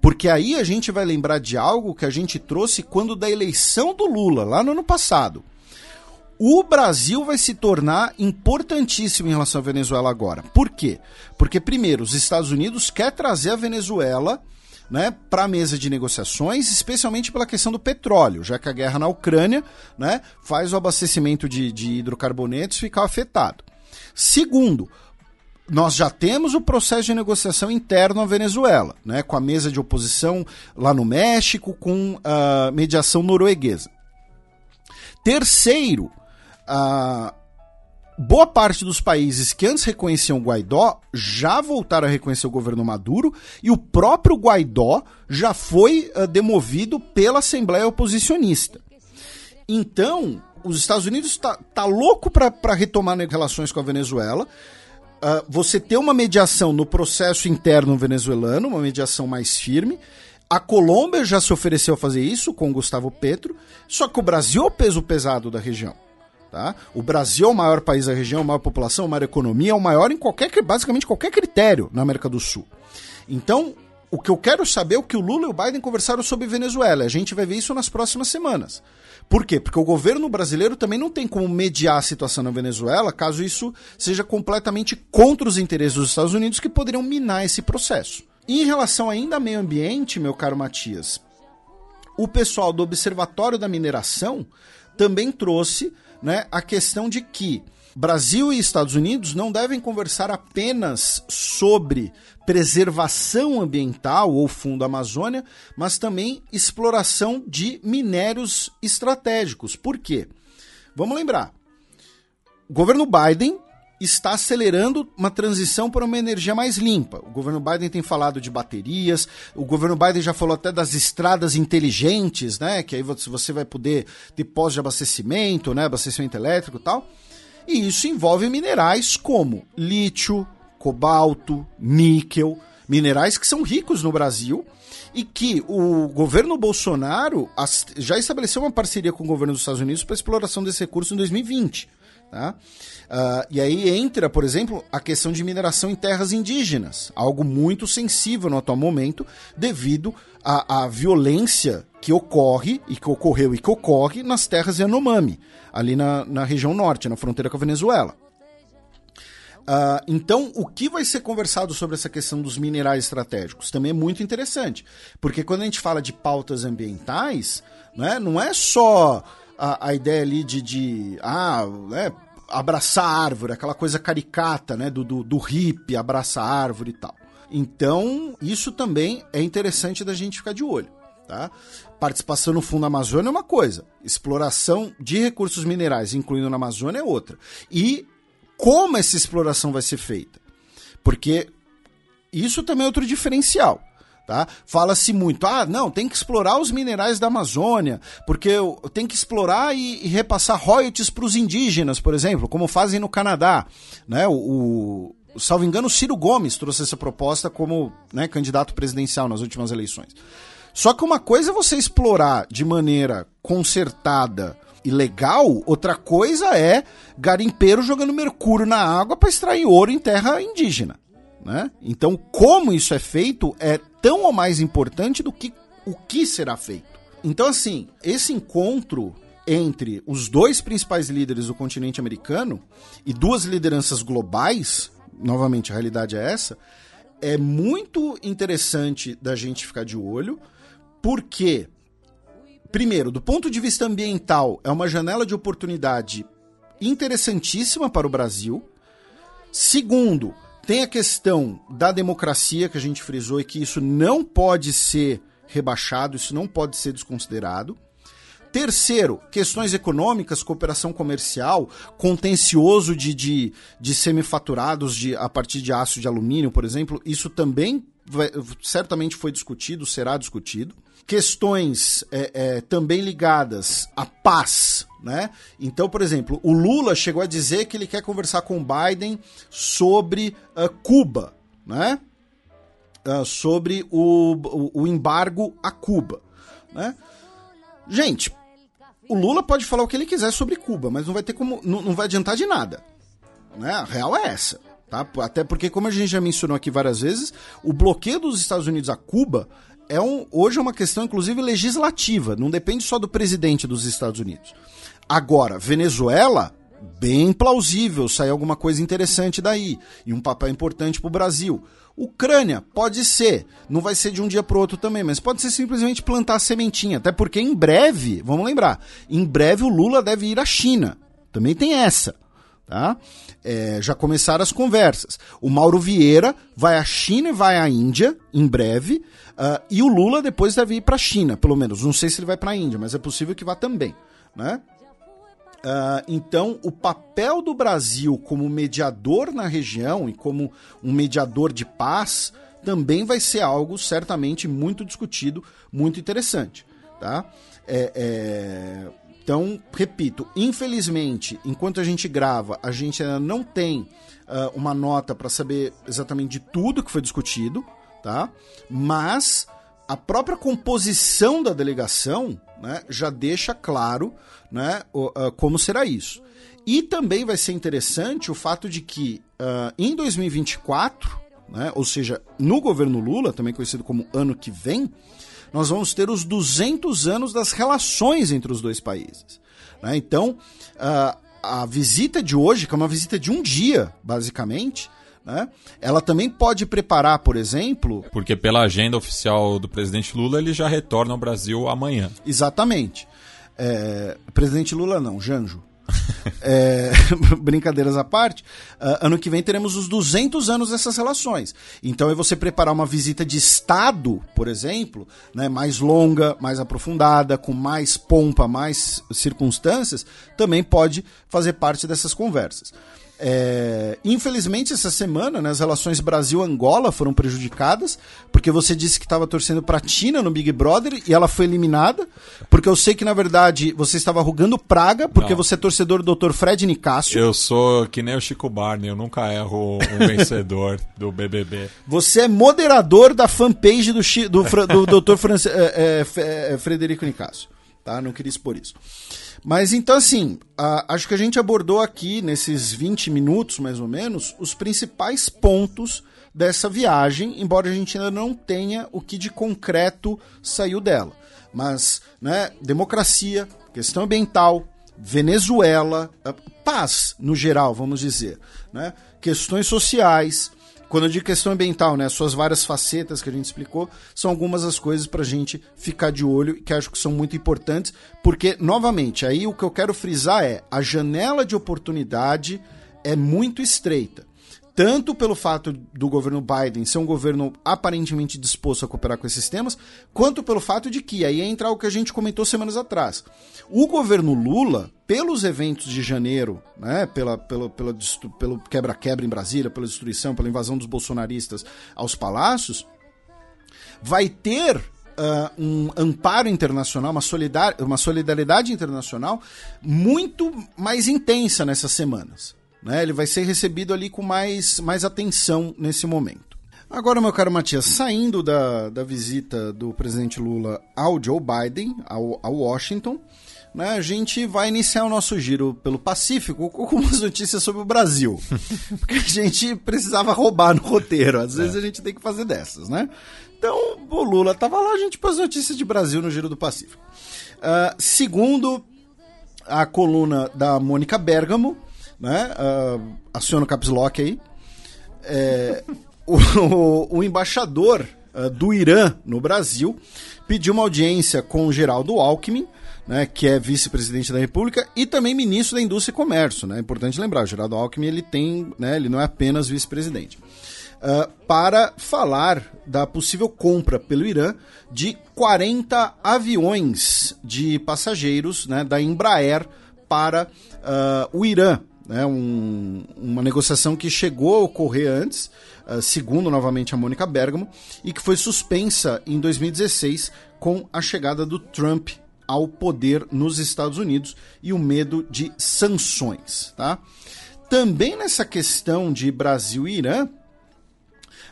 Porque aí a gente vai lembrar de algo que a gente trouxe quando da eleição do Lula, lá no ano passado. O Brasil vai se tornar importantíssimo em relação à Venezuela agora. Por quê? Porque, primeiro, os Estados Unidos quer trazer a Venezuela né, para a mesa de negociações, especialmente pela questão do petróleo, já que a guerra na Ucrânia né, faz o abastecimento de, de hidrocarbonetos ficar afetado. Segundo, nós já temos o processo de negociação interno à Venezuela, né, com a mesa de oposição lá no México, com a mediação norueguesa. Terceiro, a boa parte dos países que antes reconheciam o Guaidó já voltaram a reconhecer o governo Maduro e o próprio Guaidó já foi uh, demovido pela Assembleia Oposicionista. Então, os Estados Unidos está tá louco para retomar relações com a Venezuela. Uh, você ter uma mediação no processo interno venezuelano, uma mediação mais firme. A Colômbia já se ofereceu a fazer isso com Gustavo Petro, só que o Brasil é o peso pesado da região. Tá? O Brasil é o maior país da região, a maior população, a maior economia, é o maior em qualquer, basicamente qualquer critério na América do Sul. Então, o que eu quero saber é o que o Lula e o Biden conversaram sobre Venezuela. A gente vai ver isso nas próximas semanas. Por quê? Porque o governo brasileiro também não tem como mediar a situação na Venezuela caso isso seja completamente contra os interesses dos Estados Unidos que poderiam minar esse processo. E em relação ainda ao meio ambiente, meu caro Matias, o pessoal do Observatório da Mineração também trouxe né, a questão de que Brasil e Estados Unidos não devem conversar apenas sobre preservação ambiental ou fundo Amazônia, mas também exploração de minérios estratégicos. Por quê? Vamos lembrar. O governo Biden está acelerando uma transição para uma energia mais limpa. O governo Biden tem falado de baterias, o governo Biden já falou até das estradas inteligentes, né? Que aí você vai poder ter pós de abastecimento, né? Abastecimento elétrico e tal. E isso envolve minerais como lítio, cobalto, níquel, minerais que são ricos no Brasil e que o governo Bolsonaro já estabeleceu uma parceria com o governo dos Estados Unidos para exploração desse recurso em 2020. Tá? Uh, e aí entra, por exemplo, a questão de mineração em terras indígenas, algo muito sensível no atual momento, devido à, violência que ocorre, e que ocorreu e que ocorre nas terras Yanomami, ali na, na região norte, na fronteira com a Venezuela. Uh, então, o que vai ser conversado sobre essa questão dos minerais estratégicos também é muito interessante, porque quando a gente fala de pautas ambientais, né, não é só a, a ideia ali de, de ah, né, abraçar a árvore, aquela coisa caricata, né, do, do, do hippie, abraça a árvore e tal. Então, isso também é interessante da gente ficar de olho. Tá? Participação no Fundo Amazônia é uma coisa, exploração de recursos minerais, incluindo na Amazônia, é outra. E como essa exploração vai ser feita? Porque isso também é outro diferencial. Tá? Fala-se muito, ah, não, tem que explorar os minerais da Amazônia, porque tem que explorar e, e repassar royalties para os indígenas, por exemplo, como fazem no Canadá. Né? O, o, salvo engano, Ciro Gomes trouxe essa proposta como né, candidato presidencial nas últimas eleições. Só que uma coisa é você explorar de maneira concertada e legal, outra coisa é garimpeiro jogando mercúrio na água para extrair ouro em terra indígena. Né? Então, como isso é feito é tão ou mais importante do que o que será feito. Então, assim, esse encontro entre os dois principais líderes do continente americano e duas lideranças globais, novamente a realidade é essa, é muito interessante da gente ficar de olho, porque, primeiro, do ponto de vista ambiental, é uma janela de oportunidade interessantíssima para o Brasil. Segundo, tem a questão da democracia que a gente frisou e que isso não pode ser rebaixado, isso não pode ser desconsiderado. terceiro, questões econômicas, cooperação comercial, contencioso de, de, de semifaturados de, a partir de aço de alumínio, por exemplo, isso também vai, certamente foi discutido, será discutido. Questões é, é, também ligadas à paz, né? Então, por exemplo, o Lula chegou a dizer que ele quer conversar com o Biden sobre uh, Cuba, né? Uh, sobre o, o, o, embargo a Cuba, né? Gente, o Lula pode falar o que ele quiser sobre Cuba, mas não vai ter como, não, não vai adiantar de nada, né? A real é essa, tá? Até porque, como a gente já mencionou aqui várias vezes, o bloqueio dos Estados Unidos a Cuba é um, hoje é uma questão, inclusive, legislativa. Não depende só do presidente dos Estados Unidos. Agora, Venezuela, bem plausível sair alguma coisa interessante daí e um papel importante para o Brasil. Ucrânia, pode ser, não vai ser de um dia para outro também, mas pode ser simplesmente plantar sementinha, até porque em breve, vamos lembrar, em breve o Lula deve ir à China, também tem essa, tá? É, já começaram as conversas. O Mauro Vieira vai à China e vai à Índia em breve, uh, e o Lula depois deve ir para a China, pelo menos. Não sei se ele vai para a Índia, mas é possível que vá também, né? Uh, então, o papel do Brasil como mediador na região e como um mediador de paz também vai ser algo certamente muito discutido, muito interessante. Tá? É, é... Então, repito, infelizmente, enquanto a gente grava, a gente ainda não tem uh, uma nota para saber exatamente de tudo que foi discutido, tá? Mas a própria composição da delegação né, já deixa claro né, uh, como será isso. E também vai ser interessante o fato de que uh, em 2024, né, ou seja, no governo Lula, também conhecido como ano que vem, nós vamos ter os 200 anos das relações entre os dois países. Né? Então, uh, a visita de hoje, que é uma visita de um dia, basicamente, né? Ela também pode preparar, por exemplo. Porque pela agenda oficial do presidente Lula, ele já retorna ao Brasil amanhã. Exatamente. É, presidente Lula não, Janjo. é, brincadeiras à parte, uh, ano que vem teremos os 200 anos dessas relações. Então é você preparar uma visita de Estado, por exemplo, né, mais longa, mais aprofundada, com mais pompa, mais circunstâncias, também pode fazer parte dessas conversas. É, infelizmente, essa semana, né, as relações Brasil-Angola foram prejudicadas, porque você disse que estava torcendo para a Tina no Big Brother e ela foi eliminada. Porque eu sei que, na verdade, você estava rugando praga, porque Não. você é torcedor do Dr. Fred Nicásio. Eu sou que nem o Chico Barney, eu nunca erro um vencedor do BBB. Você é moderador da fanpage do, do, do Dr. France, é, é, é, Frederico Nicásio. Tá? Não queria expor isso. Mas então, assim, acho que a gente abordou aqui, nesses 20 minutos mais ou menos, os principais pontos dessa viagem, embora a gente ainda não tenha o que de concreto saiu dela. Mas, né, democracia, questão ambiental, Venezuela, paz no geral, vamos dizer, né? Questões sociais, quando eu digo questão ambiental, né, suas várias facetas que a gente explicou, são algumas das coisas para a gente ficar de olho que acho que são muito importantes, porque, novamente, aí o que eu quero frisar é a janela de oportunidade é muito estreita tanto pelo fato do governo Biden ser um governo aparentemente disposto a cooperar com esses temas, quanto pelo fato de que, aí entra o que a gente comentou semanas atrás, o governo Lula, pelos eventos de janeiro, né, pela, pela, pela, pelo quebra-quebra em Brasília, pela destruição, pela invasão dos bolsonaristas aos palácios, vai ter Uh, um amparo internacional, uma, solidar uma solidariedade internacional muito mais intensa nessas semanas. Né? Ele vai ser recebido ali com mais, mais atenção nesse momento. Agora, meu caro Matias, saindo da, da visita do presidente Lula ao Joe Biden, ao, ao Washington, né, a gente vai iniciar o nosso giro pelo Pacífico com algumas notícias sobre o Brasil. Porque a gente precisava roubar no roteiro. Às vezes é. a gente tem que fazer dessas, né? Então, o Lula estava lá, a gente pôs notícias de Brasil no Giro do Pacífico. Uh, segundo a coluna da Mônica Bergamo, né? Uh, aciona o caps lock aí. É, o, o, o, embaixador uh, do Irã no Brasil pediu uma audiência com o Geraldo Alckmin, né, que é vice-presidente da República e também ministro da Indústria e Comércio. Né? É importante lembrar, o Geraldo Alckmin ele tem, né, ele não é apenas vice-presidente. uh, para falar da possível compra pelo Irã de 40 aviões de passageiros né, da Embraer para uh, o Irã. Né, um, uma negociação que chegou a ocorrer antes, uh, segundo novamente a Mônica Bergamo, e que foi suspensa em 2016 com a chegada do Trump ao poder nos Estados Unidos e o medo de sanções. Tá? Também nessa questão de Brasil e Irã,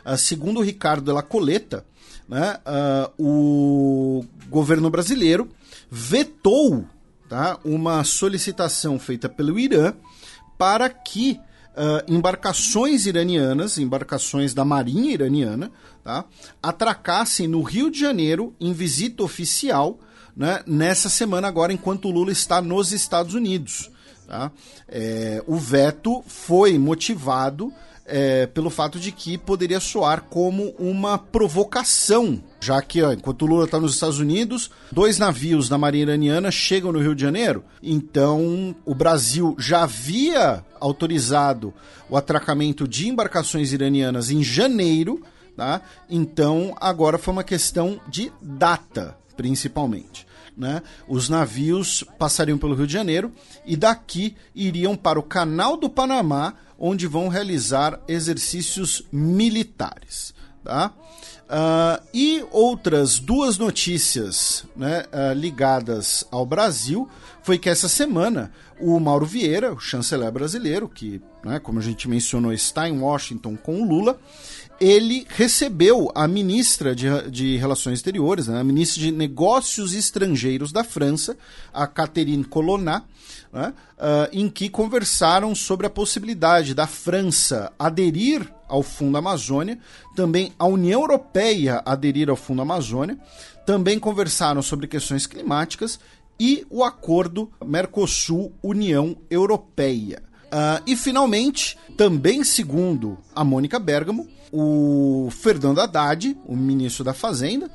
uh, segundo o Ricardo la Coleta, né, uh, o governo brasileiro vetou tá, uma solicitação feita pelo Irã para que uh, embarcações iranianas, embarcações da Marinha Iraniana, tá, atracassem no Rio de Janeiro em visita oficial né, nessa semana agora, enquanto o Lula está nos Estados Unidos. Tá? É, o veto foi motivado é, pelo fato de que poderia soar como uma provocação, já que ó, enquanto o Lula está nos Estados Unidos, dois navios da Marinha Iraniana chegam no Rio de Janeiro. Então, o Brasil já havia autorizado o atracamento de embarcações iranianas em janeiro, tá? Então, agora foi uma questão de data, principalmente. Né? Os navios passariam pelo Rio de Janeiro e daqui iriam para o Canal do Panamá, onde vão realizar exercícios militares. Tá? Uh, e outras duas notícias né, uh, ligadas ao Brasil foi que essa semana o Mauro Vieira, o chanceler brasileiro, que, né, como a gente mencionou, está em Washington com o Lula, ele recebeu a ministra de, de Relações Exteriores, né, a ministra de Negócios Estrangeiros da França, a Catherine Colonna, né, uh, em que conversaram sobre a possibilidade da França aderir ao Fundo Amazônia, também a União Europeia aderir ao Fundo Amazônia, também conversaram sobre questões climáticas e o acordo Mercosul-União Europeia. Uh, e finalmente, também segundo a Mônica Bergamo, o Fernando Haddad, o ministro da Fazenda,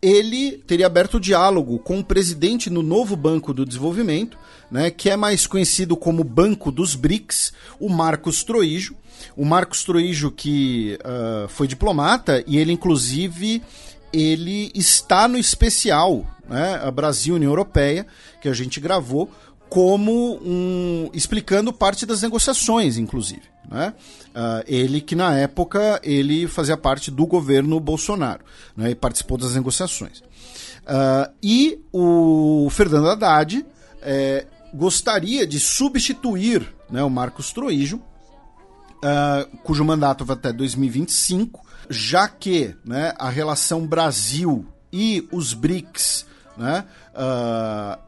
ele teria aberto diálogo com o presidente no novo Banco do Desenvolvimento, né, que é mais conhecido como Banco dos BRICS, o Marcos Troijo. O Marcos Troijo que uh, foi diplomata e ele inclusive ele está no especial, né, a Brasil União Europeia, que a gente gravou como um explicando parte das negociações, inclusive. Né? Uh, ele que na época ele fazia parte do governo Bolsonaro né? e participou das negociações. Uh, e o Fernando Haddad é, gostaria de substituir né, o Marcos Troijo, uh, cujo mandato vai até 2025, já que né, a relação Brasil e os BRICS né,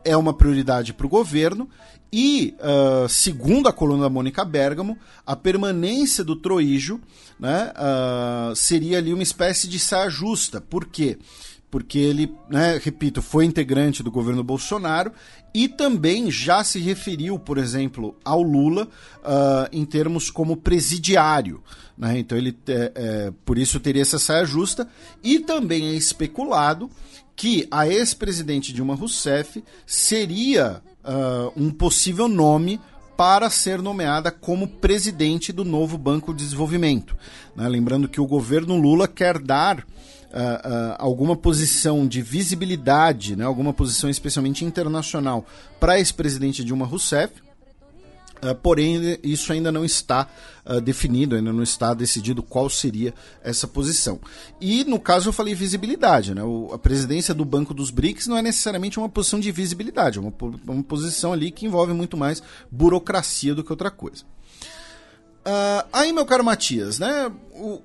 é uma prioridade para o governo. E, uh, segundo a coluna da Mônica Bergamo, a permanência do Troijo né, uh, seria ali uma espécie de saia justa. Por quê? Porque ele, né, repito, foi integrante do governo Bolsonaro e também já se referiu, por exemplo, ao Lula uh, em termos como presidiário. Né? Então ele é, é, por isso teria essa saia justa. E também é especulado que a ex-presidente Dilma Rousseff seria uh, um possível nome para ser nomeada como presidente do novo Banco de Desenvolvimento. Né? Lembrando que o governo Lula quer dar uh, uh, alguma posição de visibilidade, né? alguma posição especialmente internacional para ex-presidente Dilma Rousseff porém, isso ainda não está uh, definido, ainda não está decidido qual seria essa posição. E no caso eu falei visibilidade, né? O, a presidência do Banco dos BRICS não é necessariamente uma posição de visibilidade, é uma, uma posição ali que envolve muito mais burocracia do que outra coisa. Uh, aí, meu caro Matias, né? O,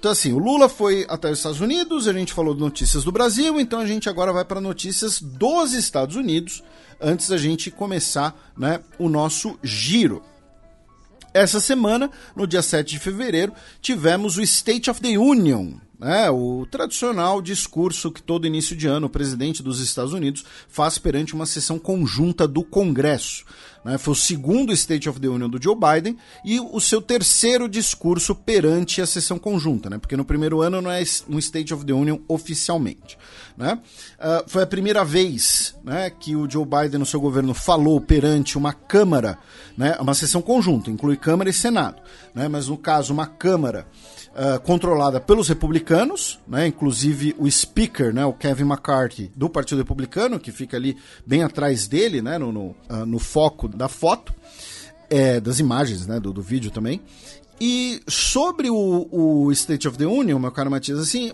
então, assim, o Lula foi até os Estados Unidos, a gente falou de notícias do Brasil, então a gente agora vai para notícias dos Estados Unidos, antes da gente começar né, o nosso giro. Essa semana, no dia 7 de fevereiro, tivemos o State of the Union né, o tradicional discurso que todo início de ano o presidente dos Estados Unidos faz perante uma sessão conjunta do Congresso. Né, foi o segundo State of the Union do Joe Biden e o seu terceiro discurso perante a sessão conjunta, né, porque no primeiro ano não é um State of the Union oficialmente. Né? Uh, foi a primeira vez né, que o Joe Biden, no seu governo, falou perante uma Câmara, né, uma sessão conjunta, inclui Câmara e Senado, né, mas no caso, uma Câmara uh, controlada pelos republicanos, né, inclusive o Speaker, né, o Kevin McCarthy, do Partido Republicano, que fica ali bem atrás dele, né, no, no, uh, no foco da foto, é, das imagens, né, do, do vídeo também. E sobre o, o, State of the Union, meu caro Matias, assim,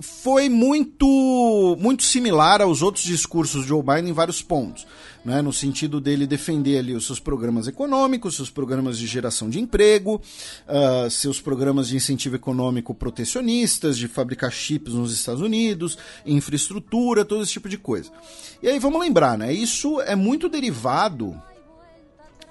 foi muito muito similar aos outros discursos de Joe Biden em vários pontos, né? no sentido dele defender ali os seus programas econômicos, seus programas de geração de emprego, uh, seus programas de incentivo econômico protecionistas, de fabricar chips nos Estados Unidos, infraestrutura, todo esse tipo de coisa. E aí vamos lembrar, né? Isso é muito derivado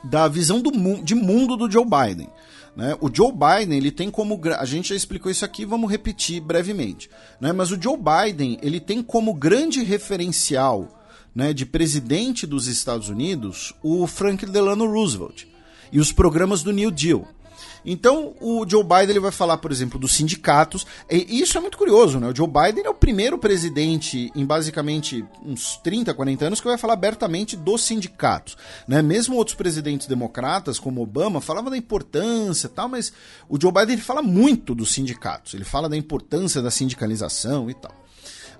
da visão do, de mundo do Joe Biden. Né? O Joe Biden ele tem como a gente já explicou isso aqui, vamos repetir brevemente. Né? Mas o Joe Biden ele tem como grande referencial né, de presidente dos Estados Unidos o Franklin Delano Roosevelt e os programas do New Deal. Então, o Joe Biden ele vai falar, por exemplo, dos sindicatos. E isso é muito curioso, né? O Joe Biden é o primeiro presidente em basicamente uns 30, 40 anos que vai falar abertamente dos sindicatos. Né? Mesmo outros presidentes democratas, como Obama, falavam da importância tal, mas o Joe Biden ele fala muito dos sindicatos. Ele fala da importância da sindicalização e tal.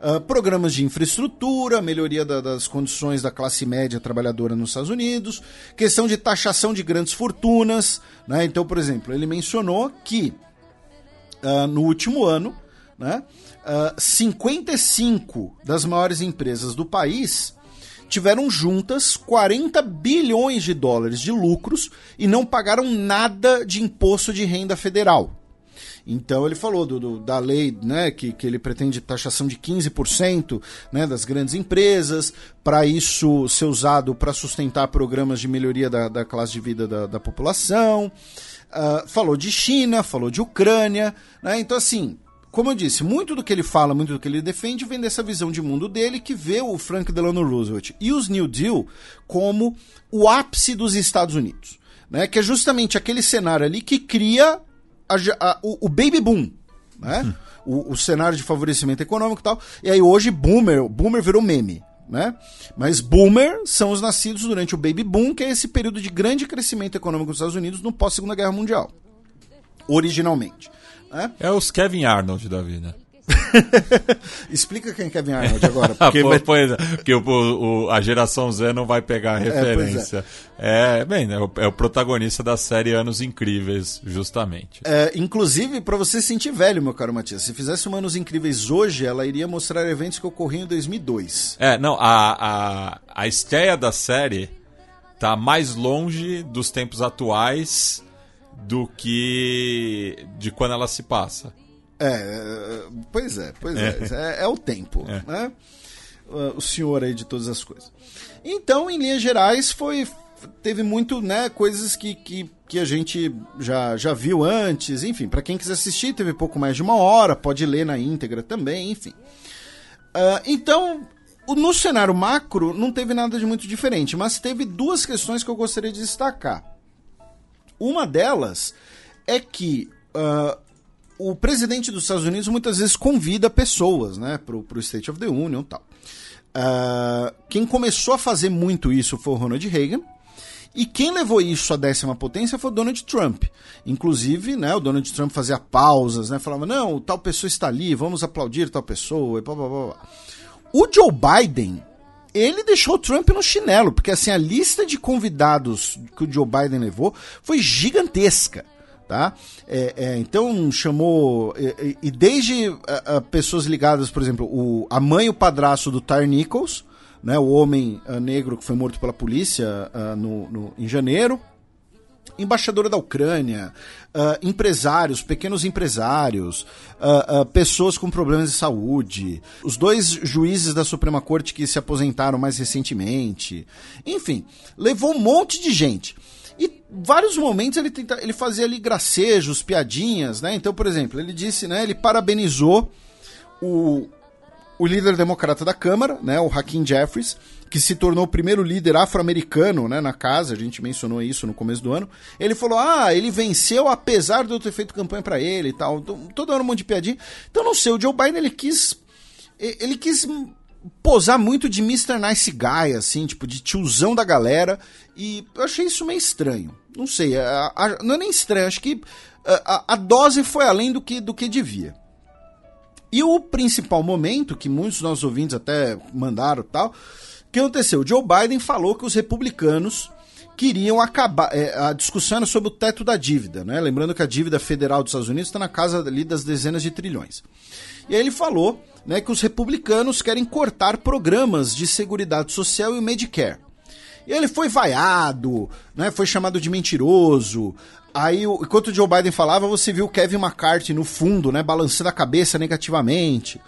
Uh, programas de infraestrutura, melhoria da, das condições da classe média trabalhadora nos Estados Unidos, questão de taxação de grandes fortunas. Né? Então, por exemplo, ele mencionou que uh, no último ano, né, uh, 55 das maiores empresas do país tiveram juntas 40 bilhões de dólares de lucros e não pagaram nada de imposto de renda federal. Então ele falou do, do, da lei né, que, que ele pretende taxação de 15% né, das grandes empresas, para isso ser usado para sustentar programas de melhoria da, da classe de vida da, da população. Uh, falou de China, falou de Ucrânia. Né, então, assim, como eu disse, muito do que ele fala, muito do que ele defende vem dessa visão de mundo dele que vê o Frank Delano Roosevelt e os New Deal como o ápice dos Estados Unidos. Né, que é justamente aquele cenário ali que cria a, a, o, o, baby boom, né? Hum. O, o, cenário de favorecimento econômico e tal. E aí hoje boomer, boomer virou meme, né? Mas boomer são os nascidos durante o baby boom, que é esse período de grande crescimento econômico dos Estados Unidos no pós Segunda Guerra Mundial. Originalmente. Né? É os Kevin Arnold da vida. Explica quem é Kevin Arnold agora. Porque, Pô, vai... pois é, porque o, o, a geração Z não vai pegar a é, referência. É, é bem, é o, é o, protagonista da série Anos Incríveis, justamente. É, inclusive, para você se sentir velho, meu caro Matias, se fizesse um Anos Incríveis hoje, ela iria mostrar eventos que ocorriam em 2002. É, não, a, a, a estreia da série tá mais longe dos tempos atuais do que de quando ela se passa. É, pois é, pois é. É, é o tempo, é. né? O senhor aí de todas as coisas. Então, em linhas gerais, foi teve muito, né, coisas que, que, que a gente já, já viu antes, enfim, para quem quiser assistir, teve pouco mais de uma hora, pode ler na íntegra também, enfim. Uh, então, no cenário macro, não teve nada de muito diferente, mas teve duas questões que eu gostaria de destacar. Uma delas é que uh, o presidente dos Estados Unidos muitas vezes convida pessoas, né, pro, pro State of the Union e tal. Uh, quem começou a fazer muito isso foi o Ronald Reagan. E quem levou isso à décima potência foi o Donald Trump. Inclusive, né, o Donald Trump fazia pausas, né, falava, não, tal pessoa está ali, vamos aplaudir tal pessoa, e blá, blá, blá. O Joe Biden, ele deixou o Trump no chinelo, porque assim, a lista de convidados que o Joe Biden levou foi gigantesca tá? É, é, então chamou e, e desde a, a pessoas ligadas, por exemplo, o, a mãe e o padrasto do Tyre Nichols, né, o homem uh, negro que foi morto pela polícia no, no, em janeiro, embaixadora da Ucrânia, empresários, pequenos empresários, pessoas com problemas de saúde, os dois juízes da Suprema Corte que se aposentaram mais recentemente. Enfim, levou um monte de gente. E vários momentos ele, tenta, ele fazia ali gracejos, piadinhas, né? Então, por exemplo, ele disse, né? Ele parabenizou o, o líder democrata da Câmara, né, o Hakeem Jeffries, que se tornou o primeiro líder afro-americano né, na casa, a gente mencionou isso no começo do ano. Ele falou: ah, ele venceu apesar de eu ter feito campanha para ele e tal. Então, todo ano um monte de piadinha. Então, não sei, o Joe Biden ele quis. Ele quis posar muito de Mr. Nice Guy, assim, tipo, de tiozão da galera. E eu achei isso meio estranho. Não sei, a, a, não é nem estranho, acho que a, a dose foi além do que, do que devia. E o principal momento, que muitos dos nossos ouvintes até mandaram tal, que aconteceu? Joe Biden falou que os republicanos queriam acabar. É, a discussão era sobre o teto da dívida, né? Lembrando que a dívida federal dos Estados Unidos está na casa ali das dezenas de trilhões. E aí ele falou né, que os republicanos querem cortar programas de seguridade social e o Medicare. E ele foi vaiado, né, foi chamado de mentiroso. Aí, enquanto o Joe Biden falava, você viu o Kevin McCarthy no fundo, né, balançando a cabeça negativamente.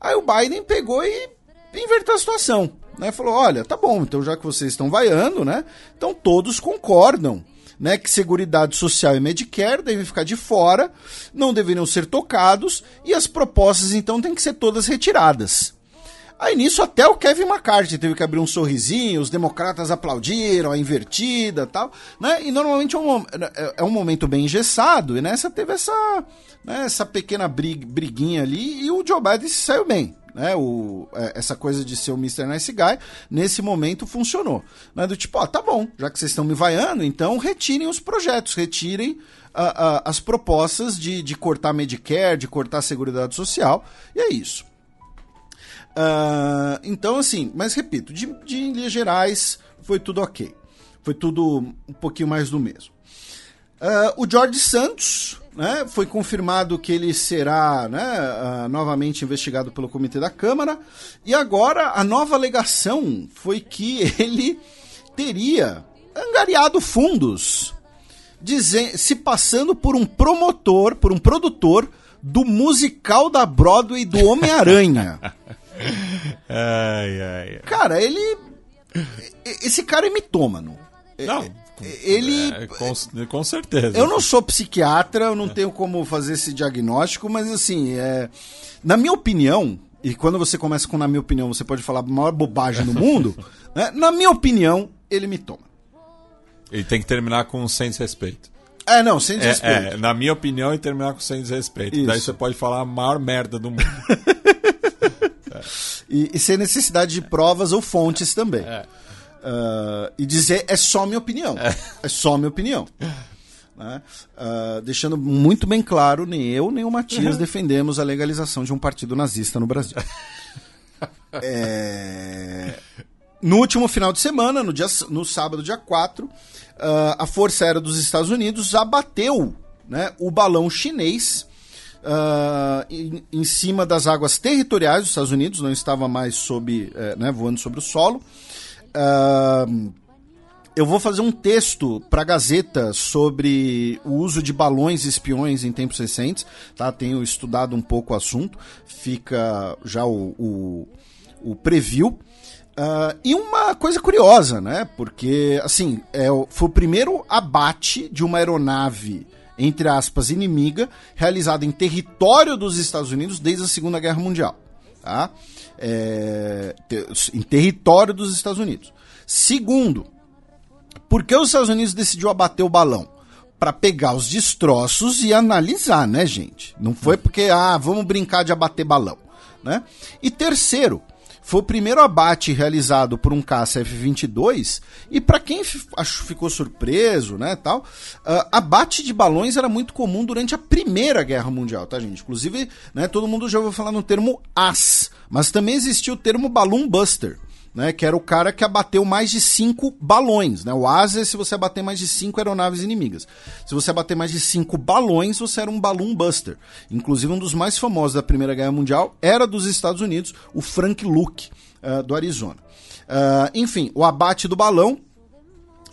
Aí o Biden pegou e inverteu a situação, né? Falou: "Olha, tá bom, então já que vocês estão vaiando, né? Então todos concordam, né, que Seguridade Social e Medicare devem ficar de fora, não deveriam ser tocados e as propostas então têm que ser todas retiradas. Aí nisso até o Kevin McCarthy teve que abrir um sorrisinho, os democratas aplaudiram a invertida tal, né? E normalmente é um, é, é um momento bem engessado, e nessa teve essa, né, essa pequena brig, briguinha ali, e o Joe Biden saiu bem. Né, o, é, essa coisa de ser o Mr. Nice Guy, nesse momento funcionou. Né, do tipo, ó, tá bom, já que vocês estão me vaiando, então retirem os projetos, retirem as propostas de, de cortar Medicare, de cortar a Seguridade Social, e é isso. Uh, então, assim, mas repito, de, de linhas gerais, foi tudo ok. Foi tudo um pouquinho mais do mesmo. Uh, o George Santos, né, foi confirmado que ele será né, uh, novamente investigado pelo Comitê da Câmara. E agora a nova alegação foi que ele teria angariado fundos, dizem, se passando por um promotor, por um produtor do musical da Broadway do Homem-Aranha. ai, ai. Cara, ele. Esse cara é mitômano. Não. Ele. É, com, com, certeza. Eu não sou psiquiatra, eu não tenho como fazer esse diagnóstico, mas assim, é, na minha opinião, e quando você começa com na minha opinião, você pode falar a maior bobagem do mundo, né? na minha opinião, ele me toma. Ele tem que terminar com sem desrespeito. É, não, sem desrespeito. É, é, na minha opinião, ele terminar com sem desrespeito. Isso. Daí você pode falar a maior merda do mundo. e, e, sem necessidade de provas ou fontes também. É. Uh, e dizer é só minha opinião. É, é só minha opinião. Né? Uh, deixando muito bem claro, nem eu nem o Matias defendemos a legalização de um partido nazista no Brasil. é... No último final de semana, no, dia, no sábado, dia 4, uh, ah, a Força Aérea dos Estados Unidos abateu né, o balão chinês uh, em, em, cima das águas territoriais dos Estados Unidos, não estava mais sob, eh, né, voando sobre o solo. Eu vou fazer um texto para a Gazeta sobre o uso de balões espiões em tempos recentes, tá? Tenho estudado um pouco o assunto, fica já o, o, o preview. Uh, e uma coisa curiosa, né? Porque, assim, é, foi o primeiro abate de uma aeronave entre aspas, inimiga, realizada em território dos Estados Unidos desde a Segunda Guerra Mundial. Tá? É, em território dos Estados Unidos. Segundo, por que os Estados Unidos decidiu abater o balão? Para pegar os destroços e analisar, né, gente? Não foi porque, ah, vamos brincar de abater balão. Né? E terceiro, foi o primeiro abate realizado por um caça F-22 e para quem ficou surpreso, né, tal, uh, abate de balões era muito comum durante a Primeira Guerra Mundial, tá, gente? Inclusive, né, todo mundo já ouviu falar no termo AS, mas também existia o termo Balloon Buster né, que era o cara que abateu mais de cinco balões. Né? O Asa é se você abater mais de cinco aeronaves inimigas. Se você abater mais de cinco balões, você era um balloon buster. Inclusive, um dos mais famosos da Primeira Guerra Mundial era dos Estados Unidos, o Frank Luke, uh, do Arizona. Uh, enfim, o abate do balão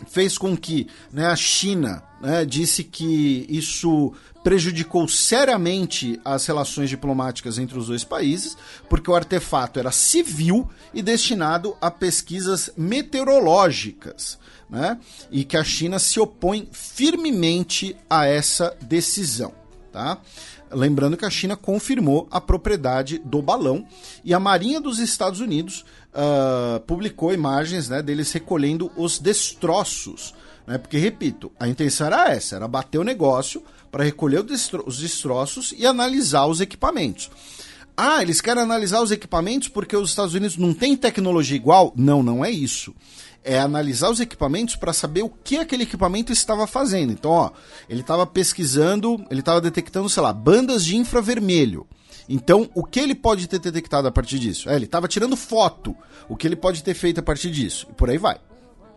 fez com que né, a China né, disse que isso prejudicou seriamente as relações diplomáticas entre os dois países, porque o artefato era civil e destinado a pesquisas meteorológicas. Né, e que a China se opõe firmemente a essa decisão. Tá? Lembrando que a China confirmou a propriedade do balão e a Marinha dos Estados Unidos uh, publicou imagens né, deles recolhendo os destroços. Né, porque, repito, a intenção era essa: era bater o negócio para recolher os destroços e analisar os equipamentos. Ah, eles querem analisar os equipamentos porque os Estados Unidos não têm tecnologia igual? Não, não é isso é analisar os equipamentos para saber o que aquele equipamento estava fazendo. Então, ó, ele estava pesquisando, ele estava detectando, sei lá, bandas de infravermelho. Então, o que ele pode ter detectado a partir disso? É, ele estava tirando foto. O que ele pode ter feito a partir disso? E por aí vai.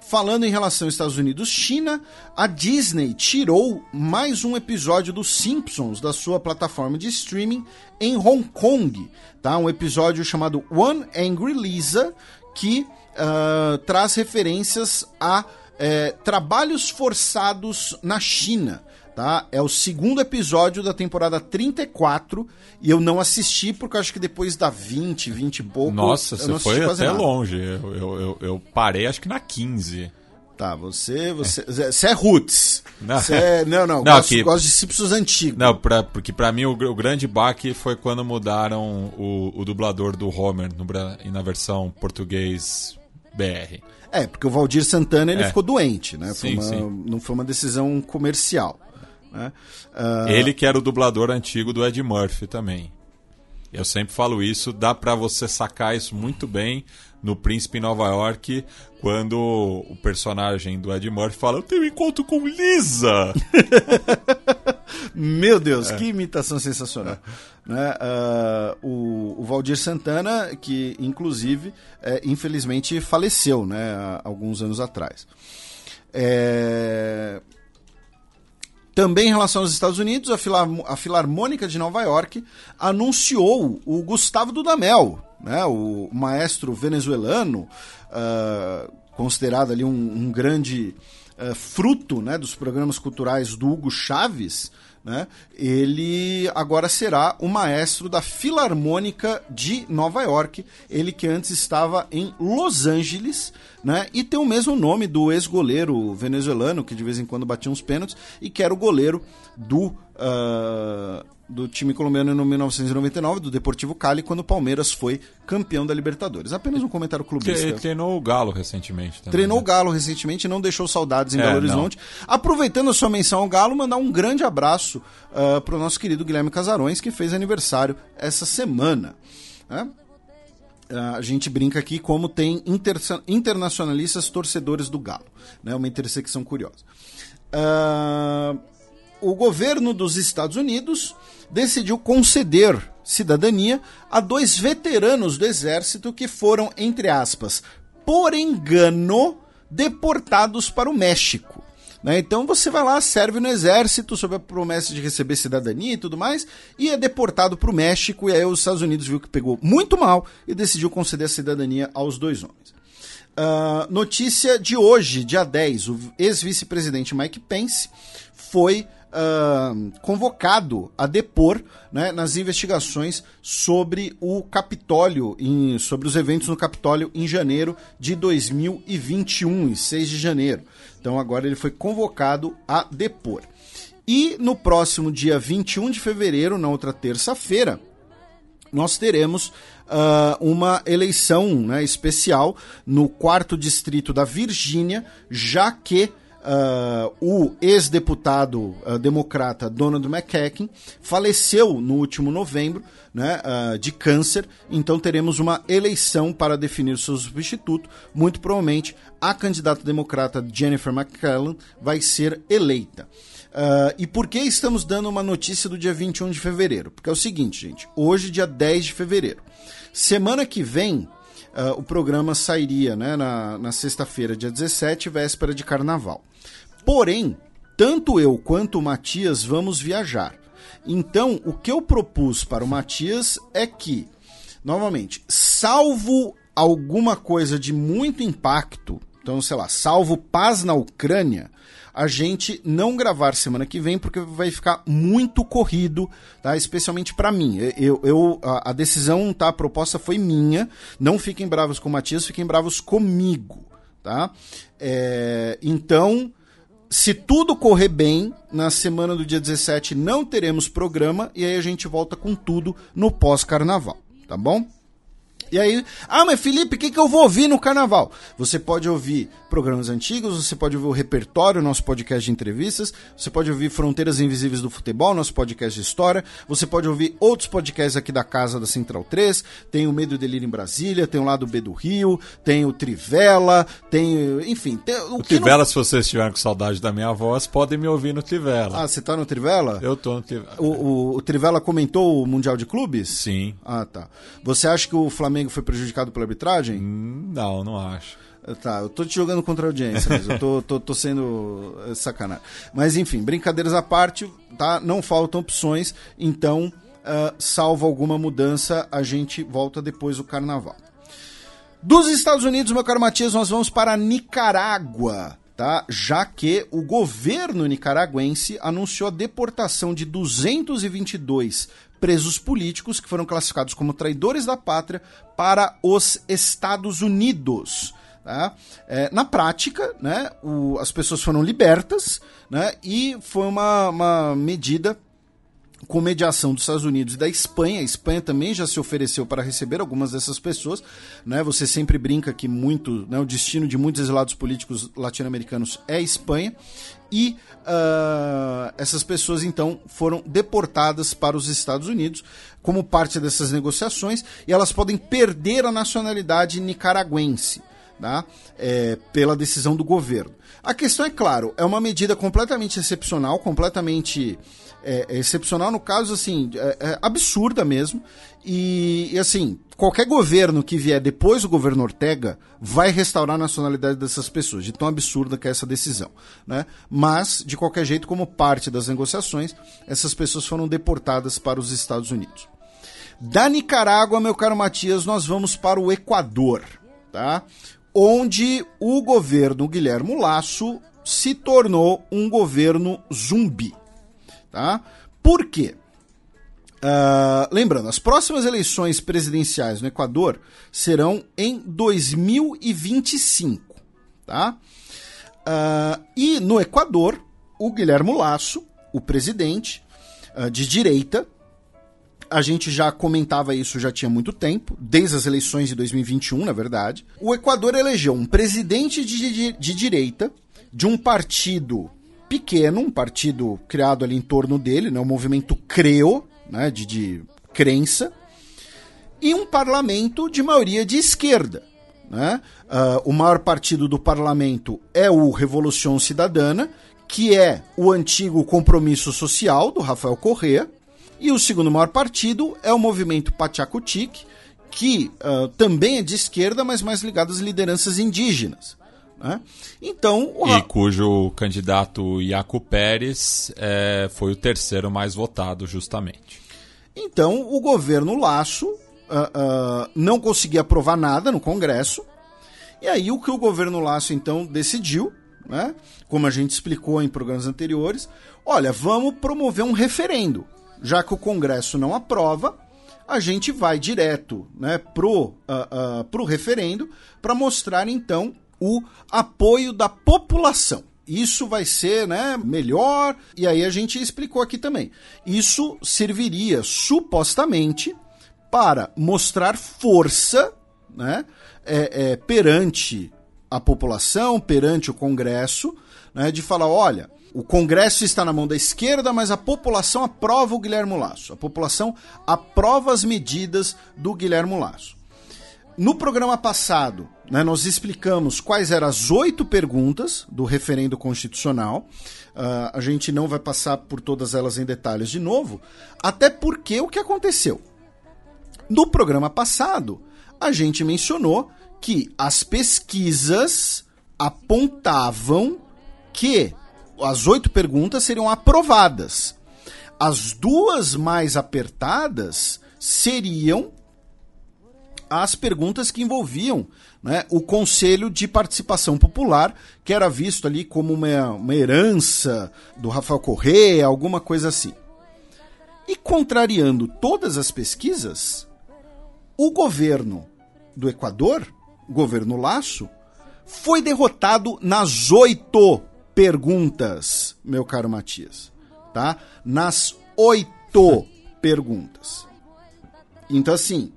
Falando em relação Estados Unidos-China, a Disney tirou mais um episódio dos Simpsons da sua plataforma de streaming em Hong Kong, tá? Um episódio chamado One Angry Lisa, que uh, traz referências a é, trabalhos forçados na China. Tá? É o segundo episódio da temporada 34 e eu não assisti porque acho que depois da 20, 20 e pouco. Nossa, você foi até nada. longe. Eu, eu, eu, parei acho que na 15. Tá, você. Você é, você é Roots. Não, você é, não, não. não gosto, que, gosto de Simpsons antigos. Não, pra, porque para mim o, o, grande baque foi quando mudaram o, o dublador do Homer no, na versão português BR. É, porque o Valdir Santana ele é. ficou doente, né? Sim, foi uma, não foi uma decisão comercial. Né? Uh... Ele que era o dublador antigo do Ed Murphy também. Eu sempre falo isso, dá para você sacar isso muito bem no Príncipe em Nova York, quando o personagem do Ed Murphy fala: Eu tenho um encontro com Lisa! Meu Deus, é. que imitação sensacional. É. Né? Uh, o, o, Valdir Santana, que inclusive, é, infelizmente, faleceu né, há alguns anos atrás. É... Também em relação aos Estados Unidos, a, Filar a Filarmônica de Nova York anunciou o Gustavo Dudamel, né, o maestro venezuelano, uh, considerado ali um, um grande uh, fruto né, dos programas culturais do Hugo Chaves, né, ele agora será o maestro da Filarmônica de Nova York, ele que antes estava em Los Angeles, né, e tem o mesmo nome do ex-goleiro venezuelano, que de vez em quando batia uns pênaltis, e que era o goleiro do uh, do time colombiano no 1999, do Deportivo Cali, quando o Palmeiras foi campeão da Libertadores. Apenas um comentário clubista. Ele treinou o Galo recentemente. Também, treinou né? o Galo recentemente e não deixou saudades em é, Belo Horizonte. Não. Aproveitando a sua menção ao Galo, mandar um grande abraço uh, para o nosso querido Guilherme Casarões, que fez aniversário essa semana. Uh, a gente brinca aqui como tem inter internacionalistas torcedores do Galo. Né? Uma intersecção curiosa. Uh, o governo dos Estados Unidos decidiu conceder cidadania a dois veteranos do exército que foram, entre aspas, por engano, deportados para o México. Né? Então você vai lá, serve no exército sob a promessa de receber cidadania e tudo mais, e é deportado para o México. E aí os Estados Unidos viu que pegou muito mal e decidiu conceder a cidadania aos dois homens. Uh, notícia de hoje, dia 10, o ex-vice-presidente Mike Pence foi uh, convocado a depor né, nas investigações sobre o Capitólio, em, sobre os eventos no Capitólio em janeiro de 2021, em 6 de janeiro. Então agora ele foi convocado a depor. E no próximo dia 21 de fevereiro, na outra terça-feira, nós teremos uh, uma eleição né, especial no quarto distrito da Virgínia, já que Uh, o ex-deputado uh, democrata Donald McCain faleceu no último novembro né, uh, de câncer, então teremos uma eleição para definir seu substituto. Muito provavelmente a candidata democrata Jennifer McClellan vai ser eleita. e por que estamos dando uma notícia do dia 21 de fevereiro? Porque é o seguinte, gente, hoje, dia 10 de fevereiro. Semana que vem, Uh, o programa sairia né, na, na sexta-feira, dia 17, véspera de carnaval. Porém, tanto eu quanto o Matias vamos viajar. Então, o que eu propus para o Matias é que, novamente, salvo alguma coisa de muito impacto, Então, sei lá, salvo paz na Ucrânia, a gente não gravar semana que vem porque vai ficar muito corrido, tá? Especialmente para mim. Eu, eu a, a, decisão, tá? A proposta foi minha. Não fiquem bravos com o Matias, fiquem bravos comigo, tá? É, então, se tudo correr bem, na semana do dia 17 não teremos programa e aí a gente volta com tudo no pós-carnaval, tá bom? E aí, ah, mas Felipe, o que, que eu vou ouvir no carnaval? Você pode ouvir programas antigos, você pode ouvir o repertório, nosso podcast de entrevistas, você pode ouvir Fronteiras Invisíveis do Futebol, nosso podcast de história, você pode ouvir outros podcasts aqui da casa da Central 3, tem o Medo e Delírio em Brasília, tem o Lado B do Rio, tem o Trivela, tem, enfim... Tem, o, o Trivela, não... se vocês estiverem com saudade da minha voz, podem me ouvir no Trivela. Ah, você tá no Trivela? Eu tô no Trivela. O, o, o Trivela comentou o Mundial de Clubes? Sim. Ah, tá. Você acha que o Flamengo foi prejudicado pela arbitragem? Hum, não, não acho. Tá, eu tô te jogando contra a audiência, mas eu tô, tô, tô sendo eh, sacanagem. Mas enfim, brincadeiras à parte, tá? Não faltam opções, então, uh, salvo alguma mudança, a gente volta depois do carnaval. Dos Estados Unidos, meu caro Matias, nós vamos para Nicarágua, tá? Já que o governo nicaragüense anunciou a deportação de 222 presos políticos que foram classificados como traidores da pátria para os Estados Unidos. Tá? É, na prática, né, o, as pessoas foram libertas né, e foi uma, uma medida com mediação dos Estados Unidos e da Espanha. A Espanha também já se ofereceu para receber algumas dessas pessoas. Né? Você sempre brinca que muito, né, o destino de muitos exilados políticos latino-americanos é a Espanha. E uh, essas pessoas então foram deportadas para os Estados Unidos como parte dessas negociações e elas podem perder a nacionalidade nicaragüense tá? É, pela decisão do governo. A questão é claro, é uma medida completamente excepcional, completamente é, é excepcional no caso assim é, é absurda mesmo e, e, assim qualquer governo que vier depois do governo Ortega vai restaurar a nacionalidade dessas pessoas de tão absurda que é essa decisão, né? Mas de qualquer jeito como parte das negociações essas pessoas foram deportadas para os Estados Unidos. Da Nicarágua, meu caro Matias, nós vamos para o Equador, tá? onde o governo Guilherme Lasso se tornou um governo zumbi. Tá? Por quê? Uh, lembrando, as próximas eleições presidenciais no Equador serão em 2025. Tá? Uh, e no Equador, o Guilherme Lasso, o presidente uh, de direita, a gente já comentava isso já tinha muito tempo, desde as eleições de 2021, na verdade. O Equador elegeu um presidente de, de, de direita de um partido pequeno, um partido criado ali em torno dele, né, o movimento Creo, né, de, de crença, e um parlamento de maioria de esquerda. Né? Uh, o maior partido do parlamento é o Revolução Cidadana, que é o antigo Compromisso Social do Rafael Correa, e o segundo maior partido é o movimento Pachacutic, que uh, também é de esquerda, mas mais ligado às lideranças indígenas. Né? Então, o... E cujo candidato Iaco Pérez é, foi o terceiro mais votado, justamente. Então, o governo Laço uh, uh, não conseguia aprovar nada no Congresso. E aí, o que o governo Laço então decidiu, né? como a gente explicou em programas anteriores, olha, vamos promover um referendo já que o Congresso não aprova, a gente vai direto né, pro, uh, uh, pro referendo para mostrar então o apoio da população. Isso vai ser né, melhor, e aí a gente explicou aqui também. Isso serviria supostamente para mostrar força né, é, é, perante a população, perante o Congresso, né, de falar: olha, o Congresso está na mão da esquerda, mas a população aprova o Guilherme Lasso. A população aprova as medidas do Guilherme Lasso. No programa passado, né, nós explicamos quais eram as oito perguntas do referendo constitucional. Uh, a gente não vai passar por todas elas em detalhes de novo, até porque o que aconteceu? No programa passado, a gente mencionou que as pesquisas apontavam que as oito perguntas seriam aprovadas. As duas mais apertadas seriam as perguntas que envolviam né, o Conselho de Participação Popular, que era visto ali como uma, uma herança do Rafael Correa, alguma coisa assim. E contrariando todas as pesquisas, o governo do Equador, governo Laço, foi derrotado nas oito perguntas, meu caro Matias. Tá? Nas oito perguntas. Então, assim,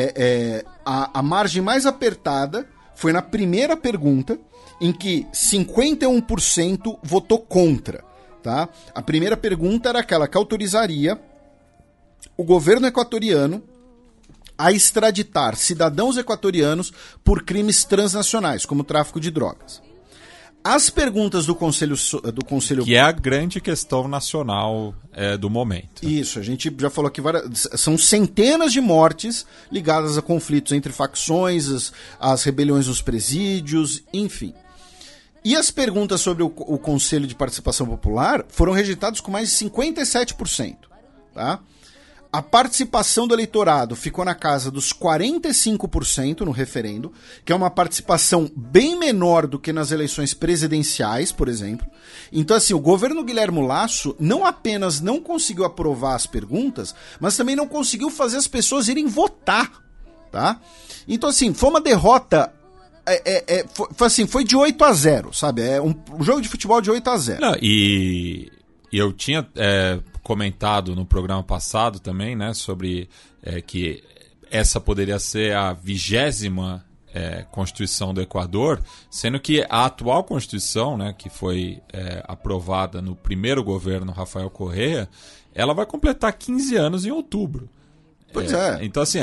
é, é, a, a margem mais apertada foi na primeira pergunta, em que 51% votou contra. Tá? A primeira pergunta era aquela que autorizaria o governo equatoriano a extraditar cidadãos equatorianos por crimes transnacionais, como tráfico de drogas. As perguntas do Conselho. Do conselho... Que é a grande questão nacional é, do momento. Isso, a gente já falou que várias, são centenas de mortes ligadas a conflitos entre facções, as, as rebeliões nos presídios, enfim. E as perguntas sobre o, o Conselho de Participação Popular foram rejeitadas com mais de 57%. Tá? A participação do eleitorado ficou na casa dos 45% no referendo, que é uma participação bem menor do que nas eleições presidenciais, por exemplo. Então, assim, o governo Guilherme Lasso não apenas não conseguiu aprovar as perguntas, mas também não conseguiu fazer as pessoas irem votar, tá? Então, assim, foi uma derrota é, é, é, foi, assim, foi de 8 a 0, sabe? É um, um jogo de futebol de 8 a 0. Não, e, e eu tinha é, comentado no programa passado também, né, sobre é, que essa poderia ser a vigésima é, Constituição do Equador, sendo que a atual Constituição, né, que foi é, aprovada no primeiro governo Rafael Correa, ela vai completar 15 anos em outubro. Pois é. é. Então, assim,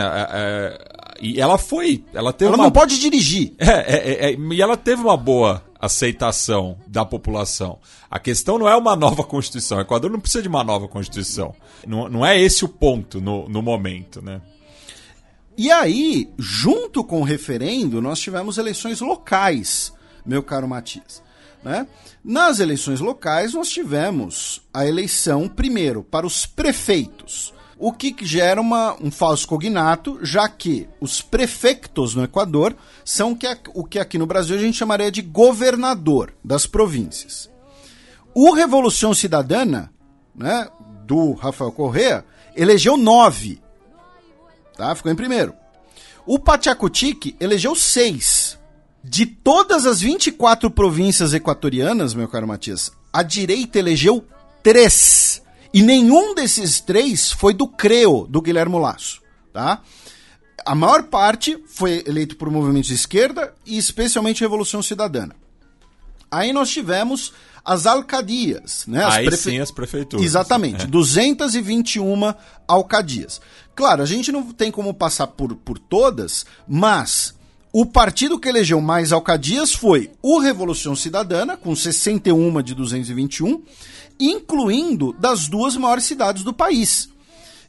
e ela foi. Ela, teve ela uma... não pode dirigir. É, e ela teve uma boa aceitação da população. A questão não é uma nova Constituição. O Equador não precisa de uma nova Constituição. Não, não é esse o ponto no, no momento, né? E aí, junto com o referendo, nós tivemos eleições locais, meu caro Matias. Né? Nas eleições locais, nós tivemos a eleição, primeiro, para os prefeitos o que gera uma, um falso cognato, já que os prefeitos no Equador são que, o que aqui no Brasil a gente chamaria de governador das províncias. O Revolução Cidadana, né, do Rafael Correa, elegeu nove. Tá? Ficou em primeiro. O Pachacutic elegeu seis. De todas as 24 províncias equatorianas, meu caro Matias, a direita elegeu três. E nenhum desses três foi do CREO, do Guilherme Lasso, tá? A maior parte foi eleito por movimentos de esquerda e especialmente Revolução Cidadana. Aí nós tivemos as alcadias, né? As Aí prefe... sim as prefeituras. Exatamente, é. 221 alcadias. Claro, a gente não tem como passar por, por todas, mas o partido que elegeu mais alcadias foi o Revolução Cidadana, com 61 de 221, incluindo das duas maiores cidades do país.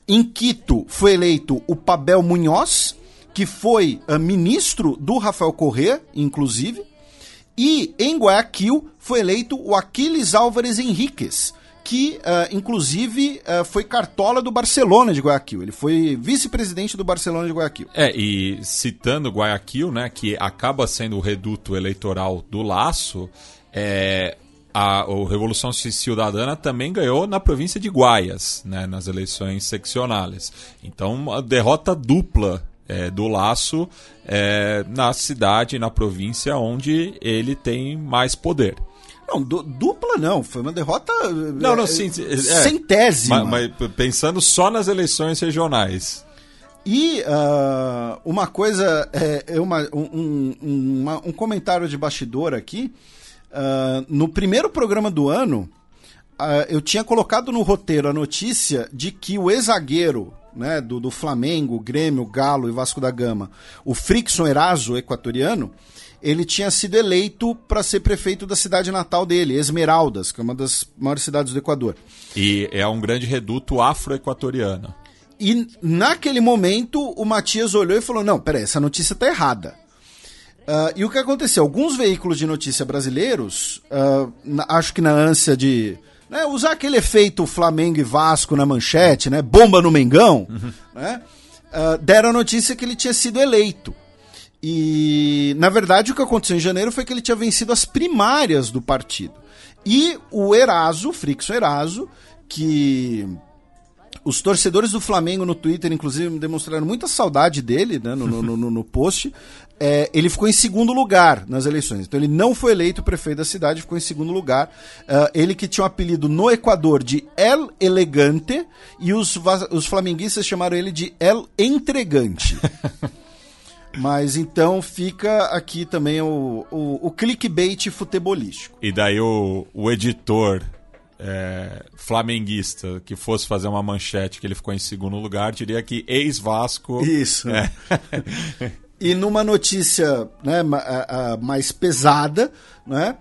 Em Quito foi eleito o Pabel Munhoz, que foi uh, ministro do Rafael Correa, inclusive, e em Guayaquil foi eleito o Aquiles Álvares Henriques, que uh, inclusive uh, foi cartola do Barcelona de Guayaquil. Ele foi vice-presidente do Barcelona de Guayaquil. É, e citando Guayaquil, né, que acaba sendo o reduto eleitoral do Laço, é, a, a Revolução Cidadana também ganhou na província de Guaias, né, nas eleições seccionais. Então, uma derrota dupla é, do Laço é, na cidade, na província onde ele tem mais poder. Não, dupla não, foi uma derrota não, não, sim, é, centésima. Mas, mas, pensando só nas eleições regionais. E uh, uma coisa, é, é uma, um, um, uma, um comentário de bastidor aqui, Uh, no primeiro programa do ano, uh, eu tinha colocado no roteiro a notícia de que o ex-zagueiro né, do, do Flamengo, Grêmio, Galo e Vasco da Gama, o Frickson Eraso, equatoriano, ele tinha sido eleito para ser prefeito da cidade natal dele, Esmeraldas, que é uma das maiores cidades do Equador. E é um grande reduto afro-equatoriano. E naquele momento o Matias olhou e falou: Não, peraí, essa notícia tá errada. Uh, e o que aconteceu? Alguns veículos de notícia brasileiros, uh, na, acho que na ânsia de né, usar aquele efeito Flamengo e Vasco na manchete, né? Bomba no Mengão, uhum. né? uh, deram a notícia que ele tinha sido eleito. E, na verdade, o que aconteceu em janeiro foi que ele tinha vencido as primárias do partido. E o Eraso, Frixo Eraso, que os torcedores do Flamengo no Twitter, inclusive, demonstraram muita saudade dele né, no, no, no, no, post. É, ele ficou em segundo lugar nas eleições. Então ele não foi eleito prefeito da cidade, ficou em segundo lugar. Uh, ele que tinha o um apelido no Equador de El Elegante e os, os flamenguistas chamaram ele de El Entregante. Mas então fica aqui também o, o, o clickbait futebolístico. E daí o, o editor é, flamenguista que fosse fazer uma manchete que ele ficou em segundo lugar, diria que ex-Vasco. Isso. É. e numa notícia né, mais pesada, né?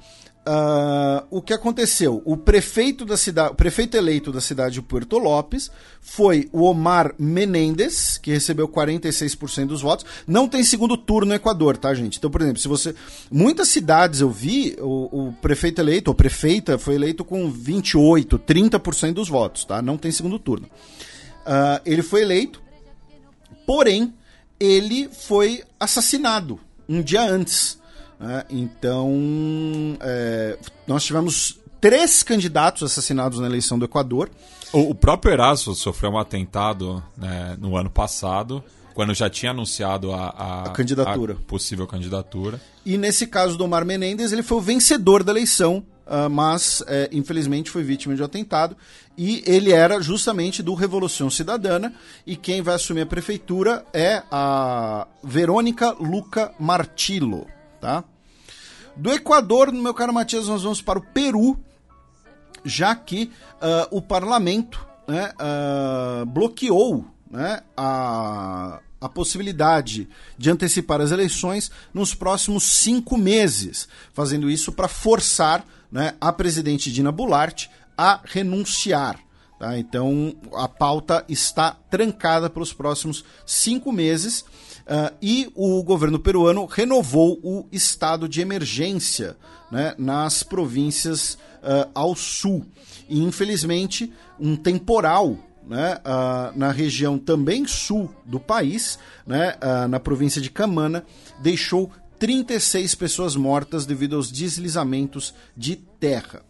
Uh, o que aconteceu? O prefeito da cidade, prefeito eleito da cidade de Puerto Lopes foi o Omar Menendez, que recebeu 46% dos votos. Não tem segundo turno no Equador, tá, gente? Então, por exemplo, se você. Muitas cidades eu vi, o, o prefeito eleito, ou prefeita, foi eleito com 28%, 30% dos votos, tá? Não tem segundo turno. Uh, ele foi eleito, porém, ele foi assassinado um dia antes. Né? Então, é, nós tivemos três candidatos assassinados na eleição do Equador. O, o próprio Eraso sofreu um atentado né, no ano passado, quando já tinha anunciado a, a, a candidatura. A possível candidatura. E nesse caso do Omar Menendez, ele foi o vencedor da eleição, uh, mas é, infelizmente foi vítima de um atentado. E ele era justamente do Revolução Cidadana. E quem vai assumir a prefeitura é a Verônica Luca Martillo tá? Do Equador, meu caro Matias, nós vamos para o Peru, já que uh, o parlamento né, uh, bloqueou né, a, a possibilidade de antecipar as eleições nos próximos cinco meses, fazendo isso para forçar né, a presidente Dina Boulart a renunciar. Tá? Então a pauta está trancada para os próximos cinco meses. Uh, e o governo peruano renovou o estado de emergência né, nas províncias uh, ao sul. E, infelizmente, um temporal né, uh, na região também sul do país, né, na província de Camana, deixou 36 pessoas mortas devido aos deslizamentos de terra.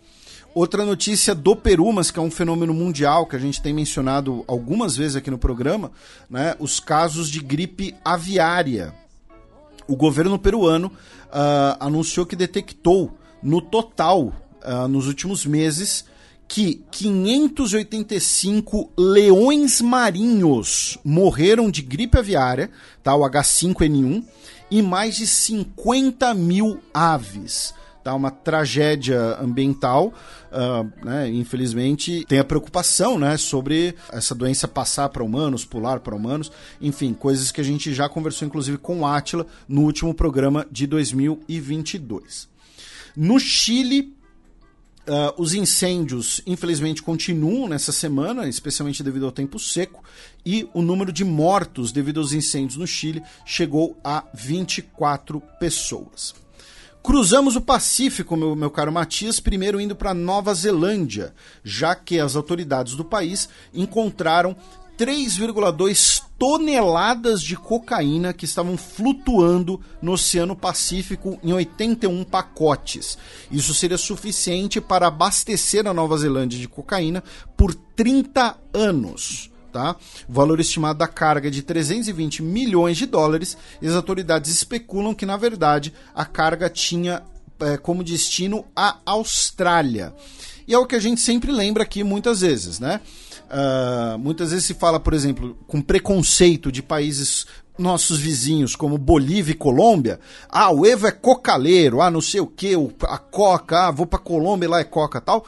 Outra notícia do Peru, mas que é um fenômeno mundial que a gente tem mencionado algumas vezes aqui no programa, né? Os casos de gripe aviária. O governo peruano uh, anunciou que detectou no total, uh, nos últimos meses, que 585 leões marinhos morreram de gripe aviária, tá? o H5N1, e mais de 50 mil aves tá? Uma tragédia ambiental, uh, né? Infelizmente tem a preocupação, né? Sobre essa doença passar para humanos, pular para humanos, enfim, coisas que a gente já conversou inclusive com o Atila no último programa de 2022. No Chile, Uh, os incêndios, infelizmente, continuam nessa semana, especialmente devido ao tempo seco, e o número de mortos devido aos incêndios no Chile chegou a 24 pessoas. Cruzamos o Pacífico, meu, meu caro Matias, primeiro indo para Nova Zelândia, já que as autoridades do país encontraram 3,2 toneladas de cocaína que estavam flutuando no Oceano Pacífico em 81 pacotes. Isso seria suficiente para abastecer a Nova Zelândia de cocaína por 30 anos. Tá? O valor estimado da carga é de 320 milhões de dólares e as autoridades especulam que, na verdade, a carga tinha é, como destino a Austrália. E é o que a gente sempre lembra aqui muitas vezes, né? Uh, muitas vezes se fala, por exemplo, com preconceito de países nossos vizinhos, como Bolívia e Colômbia, ah, o Evo é cocaleiro, ah, não sei o que, a coca, ah, vou pra Colômbia lá é coca tal.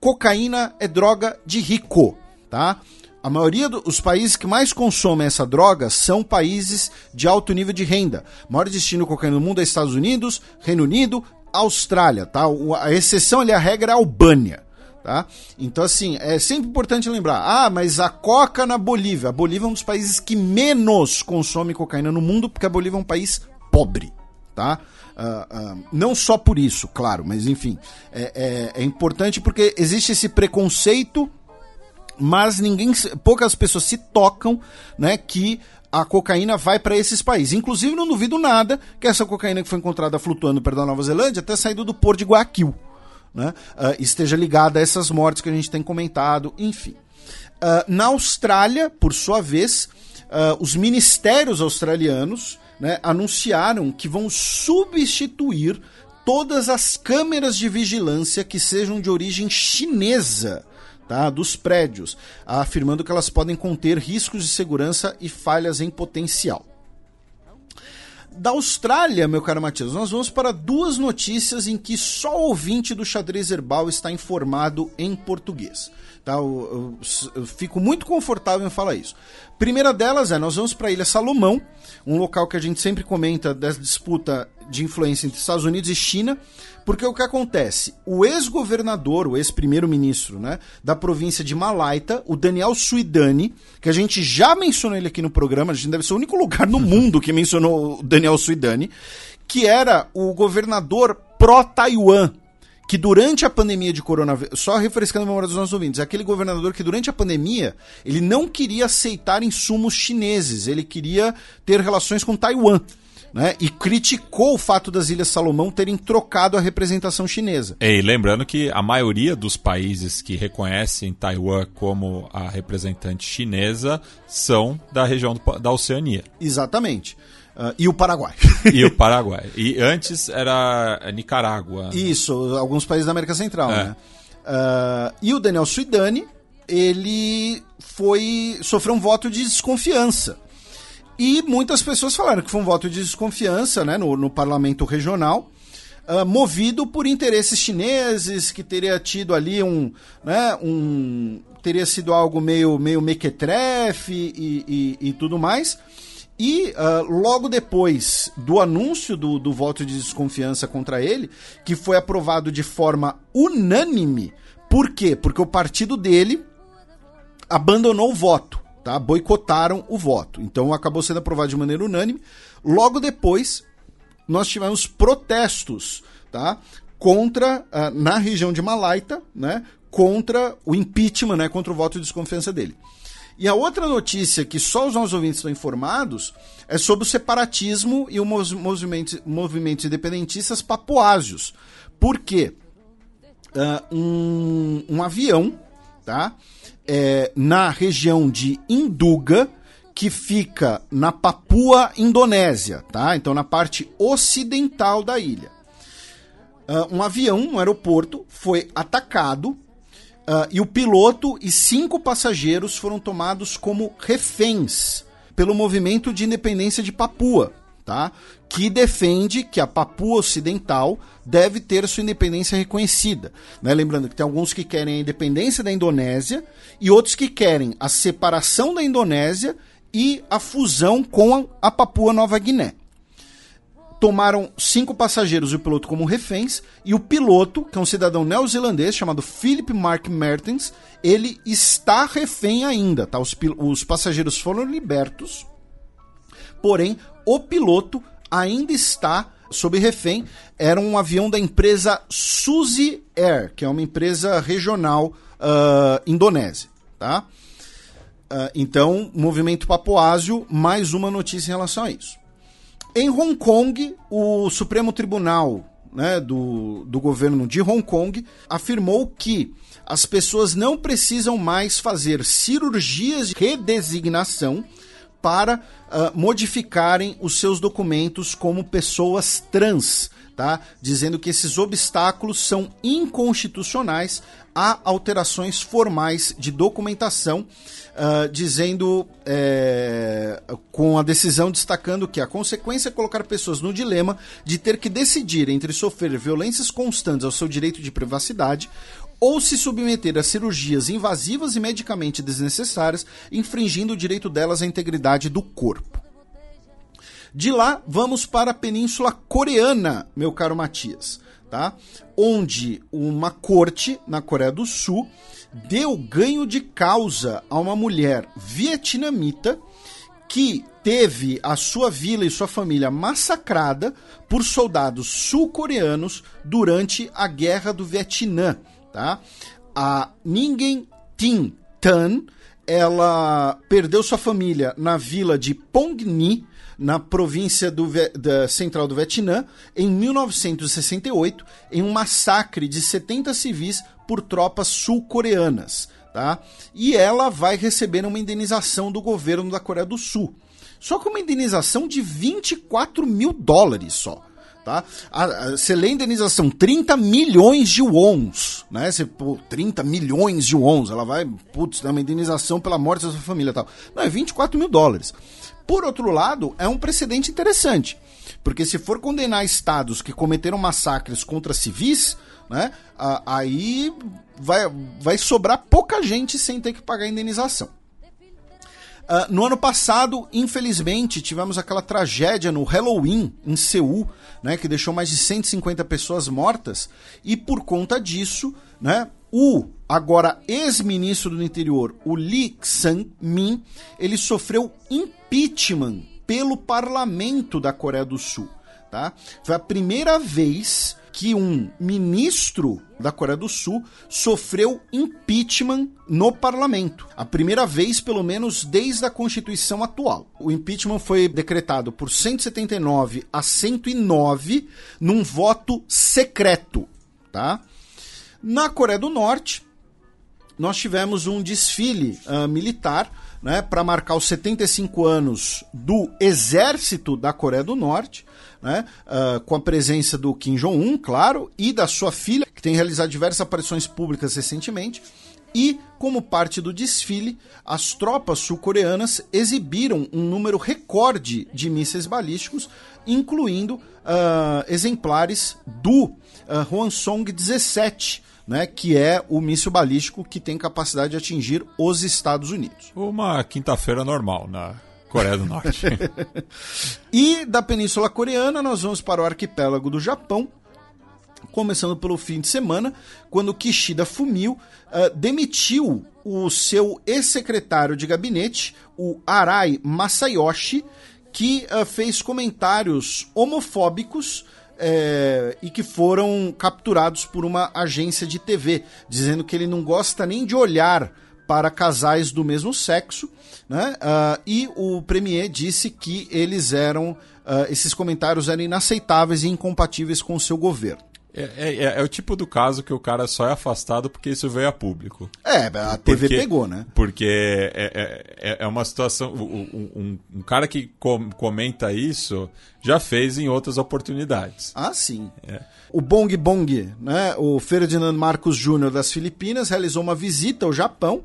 Cocaína é droga de rico, tá? A maioria dos países que mais consomem essa droga são países de alto nível de renda. O maior destino de cocaína no mundo é Estados Unidos, Reino Unido, Austrália, tá? A exceção ali, a regra é a Albânia, tá? Então, assim, é sempre importante lembrar. Ah, mas a coca na Bolívia. A Bolívia é um dos países que menos consome cocaína no mundo, porque a Bolívia é um país pobre, tá? Uh, uh, não só por isso, claro, mas enfim, é, é, é importante porque existe esse preconceito mas ninguém, poucas pessoas se tocam, né, que a cocaína vai para esses países. Inclusive, não duvido nada que essa cocaína que foi encontrada flutuando perto da Nova Zelândia até saído do porto de Guayaquil, né, uh, esteja ligada a essas mortes que a gente tem comentado, enfim. Uh, na Austrália, por sua vez, uh, os ministérios australianos né, anunciaram que vão substituir todas as câmeras de vigilância que sejam de origem chinesa tá, dos prédios, afirmando que elas podem conter riscos de segurança e falhas em potencial. Da Austrália, meu caro Matias, nós vamos para duas notícias em que só o ouvinte do xadrez herbal está informado em português. Tá? Eu, eu, eu, fico muito confortável em falar isso. Primeira delas é, nós vamos para a Ilha Salomão, um local que a gente sempre comenta dessa disputa de influência entre Estados Unidos e China, porque o que acontece? O ex-governador, o ex-primeiro-ministro né, da província de Malaita, o Daniel Suidani, que a gente já mencionou ele aqui no programa, a gente deve ser o único lugar no mundo que mencionou o Daniel Suidani, que era o governador pró-Taiwan que durante a pandemia de coronavírus, só refrescando a memória dos nossos ouvintes, aquele governador que durante a pandemia, ele não queria aceitar insumos chineses, ele queria ter relações com Taiwan. Né, e criticou o fato das Ilhas Salomão terem trocado a representação chinesa. E lembrando que a maioria dos países que reconhecem Taiwan como a representante chinesa são da região do, da Oceania. Exatamente. Uh, e o Paraguai. e o Paraguai. E antes era Nicarágua. Isso, alguns países da América Central, é. né? Uh, e o Daniel Suidani, ele foi sofreu um voto de desconfiança. E muitas pessoas falaram que foi um voto de desconfiança né, no, no parlamento regional, uh, movido por interesses chineses, que teria tido ali um. Né, um teria sido algo meio, meio mequetrefe e, e, e tudo mais. E uh, logo depois do anúncio do, do voto de desconfiança contra ele, que foi aprovado de forma unânime, por quê? Porque o partido dele abandonou o voto, tá? Boicotaram o voto. Então acabou sendo aprovado de maneira unânime. Logo depois, nós tivemos protestos, tá? Contra, uh, na região de Malaita, né? Contra o impeachment, né? Contra o voto de desconfiança dele. E a outra notícia que só os nossos ouvintes estão informados é sobre o separatismo e os movimentos, movimentos independentistas papuásios. Por quê? Uh, um, um, avião tá? É, na região de Induga, que fica na Papua Indonésia, tá? então na parte ocidental da ilha. Uh, um avião, um aeroporto, foi atacado Uh, e o piloto e cinco passageiros foram tomados como reféns pelo movimento de independência de Papua, tá? que defende que a Papua Ocidental deve ter sua independência reconhecida. Né? Lembrando que tem alguns que querem a independência da Indonésia e outros que querem a separação da Indonésia e a fusão com a Papua Nova Guiné tomaram cinco passageiros e o piloto como reféns, e o piloto, que é um cidadão neozelandês chamado Philip Mark Mertens, ele está refém ainda, tá? Os, os passageiros foram libertos, porém o piloto ainda está sob refém. Era um avião da empresa Suzy Air, que é uma empresa regional uh, indonésia, tá? Uh, então, movimento papoásio, mais uma notícia em relação a isso. Em Hong Kong, o Supremo Tribunal né, do, do governo de Hong Kong afirmou que as pessoas não precisam mais fazer cirurgias de redesignação para uh, modificarem os seus documentos como pessoas trans, tá? Dizendo que esses obstáculos são inconstitucionais a alterações formais de documentação uh, dizendo, é, com a decisão destacando que a consequência é colocar pessoas no dilema de ter que decidir entre sofrer violências constantes ao seu direito de privacidade ou se submeter a cirurgias invasivas e medicamente desnecessárias, infringindo o direito delas à integridade do corpo. De lá, vamos para a Península Coreana, meu caro Matias, tá? Onde uma corte na Coreia do Sul deu ganho de causa a uma mulher vietnamita que teve a sua vila e sua família massacrada por soldados sul-coreanos durante a Guerra do Vietnã, tá? A Ningen Tin, Tan, ela perdeu sua família na vila de Pongni, na província do, da central do Vietnã, em 1968, em um massacre de 70 civis por tropas sul-coreanas. Tá? E ela vai receber uma indenização do governo da Coreia do Sul. Só que uma indenização de 24 mil dólares só. Tá? Lê a indenização 30 milhões de wons, né? Você, pô, 30 milhões de wons, ela vai, putz, dá uma indenização pela morte da sua família tal. Não, é 24 mil dólares. Por outro lado, é um precedente interessante, porque se for condenar estados que cometeram massacres contra civis, né, aí vai, vai sobrar pouca gente sem ter que pagar indenização. Uh, no ano passado, infelizmente, tivemos aquela tragédia no Halloween, em Seul, né, que deixou mais de 150 pessoas mortas, e por conta disso, né, o agora ex-ministro do interior, o Lee Sang-min, ele sofreu impeachment pelo parlamento da Coreia do Sul. Tá? Foi a primeira vez que um ministro da Coreia do Sul sofreu impeachment no parlamento. A primeira vez, pelo menos, desde a Constituição atual. O impeachment foi decretado por 179 a 109 num voto secreto, tá? Na Coreia do Norte, nós tivemos um desfile uh, militar né, para marcar os 75 anos do exército da Coreia do Norte né? Uh, com a presença do Kim Jong-un, claro, e da sua filha, que tem realizado diversas aparições públicas recentemente. E, como parte do desfile, as tropas sul-coreanas exibiram um número recorde de mísseis balísticos, incluindo uh, exemplares do uh, Hwansong 17, né, que é o míssil balístico que tem capacidade de atingir os Estados Unidos. Uma quinta-feira normal na Coreia do Norte. e da Península Coreana, nós vamos para o arquipélago do Japão, começando pelo fim de semana, quando Kishida Fumio uh, demitiu o seu ex-secretário de gabinete, o Arai Masayoshi, que uh, fez comentários homofóbicos é, e que foram capturados por uma agência de TV, dizendo que ele não gosta nem de olhar para casais do mesmo sexo, né? Uh, e o Premier disse que eles eram, uh, esses comentários eram inaceitáveis e incompatíveis com o seu governo. É, é, é, é, o tipo do caso que o cara só é afastado porque isso veio a público. É, a TV porque, pegou, né? Porque é, é, é uma situação. Um, um, um cara que com, comenta isso já fez em outras oportunidades. Ah, sim. É. O Bong Bong, né, o Ferdinand Marcos Júnior das Filipinas, realizou uma visita ao Japão,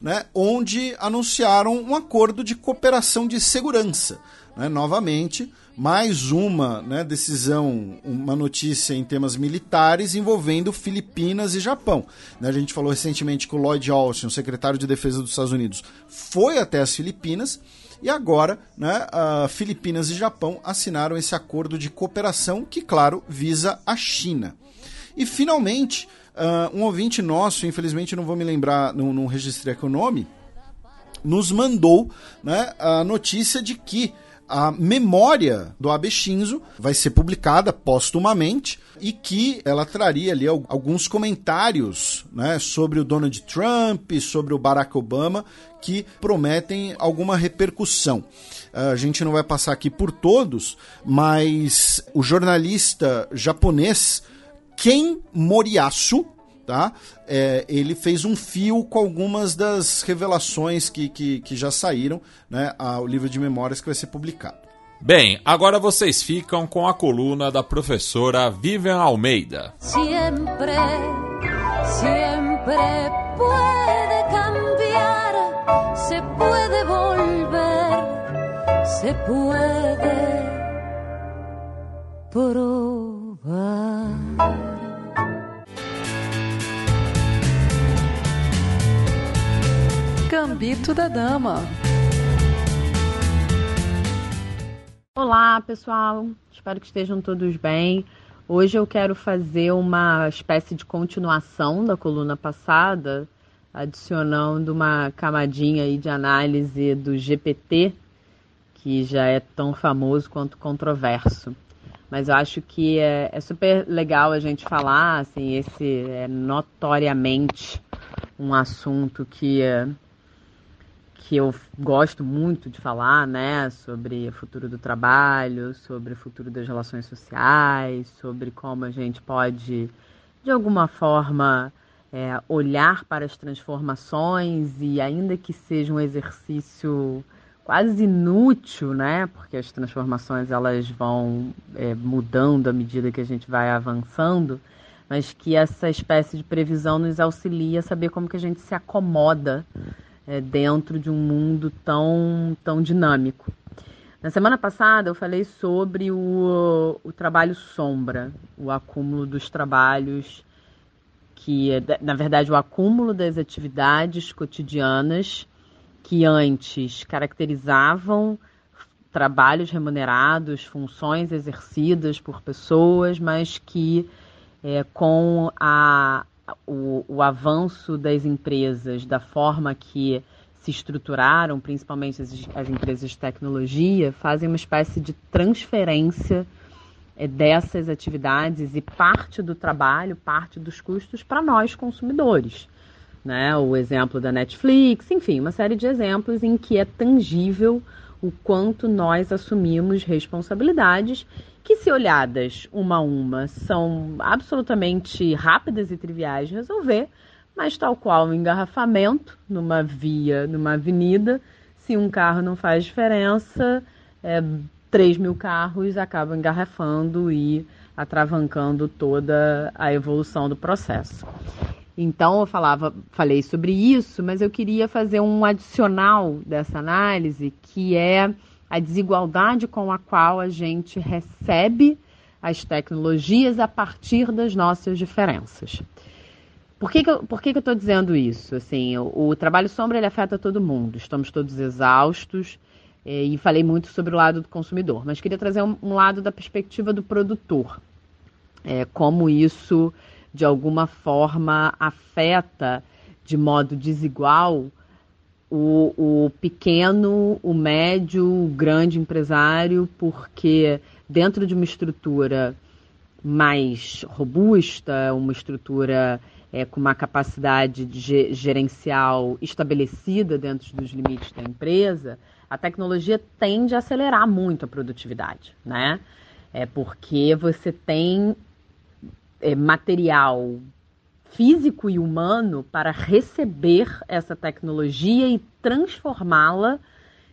né, onde anunciaram um acordo de cooperação de segurança. Né, novamente, mais uma né, decisão, uma notícia em temas militares envolvendo Filipinas e Japão. Né, a gente falou recentemente que o Lloyd Austin, o secretário de Defesa dos Estados Unidos, foi até as Filipinas e agora, né, Filipinas e Japão assinaram esse acordo de cooperação que, claro, visa a China. E finalmente, uh, um ouvinte nosso, infelizmente não vou me lembrar, não, não registrei aqui o nome, nos mandou né, a notícia de que a memória do Abe Shinzo vai ser publicada postumamente e que ela traria ali alguns comentários né, sobre o Donald Trump, sobre o Barack Obama, que prometem alguma repercussão. A gente não vai passar aqui por todos, mas o jornalista japonês Ken Moriyasu, tá? É, ele fez um fio com algumas das revelações que, que, que já saíram, né? Ao livro de memórias que vai ser publicado. Bem, agora vocês ficam com a coluna da professora Vivian Almeida. Sempre, sempre puede cambiar, se puede volver, se puede provar. Gambito da Dama. Olá, pessoal. Espero que estejam todos bem. Hoje eu quero fazer uma espécie de continuação da coluna passada, adicionando uma camadinha aí de análise do GPT, que já é tão famoso quanto controverso. Mas eu acho que é, é super legal a gente falar, assim, esse é notoriamente um assunto que que eu gosto muito de falar, né, sobre o futuro do trabalho, sobre o futuro das relações sociais, sobre como a gente pode, de alguma forma, é, olhar para as transformações e ainda que seja um exercício quase inútil, né, porque as transformações elas vão é, mudando à medida que a gente vai avançando, mas que essa espécie de previsão nos auxilia a saber como que a gente se acomoda é, dentro de um mundo tão, tão dinâmico. Na semana passada eu falei sobre o, o trabalho sombra, o acúmulo dos trabalhos, que é, na verdade o acúmulo das atividades cotidianas que antes caracterizavam trabalhos remunerados, funções exercidas por pessoas, mas que é, com a, o, o avanço das empresas, da forma que se estruturaram, principalmente as, as empresas de tecnologia, fazem uma espécie de transferência é, dessas atividades e parte do trabalho, parte dos custos para nós consumidores. Né? O exemplo da Netflix, enfim, uma série de exemplos em que é tangível o quanto nós assumimos responsabilidades que, se olhadas uma a uma, são absolutamente rápidas e triviais de resolver, mas tal qual um engarrafamento numa via, numa avenida, se um carro não faz diferença, é, 3 mil carros acabam engarrafando e atravancando toda a evolução do processo. Então eu falava, falei sobre isso, mas eu queria fazer um adicional dessa análise, que é a desigualdade com a qual a gente recebe as tecnologias a partir das nossas diferenças. Por que, que, eu, por que, que eu estou dizendo isso? Assim, o, o, trabalho sombra ele afeta todo mundo, estamos todos exaustos, e falei muito sobre o lado do consumidor, mas queria trazer um, um lado da perspectiva do produtor, é, como isso de alguma forma afeta de modo desigual o, o pequeno, o médio, o grande empresário, porque dentro de uma estrutura mais robusta, uma estrutura é, com uma capacidade de gerencial estabelecida dentro dos limites da empresa, a tecnologia tende a acelerar muito a produtividade, né? É porque você tem é, material físico e humano para receber essa tecnologia e transformá-la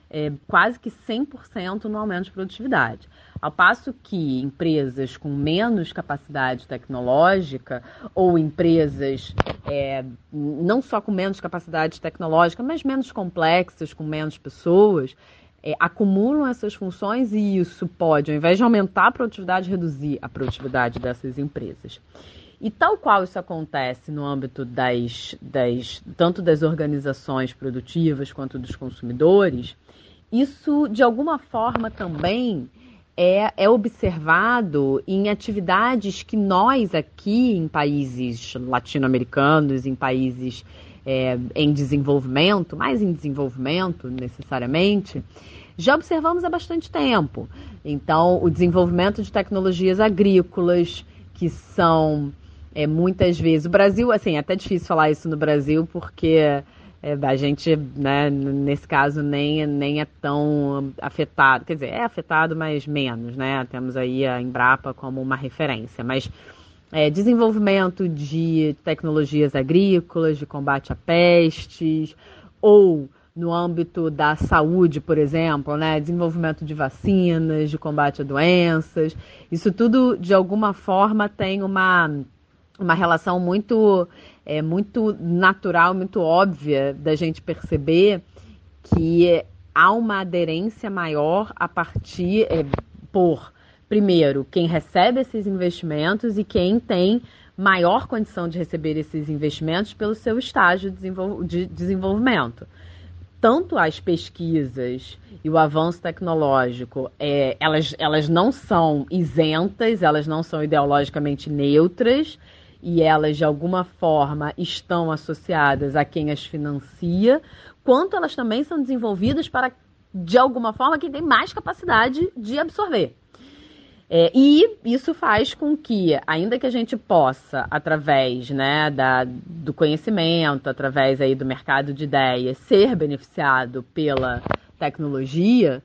é, quase que 100% no aumento de produtividade. Ao passo que empresas com menos capacidade tecnológica ou empresas é, não só com menos capacidade tecnológica, mas menos complexas, com menos pessoas, é, acumulam essas funções e isso pode, ao invés de aumentar a produtividade, reduzir a produtividade dessas empresas. E tal qual isso acontece no âmbito das, das tanto das organizações produtivas quanto dos consumidores, isso de alguma forma também é, é observado em atividades que nós aqui em países latino-americanos, em países é, em desenvolvimento, mais em desenvolvimento necessariamente, já observamos há bastante tempo. Então, o desenvolvimento de tecnologias agrícolas que são é, muitas vezes. O Brasil, assim, é até difícil falar isso no Brasil, porque é, a gente, né, nesse caso, nem, nem é tão afetado. Quer dizer, é afetado, mas menos, né? Temos aí a Embrapa como uma referência. Mas é, desenvolvimento de tecnologias agrícolas, de combate a pestes, ou no âmbito da saúde, por exemplo, né? desenvolvimento de vacinas, de combate a doenças. Isso tudo, de alguma forma, tem uma uma relação muito, é, muito natural, muito óbvia da gente perceber que há uma aderência maior a partir é, por, primeiro, quem recebe esses investimentos e quem tem maior condição de receber esses investimentos pelo seu estágio de desenvolvimento. Tanto as pesquisas e o avanço tecnológico, é, elas, elas não são isentas, elas não são ideologicamente neutras, e elas de alguma forma estão associadas a quem as financia, quanto elas também são desenvolvidas para de alguma forma quem tem mais capacidade de absorver. É, e isso faz com que, ainda que a gente possa, através né, da, do conhecimento, através aí do mercado de ideias, ser beneficiado pela tecnologia,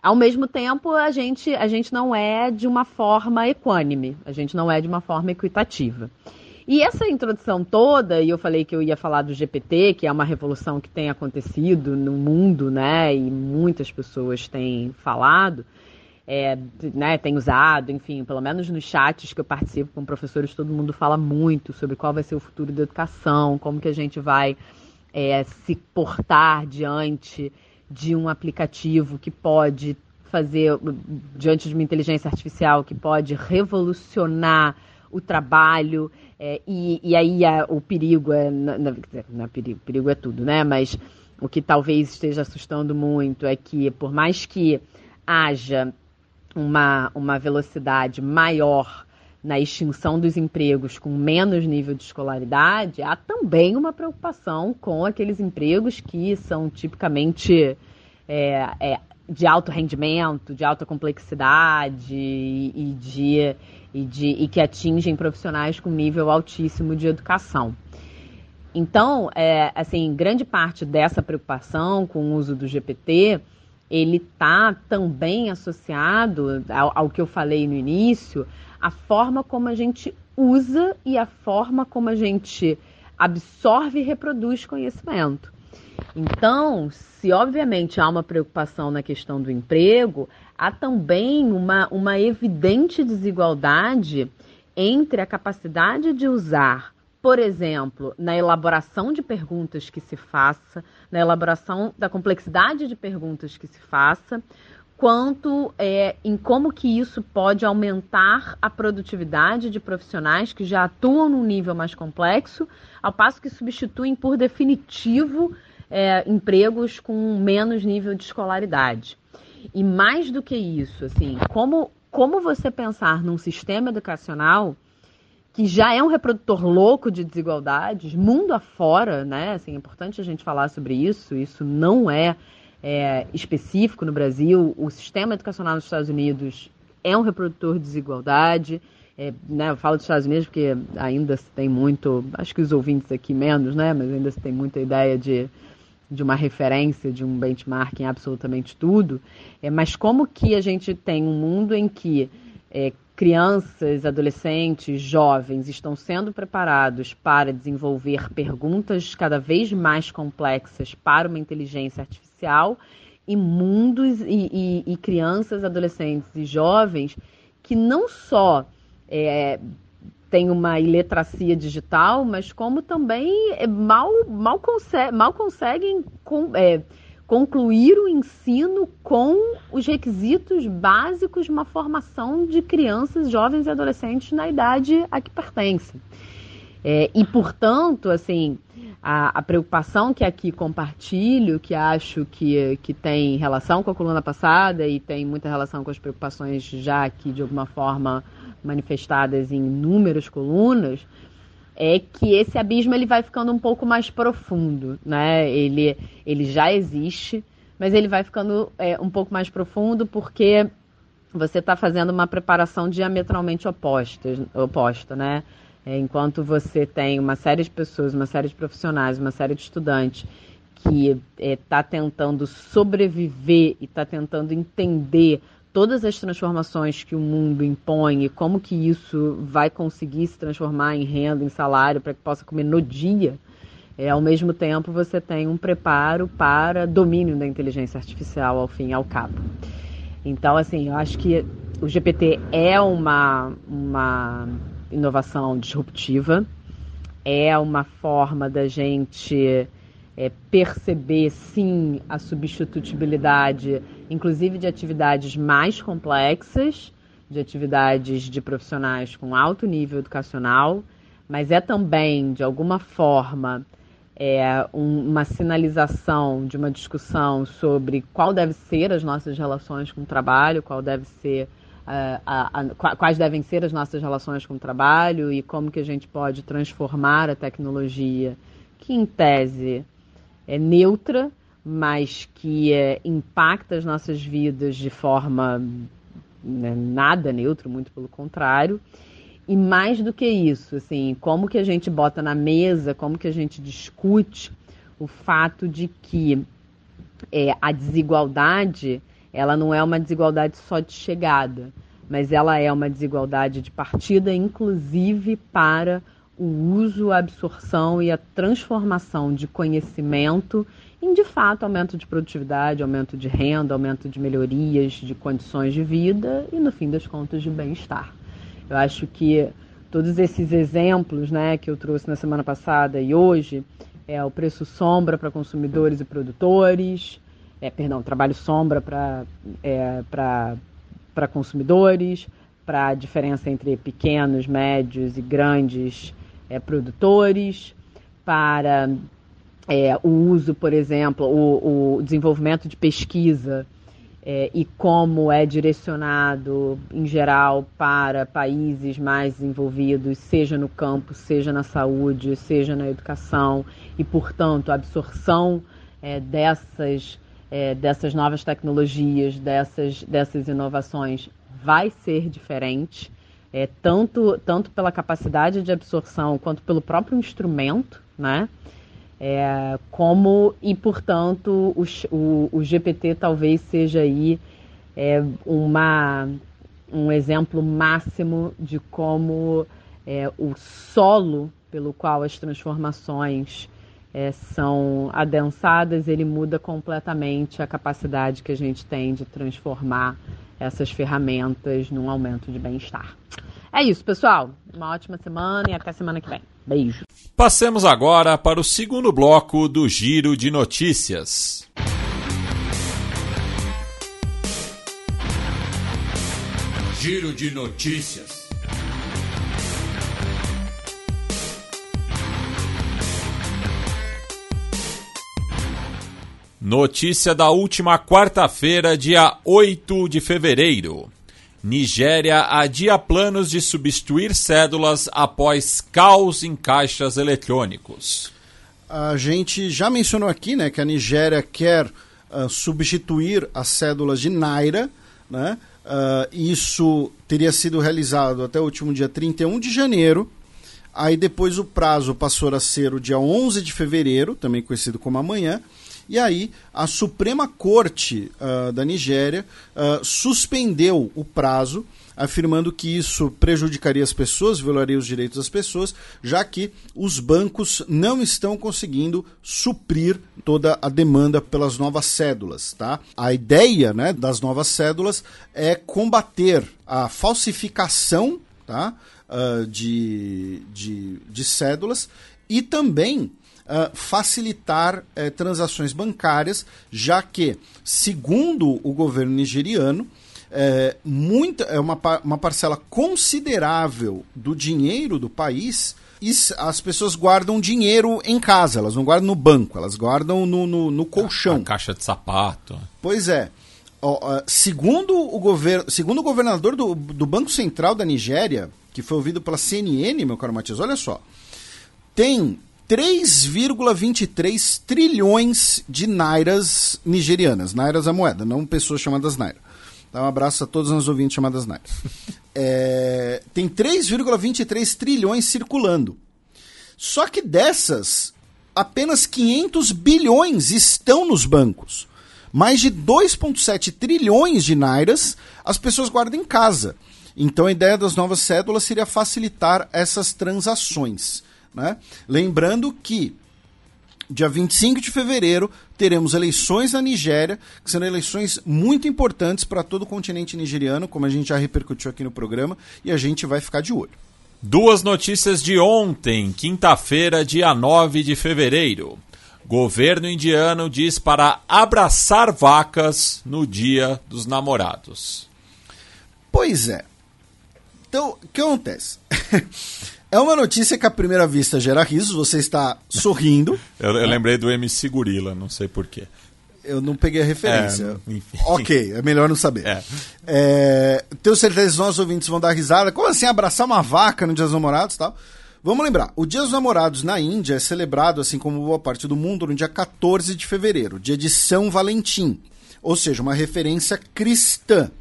ao mesmo tempo a gente, a gente não é de uma forma equânime, a gente não é de uma forma equitativa. E essa introdução toda, e eu falei que eu ia falar do GPT, que é uma revolução que tem acontecido no mundo, né? E muitas pessoas têm falado, é, né, tem usado, enfim, pelo menos nos chats que eu participo com professores, todo mundo fala muito sobre qual vai ser o futuro da educação, como que a gente vai é, se portar diante de um aplicativo que pode fazer, diante de uma inteligência artificial que pode revolucionar o trabalho, é, e, e, aí a, o perigo é. Na, na, na, perigo, perigo é tudo, né? Mas o que talvez esteja assustando muito é que, por mais que haja uma, uma velocidade maior na extinção dos empregos com menos nível de escolaridade, há também uma preocupação com aqueles empregos que são tipicamente é, é, de alto rendimento, de alta complexidade e, de, e, de, e que atingem profissionais com nível altíssimo de educação. Então, é, assim, grande parte dessa preocupação com o uso do GPT, ele está também associado ao, ao que eu falei no início, a forma como a gente usa e a forma como a gente absorve e reproduz conhecimento. Então, se obviamente há uma preocupação na questão do emprego, há também uma, uma evidente desigualdade entre a capacidade de usar, por exemplo, na elaboração de perguntas que se faça, na elaboração da complexidade de perguntas que se faça, quanto é, em como que isso pode aumentar a produtividade de profissionais que já atuam num nível mais complexo, ao passo que substituem por definitivo é, empregos com menos nível de escolaridade. E mais do que isso, assim, como, como você pensar num sistema educacional que já é um reprodutor louco de desigualdades, mundo afora, né? Assim, é importante a gente falar sobre isso. Isso não é, é específico no Brasil. O sistema educacional nos Estados Unidos é um reprodutor de desigualdade. É, né, eu falo dos Estados Unidos porque ainda se tem muito, acho que os ouvintes aqui menos, né? Mas ainda se tem muita ideia de de uma referência, de um benchmark em absolutamente tudo, é, mas como que a gente tem um mundo em que é, crianças, adolescentes, jovens estão sendo preparados para desenvolver perguntas cada vez mais complexas para uma inteligência artificial e mundos e, e, e crianças, adolescentes e jovens que não só é, tem uma iletracia digital, mas como também é, mal, mal, consegue, mal conseguem com, é, concluir o ensino com os requisitos básicos de uma formação de crianças, jovens e adolescentes na idade a que pertencem. É, e, portanto, assim, a, a, preocupação que aqui compartilho, que acho que, que tem relação com a coluna passada e tem muita relação com as preocupações já aqui, de alguma forma, manifestadas em inúmeras colunas, é que esse abismo ele vai ficando um pouco mais profundo, né? Ele, ele já existe, mas ele vai ficando é, um pouco mais profundo porque você está fazendo uma preparação diametralmente oposta, oposta né? É, enquanto você tem uma série de pessoas, uma série de profissionais, uma série de estudantes que está é, tentando sobreviver e está tentando entender todas as transformações que o mundo impõe e como que isso vai conseguir se transformar em renda, em salário, para que possa comer no dia, é, ao mesmo tempo você tem um preparo para domínio da inteligência artificial ao fim e ao cabo. Então, assim, eu acho que o GPT é uma, uma inovação disruptiva, é uma forma da gente é, perceber, sim, a substitutibilidade, inclusive de atividades mais complexas, de atividades de profissionais com alto nível educacional, mas é também, de alguma forma, é, um, uma sinalização de uma discussão sobre qual deve ser as nossas relações com o trabalho, qual deve ser uh, a, a, quais devem ser as nossas relações com o trabalho e como que a gente pode transformar a tecnologia que em tese é neutra, mas que é, impacta as nossas vidas de forma né, nada neutro, muito pelo contrário. E mais do que isso, assim, como que a gente bota na mesa, como que a gente discute o fato de que é, a desigualdade, ela não é uma desigualdade só de chegada, mas ela é uma desigualdade de partida, inclusive para o uso, a absorção e a transformação de conhecimento em, de fato, aumento de produtividade, aumento de renda, aumento de melhorias de condições de vida e, no fim das contas, de bem-estar. Eu acho que todos esses exemplos né, que eu trouxe na semana passada e hoje, é o preço sombra para consumidores e produtores, é, perdão, trabalho sombra para é, para consumidores, para a diferença entre pequenos, médios e grandes é, produtores, para é, o uso, por exemplo, o, o desenvolvimento de pesquisa é, e como é direcionado, em geral, para países mais desenvolvidos, seja no campo, seja na saúde, seja na educação, e, portanto, a absorção é, dessas, é, dessas novas tecnologias, dessas, dessas inovações, vai ser diferente, é, tanto, tanto pela capacidade de absorção quanto pelo próprio instrumento, né? É, como e portanto o, o, o, GPT talvez seja aí é, uma, um exemplo máximo de como é, o solo pelo qual as transformações é, são adensadas ele muda completamente a capacidade que a gente tem de transformar essas ferramentas num aumento de bem-estar. É isso, pessoal. Uma ótima semana e até semana que vem. Beijo. Passemos agora para o segundo bloco do Giro de Notícias. Giro de Notícias. Notícia da última quarta-feira, dia 8 de fevereiro. Nigéria adia planos de substituir cédulas após caos em caixas eletrônicos. A gente já mencionou aqui né, que a Nigéria quer uh, substituir as cédulas de Naira. Né? Uh, isso teria sido realizado até o último dia 31 de janeiro. Aí depois o prazo passou a ser o dia 11 de fevereiro, também conhecido como amanhã. E aí, a Suprema Corte uh, da Nigéria uh, suspendeu o prazo, afirmando que isso prejudicaria as pessoas, violaria os direitos das pessoas, já que os bancos não estão conseguindo suprir toda a demanda pelas novas cédulas. Tá? A ideia né, das novas cédulas é combater a falsificação tá, uh, de, de, de cédulas e também uh, facilitar uh, transações bancárias, já que, segundo o governo nigeriano, é, muita, é uma, uma parcela considerável do dinheiro do país e as pessoas guardam dinheiro em casa, elas não guardam no banco, elas guardam no, no, no colchão. A, a caixa de sapato. Pois é. segundo, o governo, segundo o governador do, do Banco Central da Nigéria, que foi ouvido pela CNN, meu caro Matias, olha só. Tem 3,23 trilhões de nairas nigerianas. Nairas a moeda, não pessoas chamadas naira. Dá um abraço a todos os ouvintes chamadas naira. É, tem 3,23 trilhões circulando. Só que dessas, apenas 500 bilhões estão nos bancos. Mais de 2,7 trilhões de nairas as pessoas guardam em casa. Então a ideia das novas cédulas seria facilitar essas transações. Né? Lembrando que dia 25 de fevereiro teremos eleições na Nigéria, que serão eleições muito importantes para todo o continente nigeriano, como a gente já repercutiu aqui no programa, e a gente vai ficar de olho. Duas notícias de ontem, quinta-feira, dia 9 de fevereiro. Governo indiano diz para abraçar vacas no dia dos namorados. Pois é. Então, o que acontece? É uma notícia que à primeira vista gera risos, você está sorrindo. eu, eu lembrei do MC Gorila, não sei porquê. Eu não peguei a referência. É, ok, é melhor não saber. É. É, tenho certeza que os nossos ouvintes vão dar risada. Como assim abraçar uma vaca no Dia dos Namorados e tal? Vamos lembrar, o Dia dos Namorados na Índia é celebrado, assim como boa parte do mundo, no dia 14 de fevereiro, dia de São Valentim. Ou seja, uma referência cristã.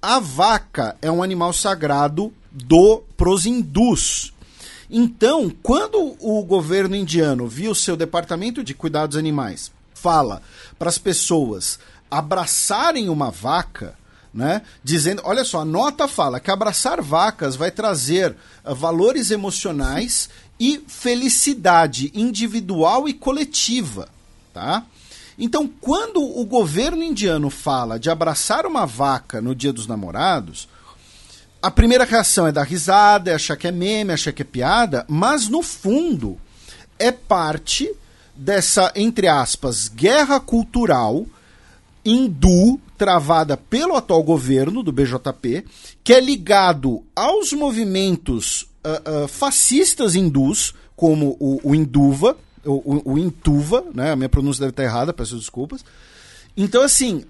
a vaca é um animal sagrado do pros hindus. Então, quando o governo indiano viu seu departamento de cuidados animais fala para as pessoas abraçarem uma vaca, né? Dizendo, olha só, a nota fala que abraçar vacas vai trazer uh, valores emocionais e felicidade individual e coletiva, tá? Então, quando o governo indiano fala de abraçar uma vaca no Dia dos Namorados, a primeira reação é dar risada, é achar que é meme, achar que é piada, mas no fundo é parte dessa, entre aspas, guerra cultural hindu travada pelo atual governo do BJP, que é ligado aos movimentos uh, uh, fascistas hindus, como o, o Induva, o, o, Intuva, né? A minha pronúncia deve estar errada, peço desculpas. Então, assim,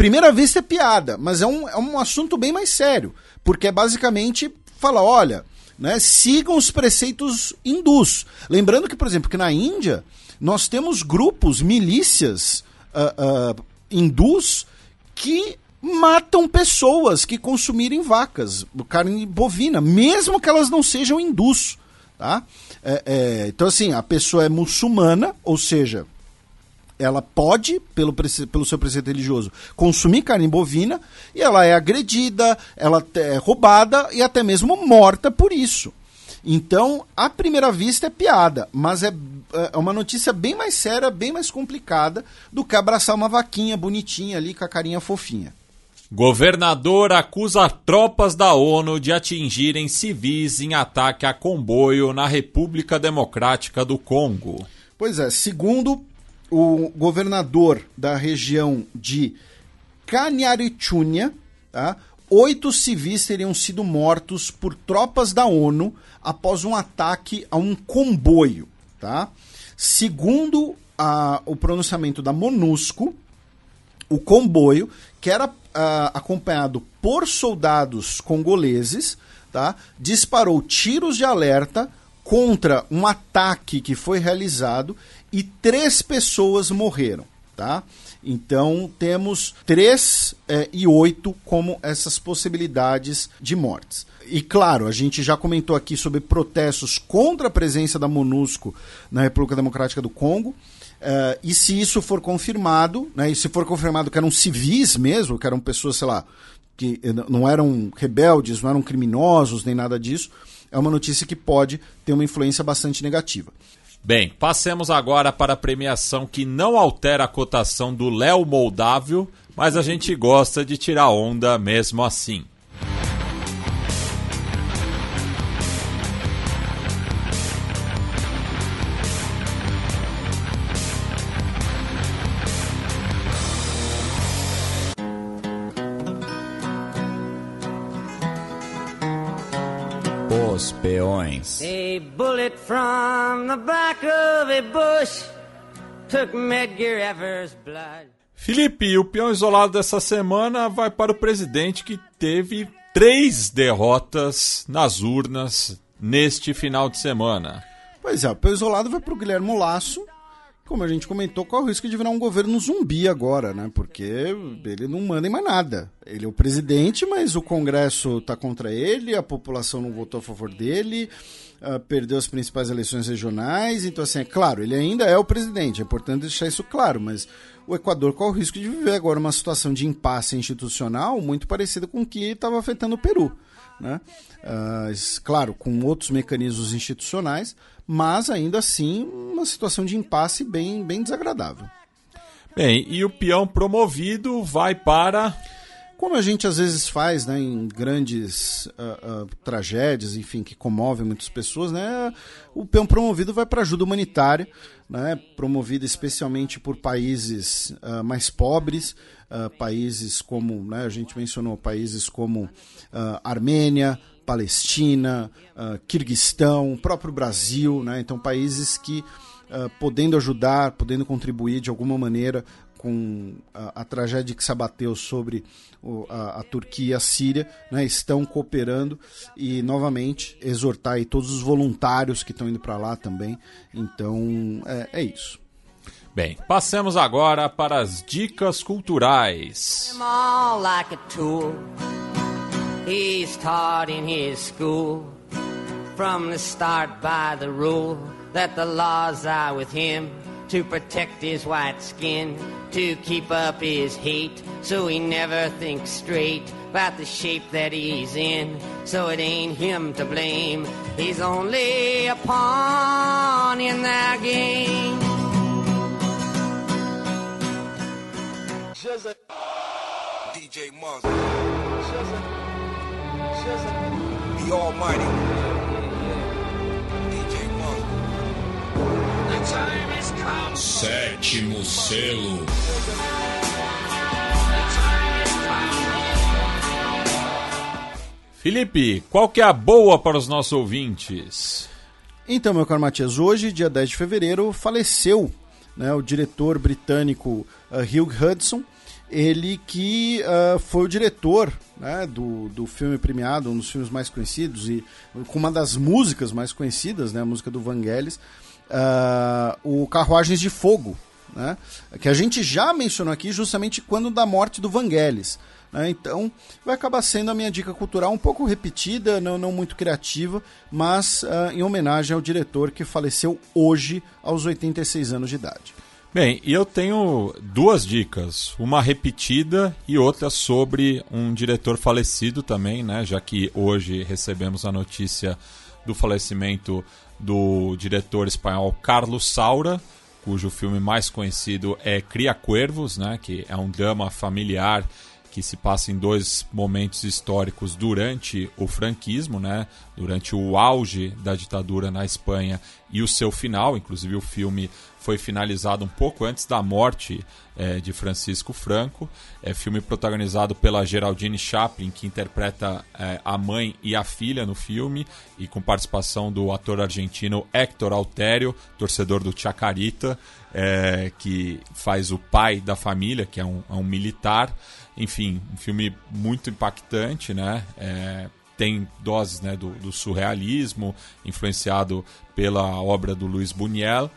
primeira vista é piada, mas é um, é um assunto bem mais sério, porque é basicamente fala, olha, né, sigam os preceitos hindus. Lembrando que, por exemplo, que na Índia nós temos grupos, milícias uh, uh, hindus que matam pessoas que consumirem vacas, carne bovina, mesmo que elas não sejam hindus. Tá? É, é, então, assim, a pessoa é muçulmana, ou seja, ela pode, pelo, pelo seu preceito religioso, consumir carne bovina e ela é agredida, ela é roubada e até mesmo morta por isso. Então, à primeira vista é piada, mas é, é uma notícia bem mais séria, bem mais complicada do que abraçar uma vaquinha bonitinha ali com a carinha fofinha. Governador acusa tropas da ONU de atingirem civis em ataque a comboio na República Democrática do Congo. Pois é, segundo o governador da região de Kanyarichunya, tá? oito civis teriam sido mortos por tropas da ONU após um ataque a um comboio. Tá? Segundo a, o pronunciamento da MONUSCO, o comboio, que era uh, acompanhado por soldados congoleses, tá? disparou tiros de alerta contra um ataque que foi realizado e três pessoas morreram. Tá? Então temos três é, e oito como essas possibilidades de mortes. E claro, a gente já comentou aqui sobre protestos contra a presença da MONUSCO na República Democrática do Congo. Uh, e se isso for confirmado, né, e se for confirmado que eram civis mesmo, que eram pessoas, sei lá, que não eram rebeldes, não eram criminosos, nem nada disso, é uma notícia que pode ter uma influência bastante negativa. Bem, passemos agora para a premiação que não altera a cotação do Léo Moldávio, mas a gente gosta de tirar onda mesmo assim. Blood. Felipe, o peão isolado dessa semana vai para o presidente que teve três derrotas nas urnas neste final de semana. Pois é, o peão isolado vai para o Guilherme Lasso, como a gente comentou, qual é o risco de virar um governo zumbi agora, né? Porque ele não manda em mais nada. Ele é o presidente, mas o Congresso está contra ele, a população não votou a favor dele, uh, perdeu as principais eleições regionais. Então, assim, é claro, ele ainda é o presidente, é importante deixar isso claro, mas o Equador corre o risco de viver agora uma situação de impasse institucional muito parecida com o que estava afetando o Peru. Né? Uh, claro, com outros mecanismos institucionais, mas ainda assim uma situação de impasse bem, bem desagradável. Bem, e o peão promovido vai para. Como a gente às vezes faz né, em grandes uh, uh, tragédias, enfim, que comovem muitas pessoas, né, o peão promovido vai para ajuda humanitária, né, promovida especialmente por países uh, mais pobres, países como, né, a gente mencionou, países como Armênia, Palestina, uh, Kirguistão, próprio Brasil, né? então países que, uh, podendo ajudar, podendo contribuir de alguma maneira com a, a tragédia que se abateu sobre o, a, a, Turquia e a Síria, né, estão cooperando e novamente exortar aí todos os voluntários que estão indo para lá também. Então é, é isso. Bem, passemos agora para as dicas culturais. He's taught in his school from the start by the rule that the laws are with him to protect his white skin, to keep up his hate, so he never thinks straight about the shape that he's in. So it ain't him to blame, he's only a pawn in their game. DJ Muzz. The Almighty. DJ Muzz. The time has come. Sétimo selo. Felipe, qual que é a boa para os nossos ouvintes? Então, meu caro Matias, hoje, dia 10 de fevereiro, faleceu né, o diretor britânico uh, Hugh Hudson, ele que uh, foi o diretor né, do, do filme premiado, um dos filmes mais conhecidos e com uma das músicas mais conhecidas, né, a música do Vangelis, uh, o Carruagens de Fogo, né, que a gente já mencionou aqui justamente quando da morte do Vangelis. Né, então, vai acabar sendo a minha dica cultural um pouco repetida, não, não muito criativa, mas uh, em homenagem ao diretor que faleceu hoje aos 86 anos de idade. Bem, e eu tenho duas dicas, uma repetida e outra sobre um diretor falecido também, né? Já que hoje recebemos a notícia do falecimento do diretor espanhol Carlos Saura, cujo filme mais conhecido é Cria Cuervos, né? Que é um drama familiar que se passa em dois momentos históricos durante o franquismo, né? durante o auge da ditadura na Espanha e o seu final. Inclusive, o filme foi finalizado um pouco antes da morte é, de Francisco Franco. É filme protagonizado pela Geraldine Chaplin, que interpreta é, a mãe e a filha no filme, e com participação do ator argentino Héctor Altério, torcedor do Chacarita, é, que faz o pai da família, que é um, é um militar. Enfim, um filme muito impactante, né? É, tem doses né, do, do, surrealismo, influenciado pela obra do Luiz Buñuel,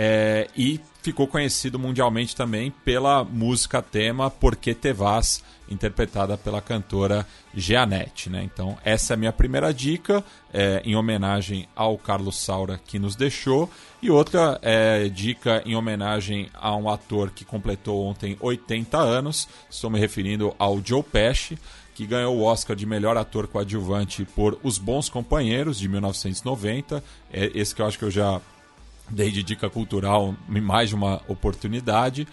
é, e ficou conhecido mundialmente também pela música tema Porque Te Vas, interpretada pela cantora Jeanette. Né? Então, essa é a minha primeira dica, é, em homenagem ao Carlos Saura que nos deixou. E outra é, dica em homenagem a um ator que completou ontem 80 anos, estou me referindo ao Joe Pesci, que ganhou o Oscar de melhor ator coadjuvante por Os Bons Companheiros, de 1990. É esse que eu acho que eu já dei de dica cultural em mais de uma oportunidade.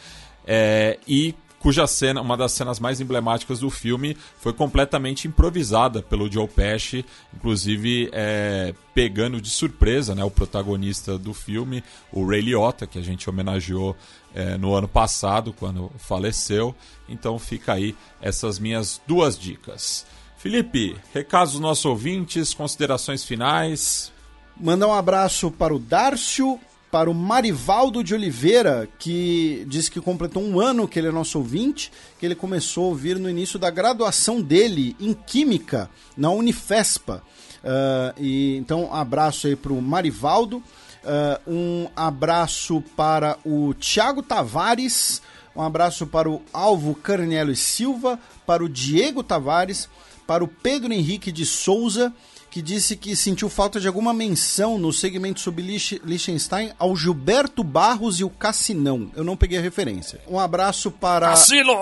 É, e cuja cena, uma das cenas mais emblemáticas do filme, foi completamente improvisada pelo Joe Pesci, inclusive é, pegando de surpresa né, o protagonista do filme, o Ray Liotta, que a gente homenageou é, no ano passado, quando faleceu. Então fica aí essas minhas duas dicas. Felipe, recados dos nossos ouvintes, considerações finais. Mandar um abraço para o Dárcio, para o Marivaldo de Oliveira, que disse que completou um ano que ele é nosso ouvinte, que ele começou a ouvir no início da graduação dele em Química, na Unifespa. Uh, e, então, um abraço aí para o Marivaldo. Uh, um abraço para o Tiago Tavares, um abraço para o Alvo Carnelo e Silva, para o Diego Tavares, para o Pedro Henrique de Souza, que disse que sentiu falta de alguma menção no segmento sobre Liechtenstein ao Gilberto Barros e o Cassinão. Eu não peguei a referência. Um abraço para. Cassino!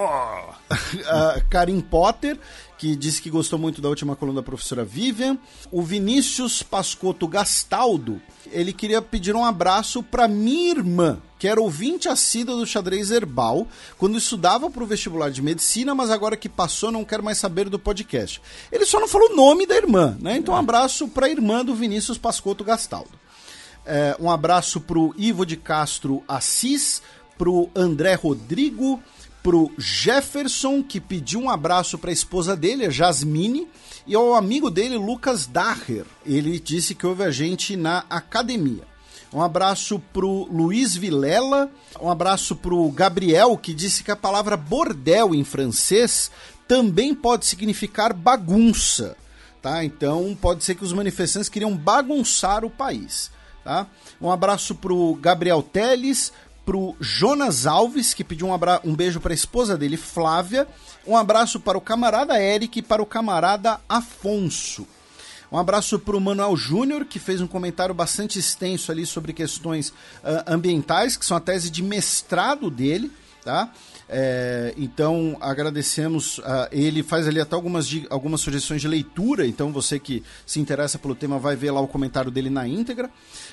Karim Potter, que disse que gostou muito da última coluna da professora Vivian. O Vinícius Pascotto Gastaldo, ele queria pedir um abraço para minha irmã, que era ouvinte assídua do xadrez herbal, quando estudava para o vestibular de medicina, mas agora que passou não quer mais saber do podcast. Ele só não falou o nome da irmã, né? Então um abraço para a irmã do Vinícius Pascotto Gastaldo. É, um abraço para o Ivo de Castro Assis, para o André Rodrigo, pro Jefferson, que pediu um abraço para a esposa dele, a Jasmine, e ao amigo dele, Lucas Daher. Ele disse que ouve a gente na academia. Um abraço pro Luiz Vilela, um abraço pro Gabriel, que disse que a palavra bordel em francês também pode significar bagunça, tá? Então pode ser que os manifestantes queriam bagunçar o país, tá? Um abraço pro Gabriel Teles, pro Jonas Alves, que pediu um, abra... um beijo para a esposa dele, Flávia. Um abraço para o camarada Eric e para o camarada Afonso. Um abraço para o Manuel Júnior, que fez um comentário bastante extenso ali sobre questões uh, ambientais, que são a tese de mestrado dele, tá? É, então agradecemos. Uh, ele faz ali até algumas, algumas sugestões de leitura. Então você que se interessa pelo tema vai ver lá o comentário dele na íntegra.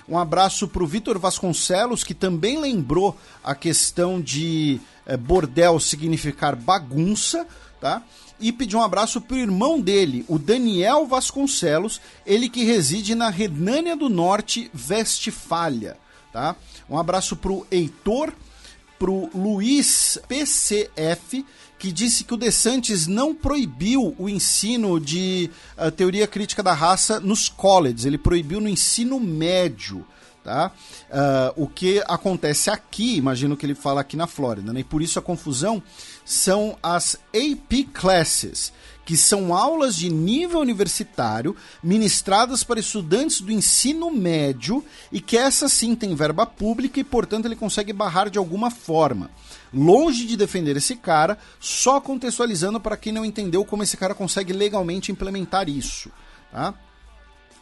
Um abraço para o Vitor Vasconcelos, que também lembrou a questão de uh, bordel significar bagunça, tá? E pediu um abraço para o irmão dele, o Daniel Vasconcelos, ele que reside na Renânia do Norte, Westfália, tá? Um abraço para o Heitor pro Luiz PCF, que disse que o DeSantis não proibiu o ensino de uh, teoria crítica da raça nos colleges, ele proibiu no ensino médio. Tá? Uh, o que acontece aqui, imagino que ele fala aqui na Flórida, né? e por isso a confusão são as AP Classes, que são aulas de nível universitário ministradas para estudantes do ensino médio e que essa sim tem verba pública e, portanto, ele consegue barrar de alguma forma. Longe de defender esse cara, só contextualizando para quem não entendeu como esse cara consegue legalmente implementar isso. Tá?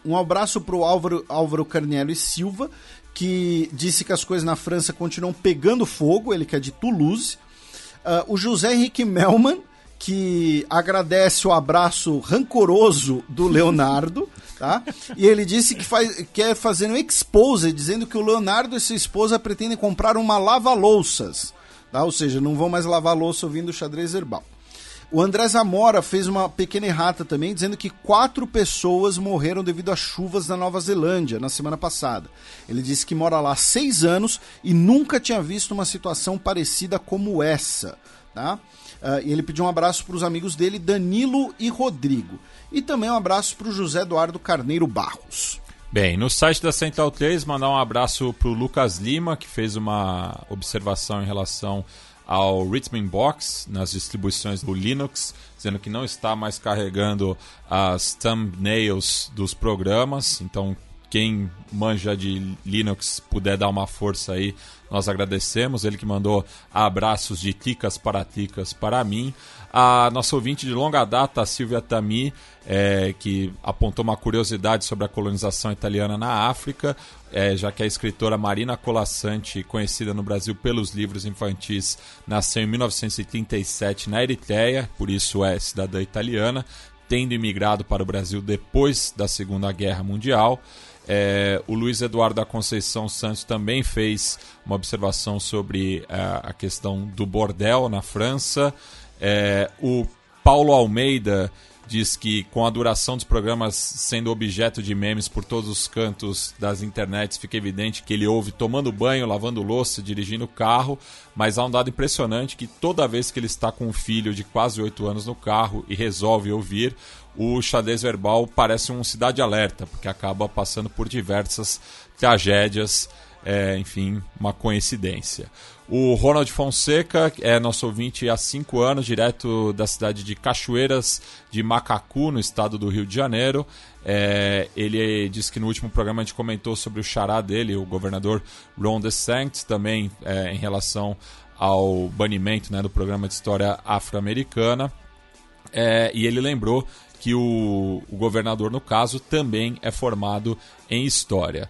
Um abraço para o Álvaro, Álvaro Carniello e Silva, que disse que as coisas na França continuam pegando fogo, ele que é de Toulouse. Uh, o José Henrique Melman, que agradece o abraço rancoroso do Leonardo, tá? E ele disse que faz, quer fazer um expose, dizendo que o Leonardo e sua esposa pretendem comprar uma lava-louças, tá? Ou seja, não vão mais lavar louça ouvindo xadrez herbal. O André Zamora fez uma pequena errata também, dizendo que quatro pessoas morreram devido a chuvas na Nova Zelândia na semana passada. Ele disse que mora lá há seis anos e nunca tinha visto uma situação parecida como essa. Tá? Uh, e ele pediu um abraço para os amigos dele, Danilo e Rodrigo. E também um abraço para o José Eduardo Carneiro Barros. Bem, no site da Central 3, mandar um abraço para o Lucas Lima, que fez uma observação em relação ao Rhythm Box nas distribuições do Linux, dizendo que não está mais carregando as thumbnails dos programas. Então, quem manja de Linux puder dar uma força aí, nós agradecemos. Ele que mandou abraços de ticas para ticas para mim. A nossa ouvinte de longa data, Silvia Tami, é, que apontou uma curiosidade sobre a colonização italiana na África, é, já que a escritora Marina Colassante, conhecida no Brasil pelos livros infantis, nasceu em 1937 na Eritreia, por isso é cidadã italiana, tendo imigrado para o Brasil depois da Segunda Guerra Mundial. É, o Luiz Eduardo da Conceição Santos também fez uma observação sobre é, a questão do bordel na França. É, o Paulo Almeida diz que com a duração dos programas sendo objeto de memes por todos os cantos das internets, fica evidente que ele ouve tomando banho, lavando louça, dirigindo o carro, mas há um dado impressionante que toda vez que ele está com um filho de quase 8 anos no carro e resolve ouvir, o xadrez verbal parece um cidade alerta, porque acaba passando por diversas tragédias, é, enfim, uma coincidência. O Ronald Fonseca é nosso ouvinte há cinco anos, direto da cidade de Cachoeiras de Macacu, no estado do Rio de Janeiro. É, ele disse que no último programa a gente comentou sobre o xará dele, o governador Ron DeSantis, também é, em relação ao banimento né, do programa de história afro-americana. É, e ele lembrou que o, o governador, no caso, também é formado em história.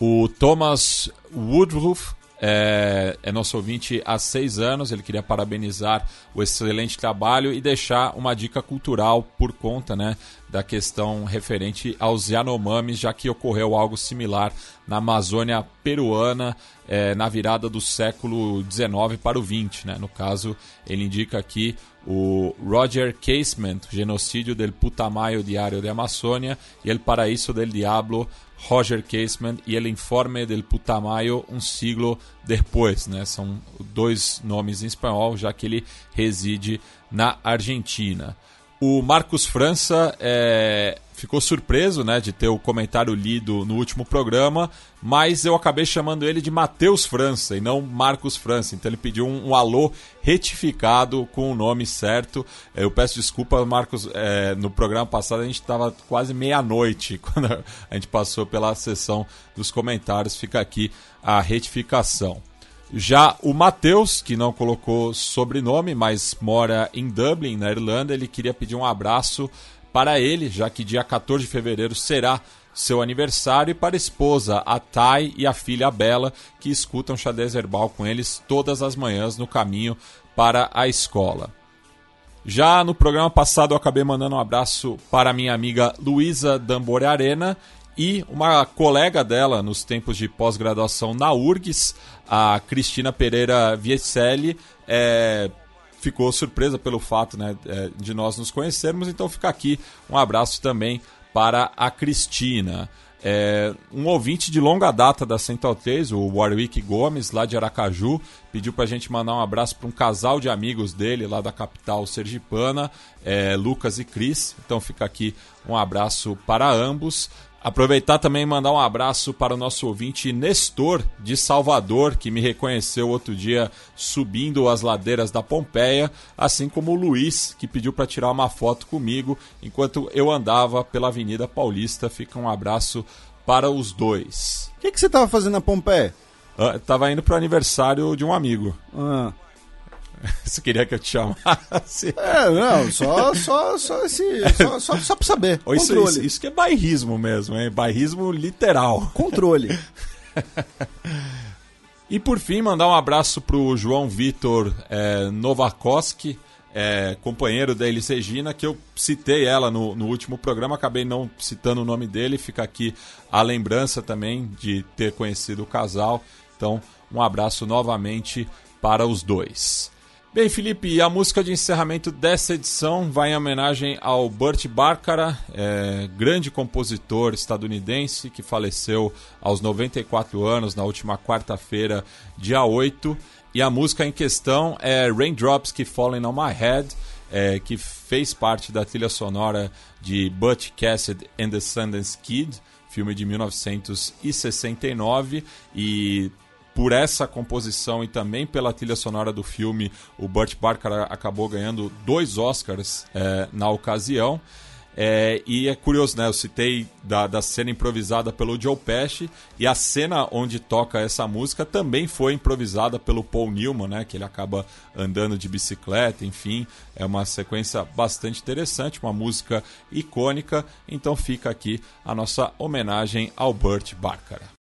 O Thomas Woodruff é, é, nosso ouvinte há seis anos. Ele queria parabenizar o excelente trabalho e deixar uma dica cultural por conta né, da questão referente aos Yanomamis, já que ocorreu algo similar na Amazônia peruana é, na virada do século XIX para o XX. Né? No caso, ele indica aqui o Roger Casement, Genocídio del Putamayo Diário de Amazônia, e El Paraíso del Diablo, Roger Casement e El Informe del Putamayo um siglo depois, né? São dois nomes em espanhol, já que ele reside na Argentina. O Marcos França é, ficou surpreso né, de ter o comentário lido no último programa, mas eu acabei chamando ele de Matheus França e não Marcos França. Então ele pediu um, um alô retificado com o nome certo. Eu peço desculpa, Marcos, é, no programa passado a gente estava quase meia-noite quando a gente passou pela sessão dos comentários. Fica aqui a retificação. Já o Matheus, que não colocou sobrenome, mas mora em Dublin, na Irlanda, ele queria pedir um abraço para ele, já que dia 14 de fevereiro será seu aniversário, e para a esposa, a Thay, e a filha Bela, que escutam xadrez herbal com eles todas as manhãs no caminho para a escola. Já no programa passado eu acabei mandando um abraço para minha amiga Luísa Dambore Arena e uma colega dela nos tempos de pós-graduação na URGS, a Cristina Pereira Vieselli, é, ficou surpresa pelo fato né, é, de nós nos conhecermos, então fica aqui um abraço também para a Cristina. É, um ouvinte de longa data da Central 3, o Warwick Gomes, lá de Aracaju, pediu para a gente mandar um abraço para um casal de amigos dele, lá da capital sergipana, é, Lucas e Cris. Então fica aqui um abraço para ambos. Aproveitar também e mandar um abraço para o nosso ouvinte Nestor, de Salvador, que me reconheceu outro dia subindo as ladeiras da Pompeia, assim como o Luiz, que pediu para tirar uma foto comigo enquanto eu andava pela Avenida Paulista. Fica um abraço para os dois. O que, que você estava fazendo na Pompeia? Uh, tava indo para o aniversário de um amigo. Ah. Você queria que eu te chamasse? É, não, só, só, só, esse, só, só, só pra saber. Isso, Controle. isso, isso que é bairrismo mesmo, hein? Bairrismo literal. Controle. E por fim, mandar um abraço pro João Vitor é, Novakoski, é, companheiro da Elis Regina, que eu citei ela no, no, último programa, acabei não citando o nome dele, fica aqui a lembrança também de ter conhecido o casal. Então, um abraço novamente para os dois. Bem, Felipe, a música de encerramento dessa edição vai em homenagem ao Burt Bacharach, é, grande compositor estadunidense que faleceu aos 94 anos na última quarta-feira, dia 8. E a música em questão é Raindrops Keep Falling on My Head, é, que fez parte da trilha sonora de Butch Cassidy and the Sundance Kid, filme de 1969, e por essa composição e também pela trilha sonora do filme, o Burt Bacharach acabou ganhando dois Oscars é, na ocasião. É, e é curioso, né? Eu citei da, da cena improvisada pelo Joe Pesci e a cena onde toca essa música também foi improvisada pelo Paul Newman, né? Que ele acaba andando de bicicleta, enfim, é uma sequência bastante interessante, uma música icônica. Então fica aqui a nossa homenagem ao Burt Bacharach.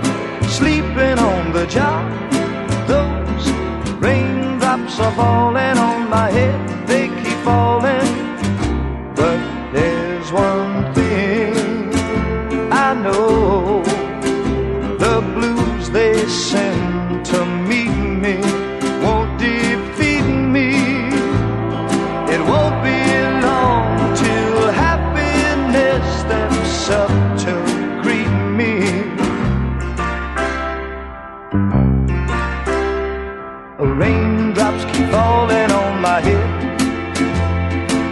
Sleeping on the job, those raindrops are falling on my head,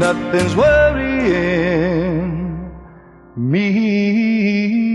nothing's worrying me.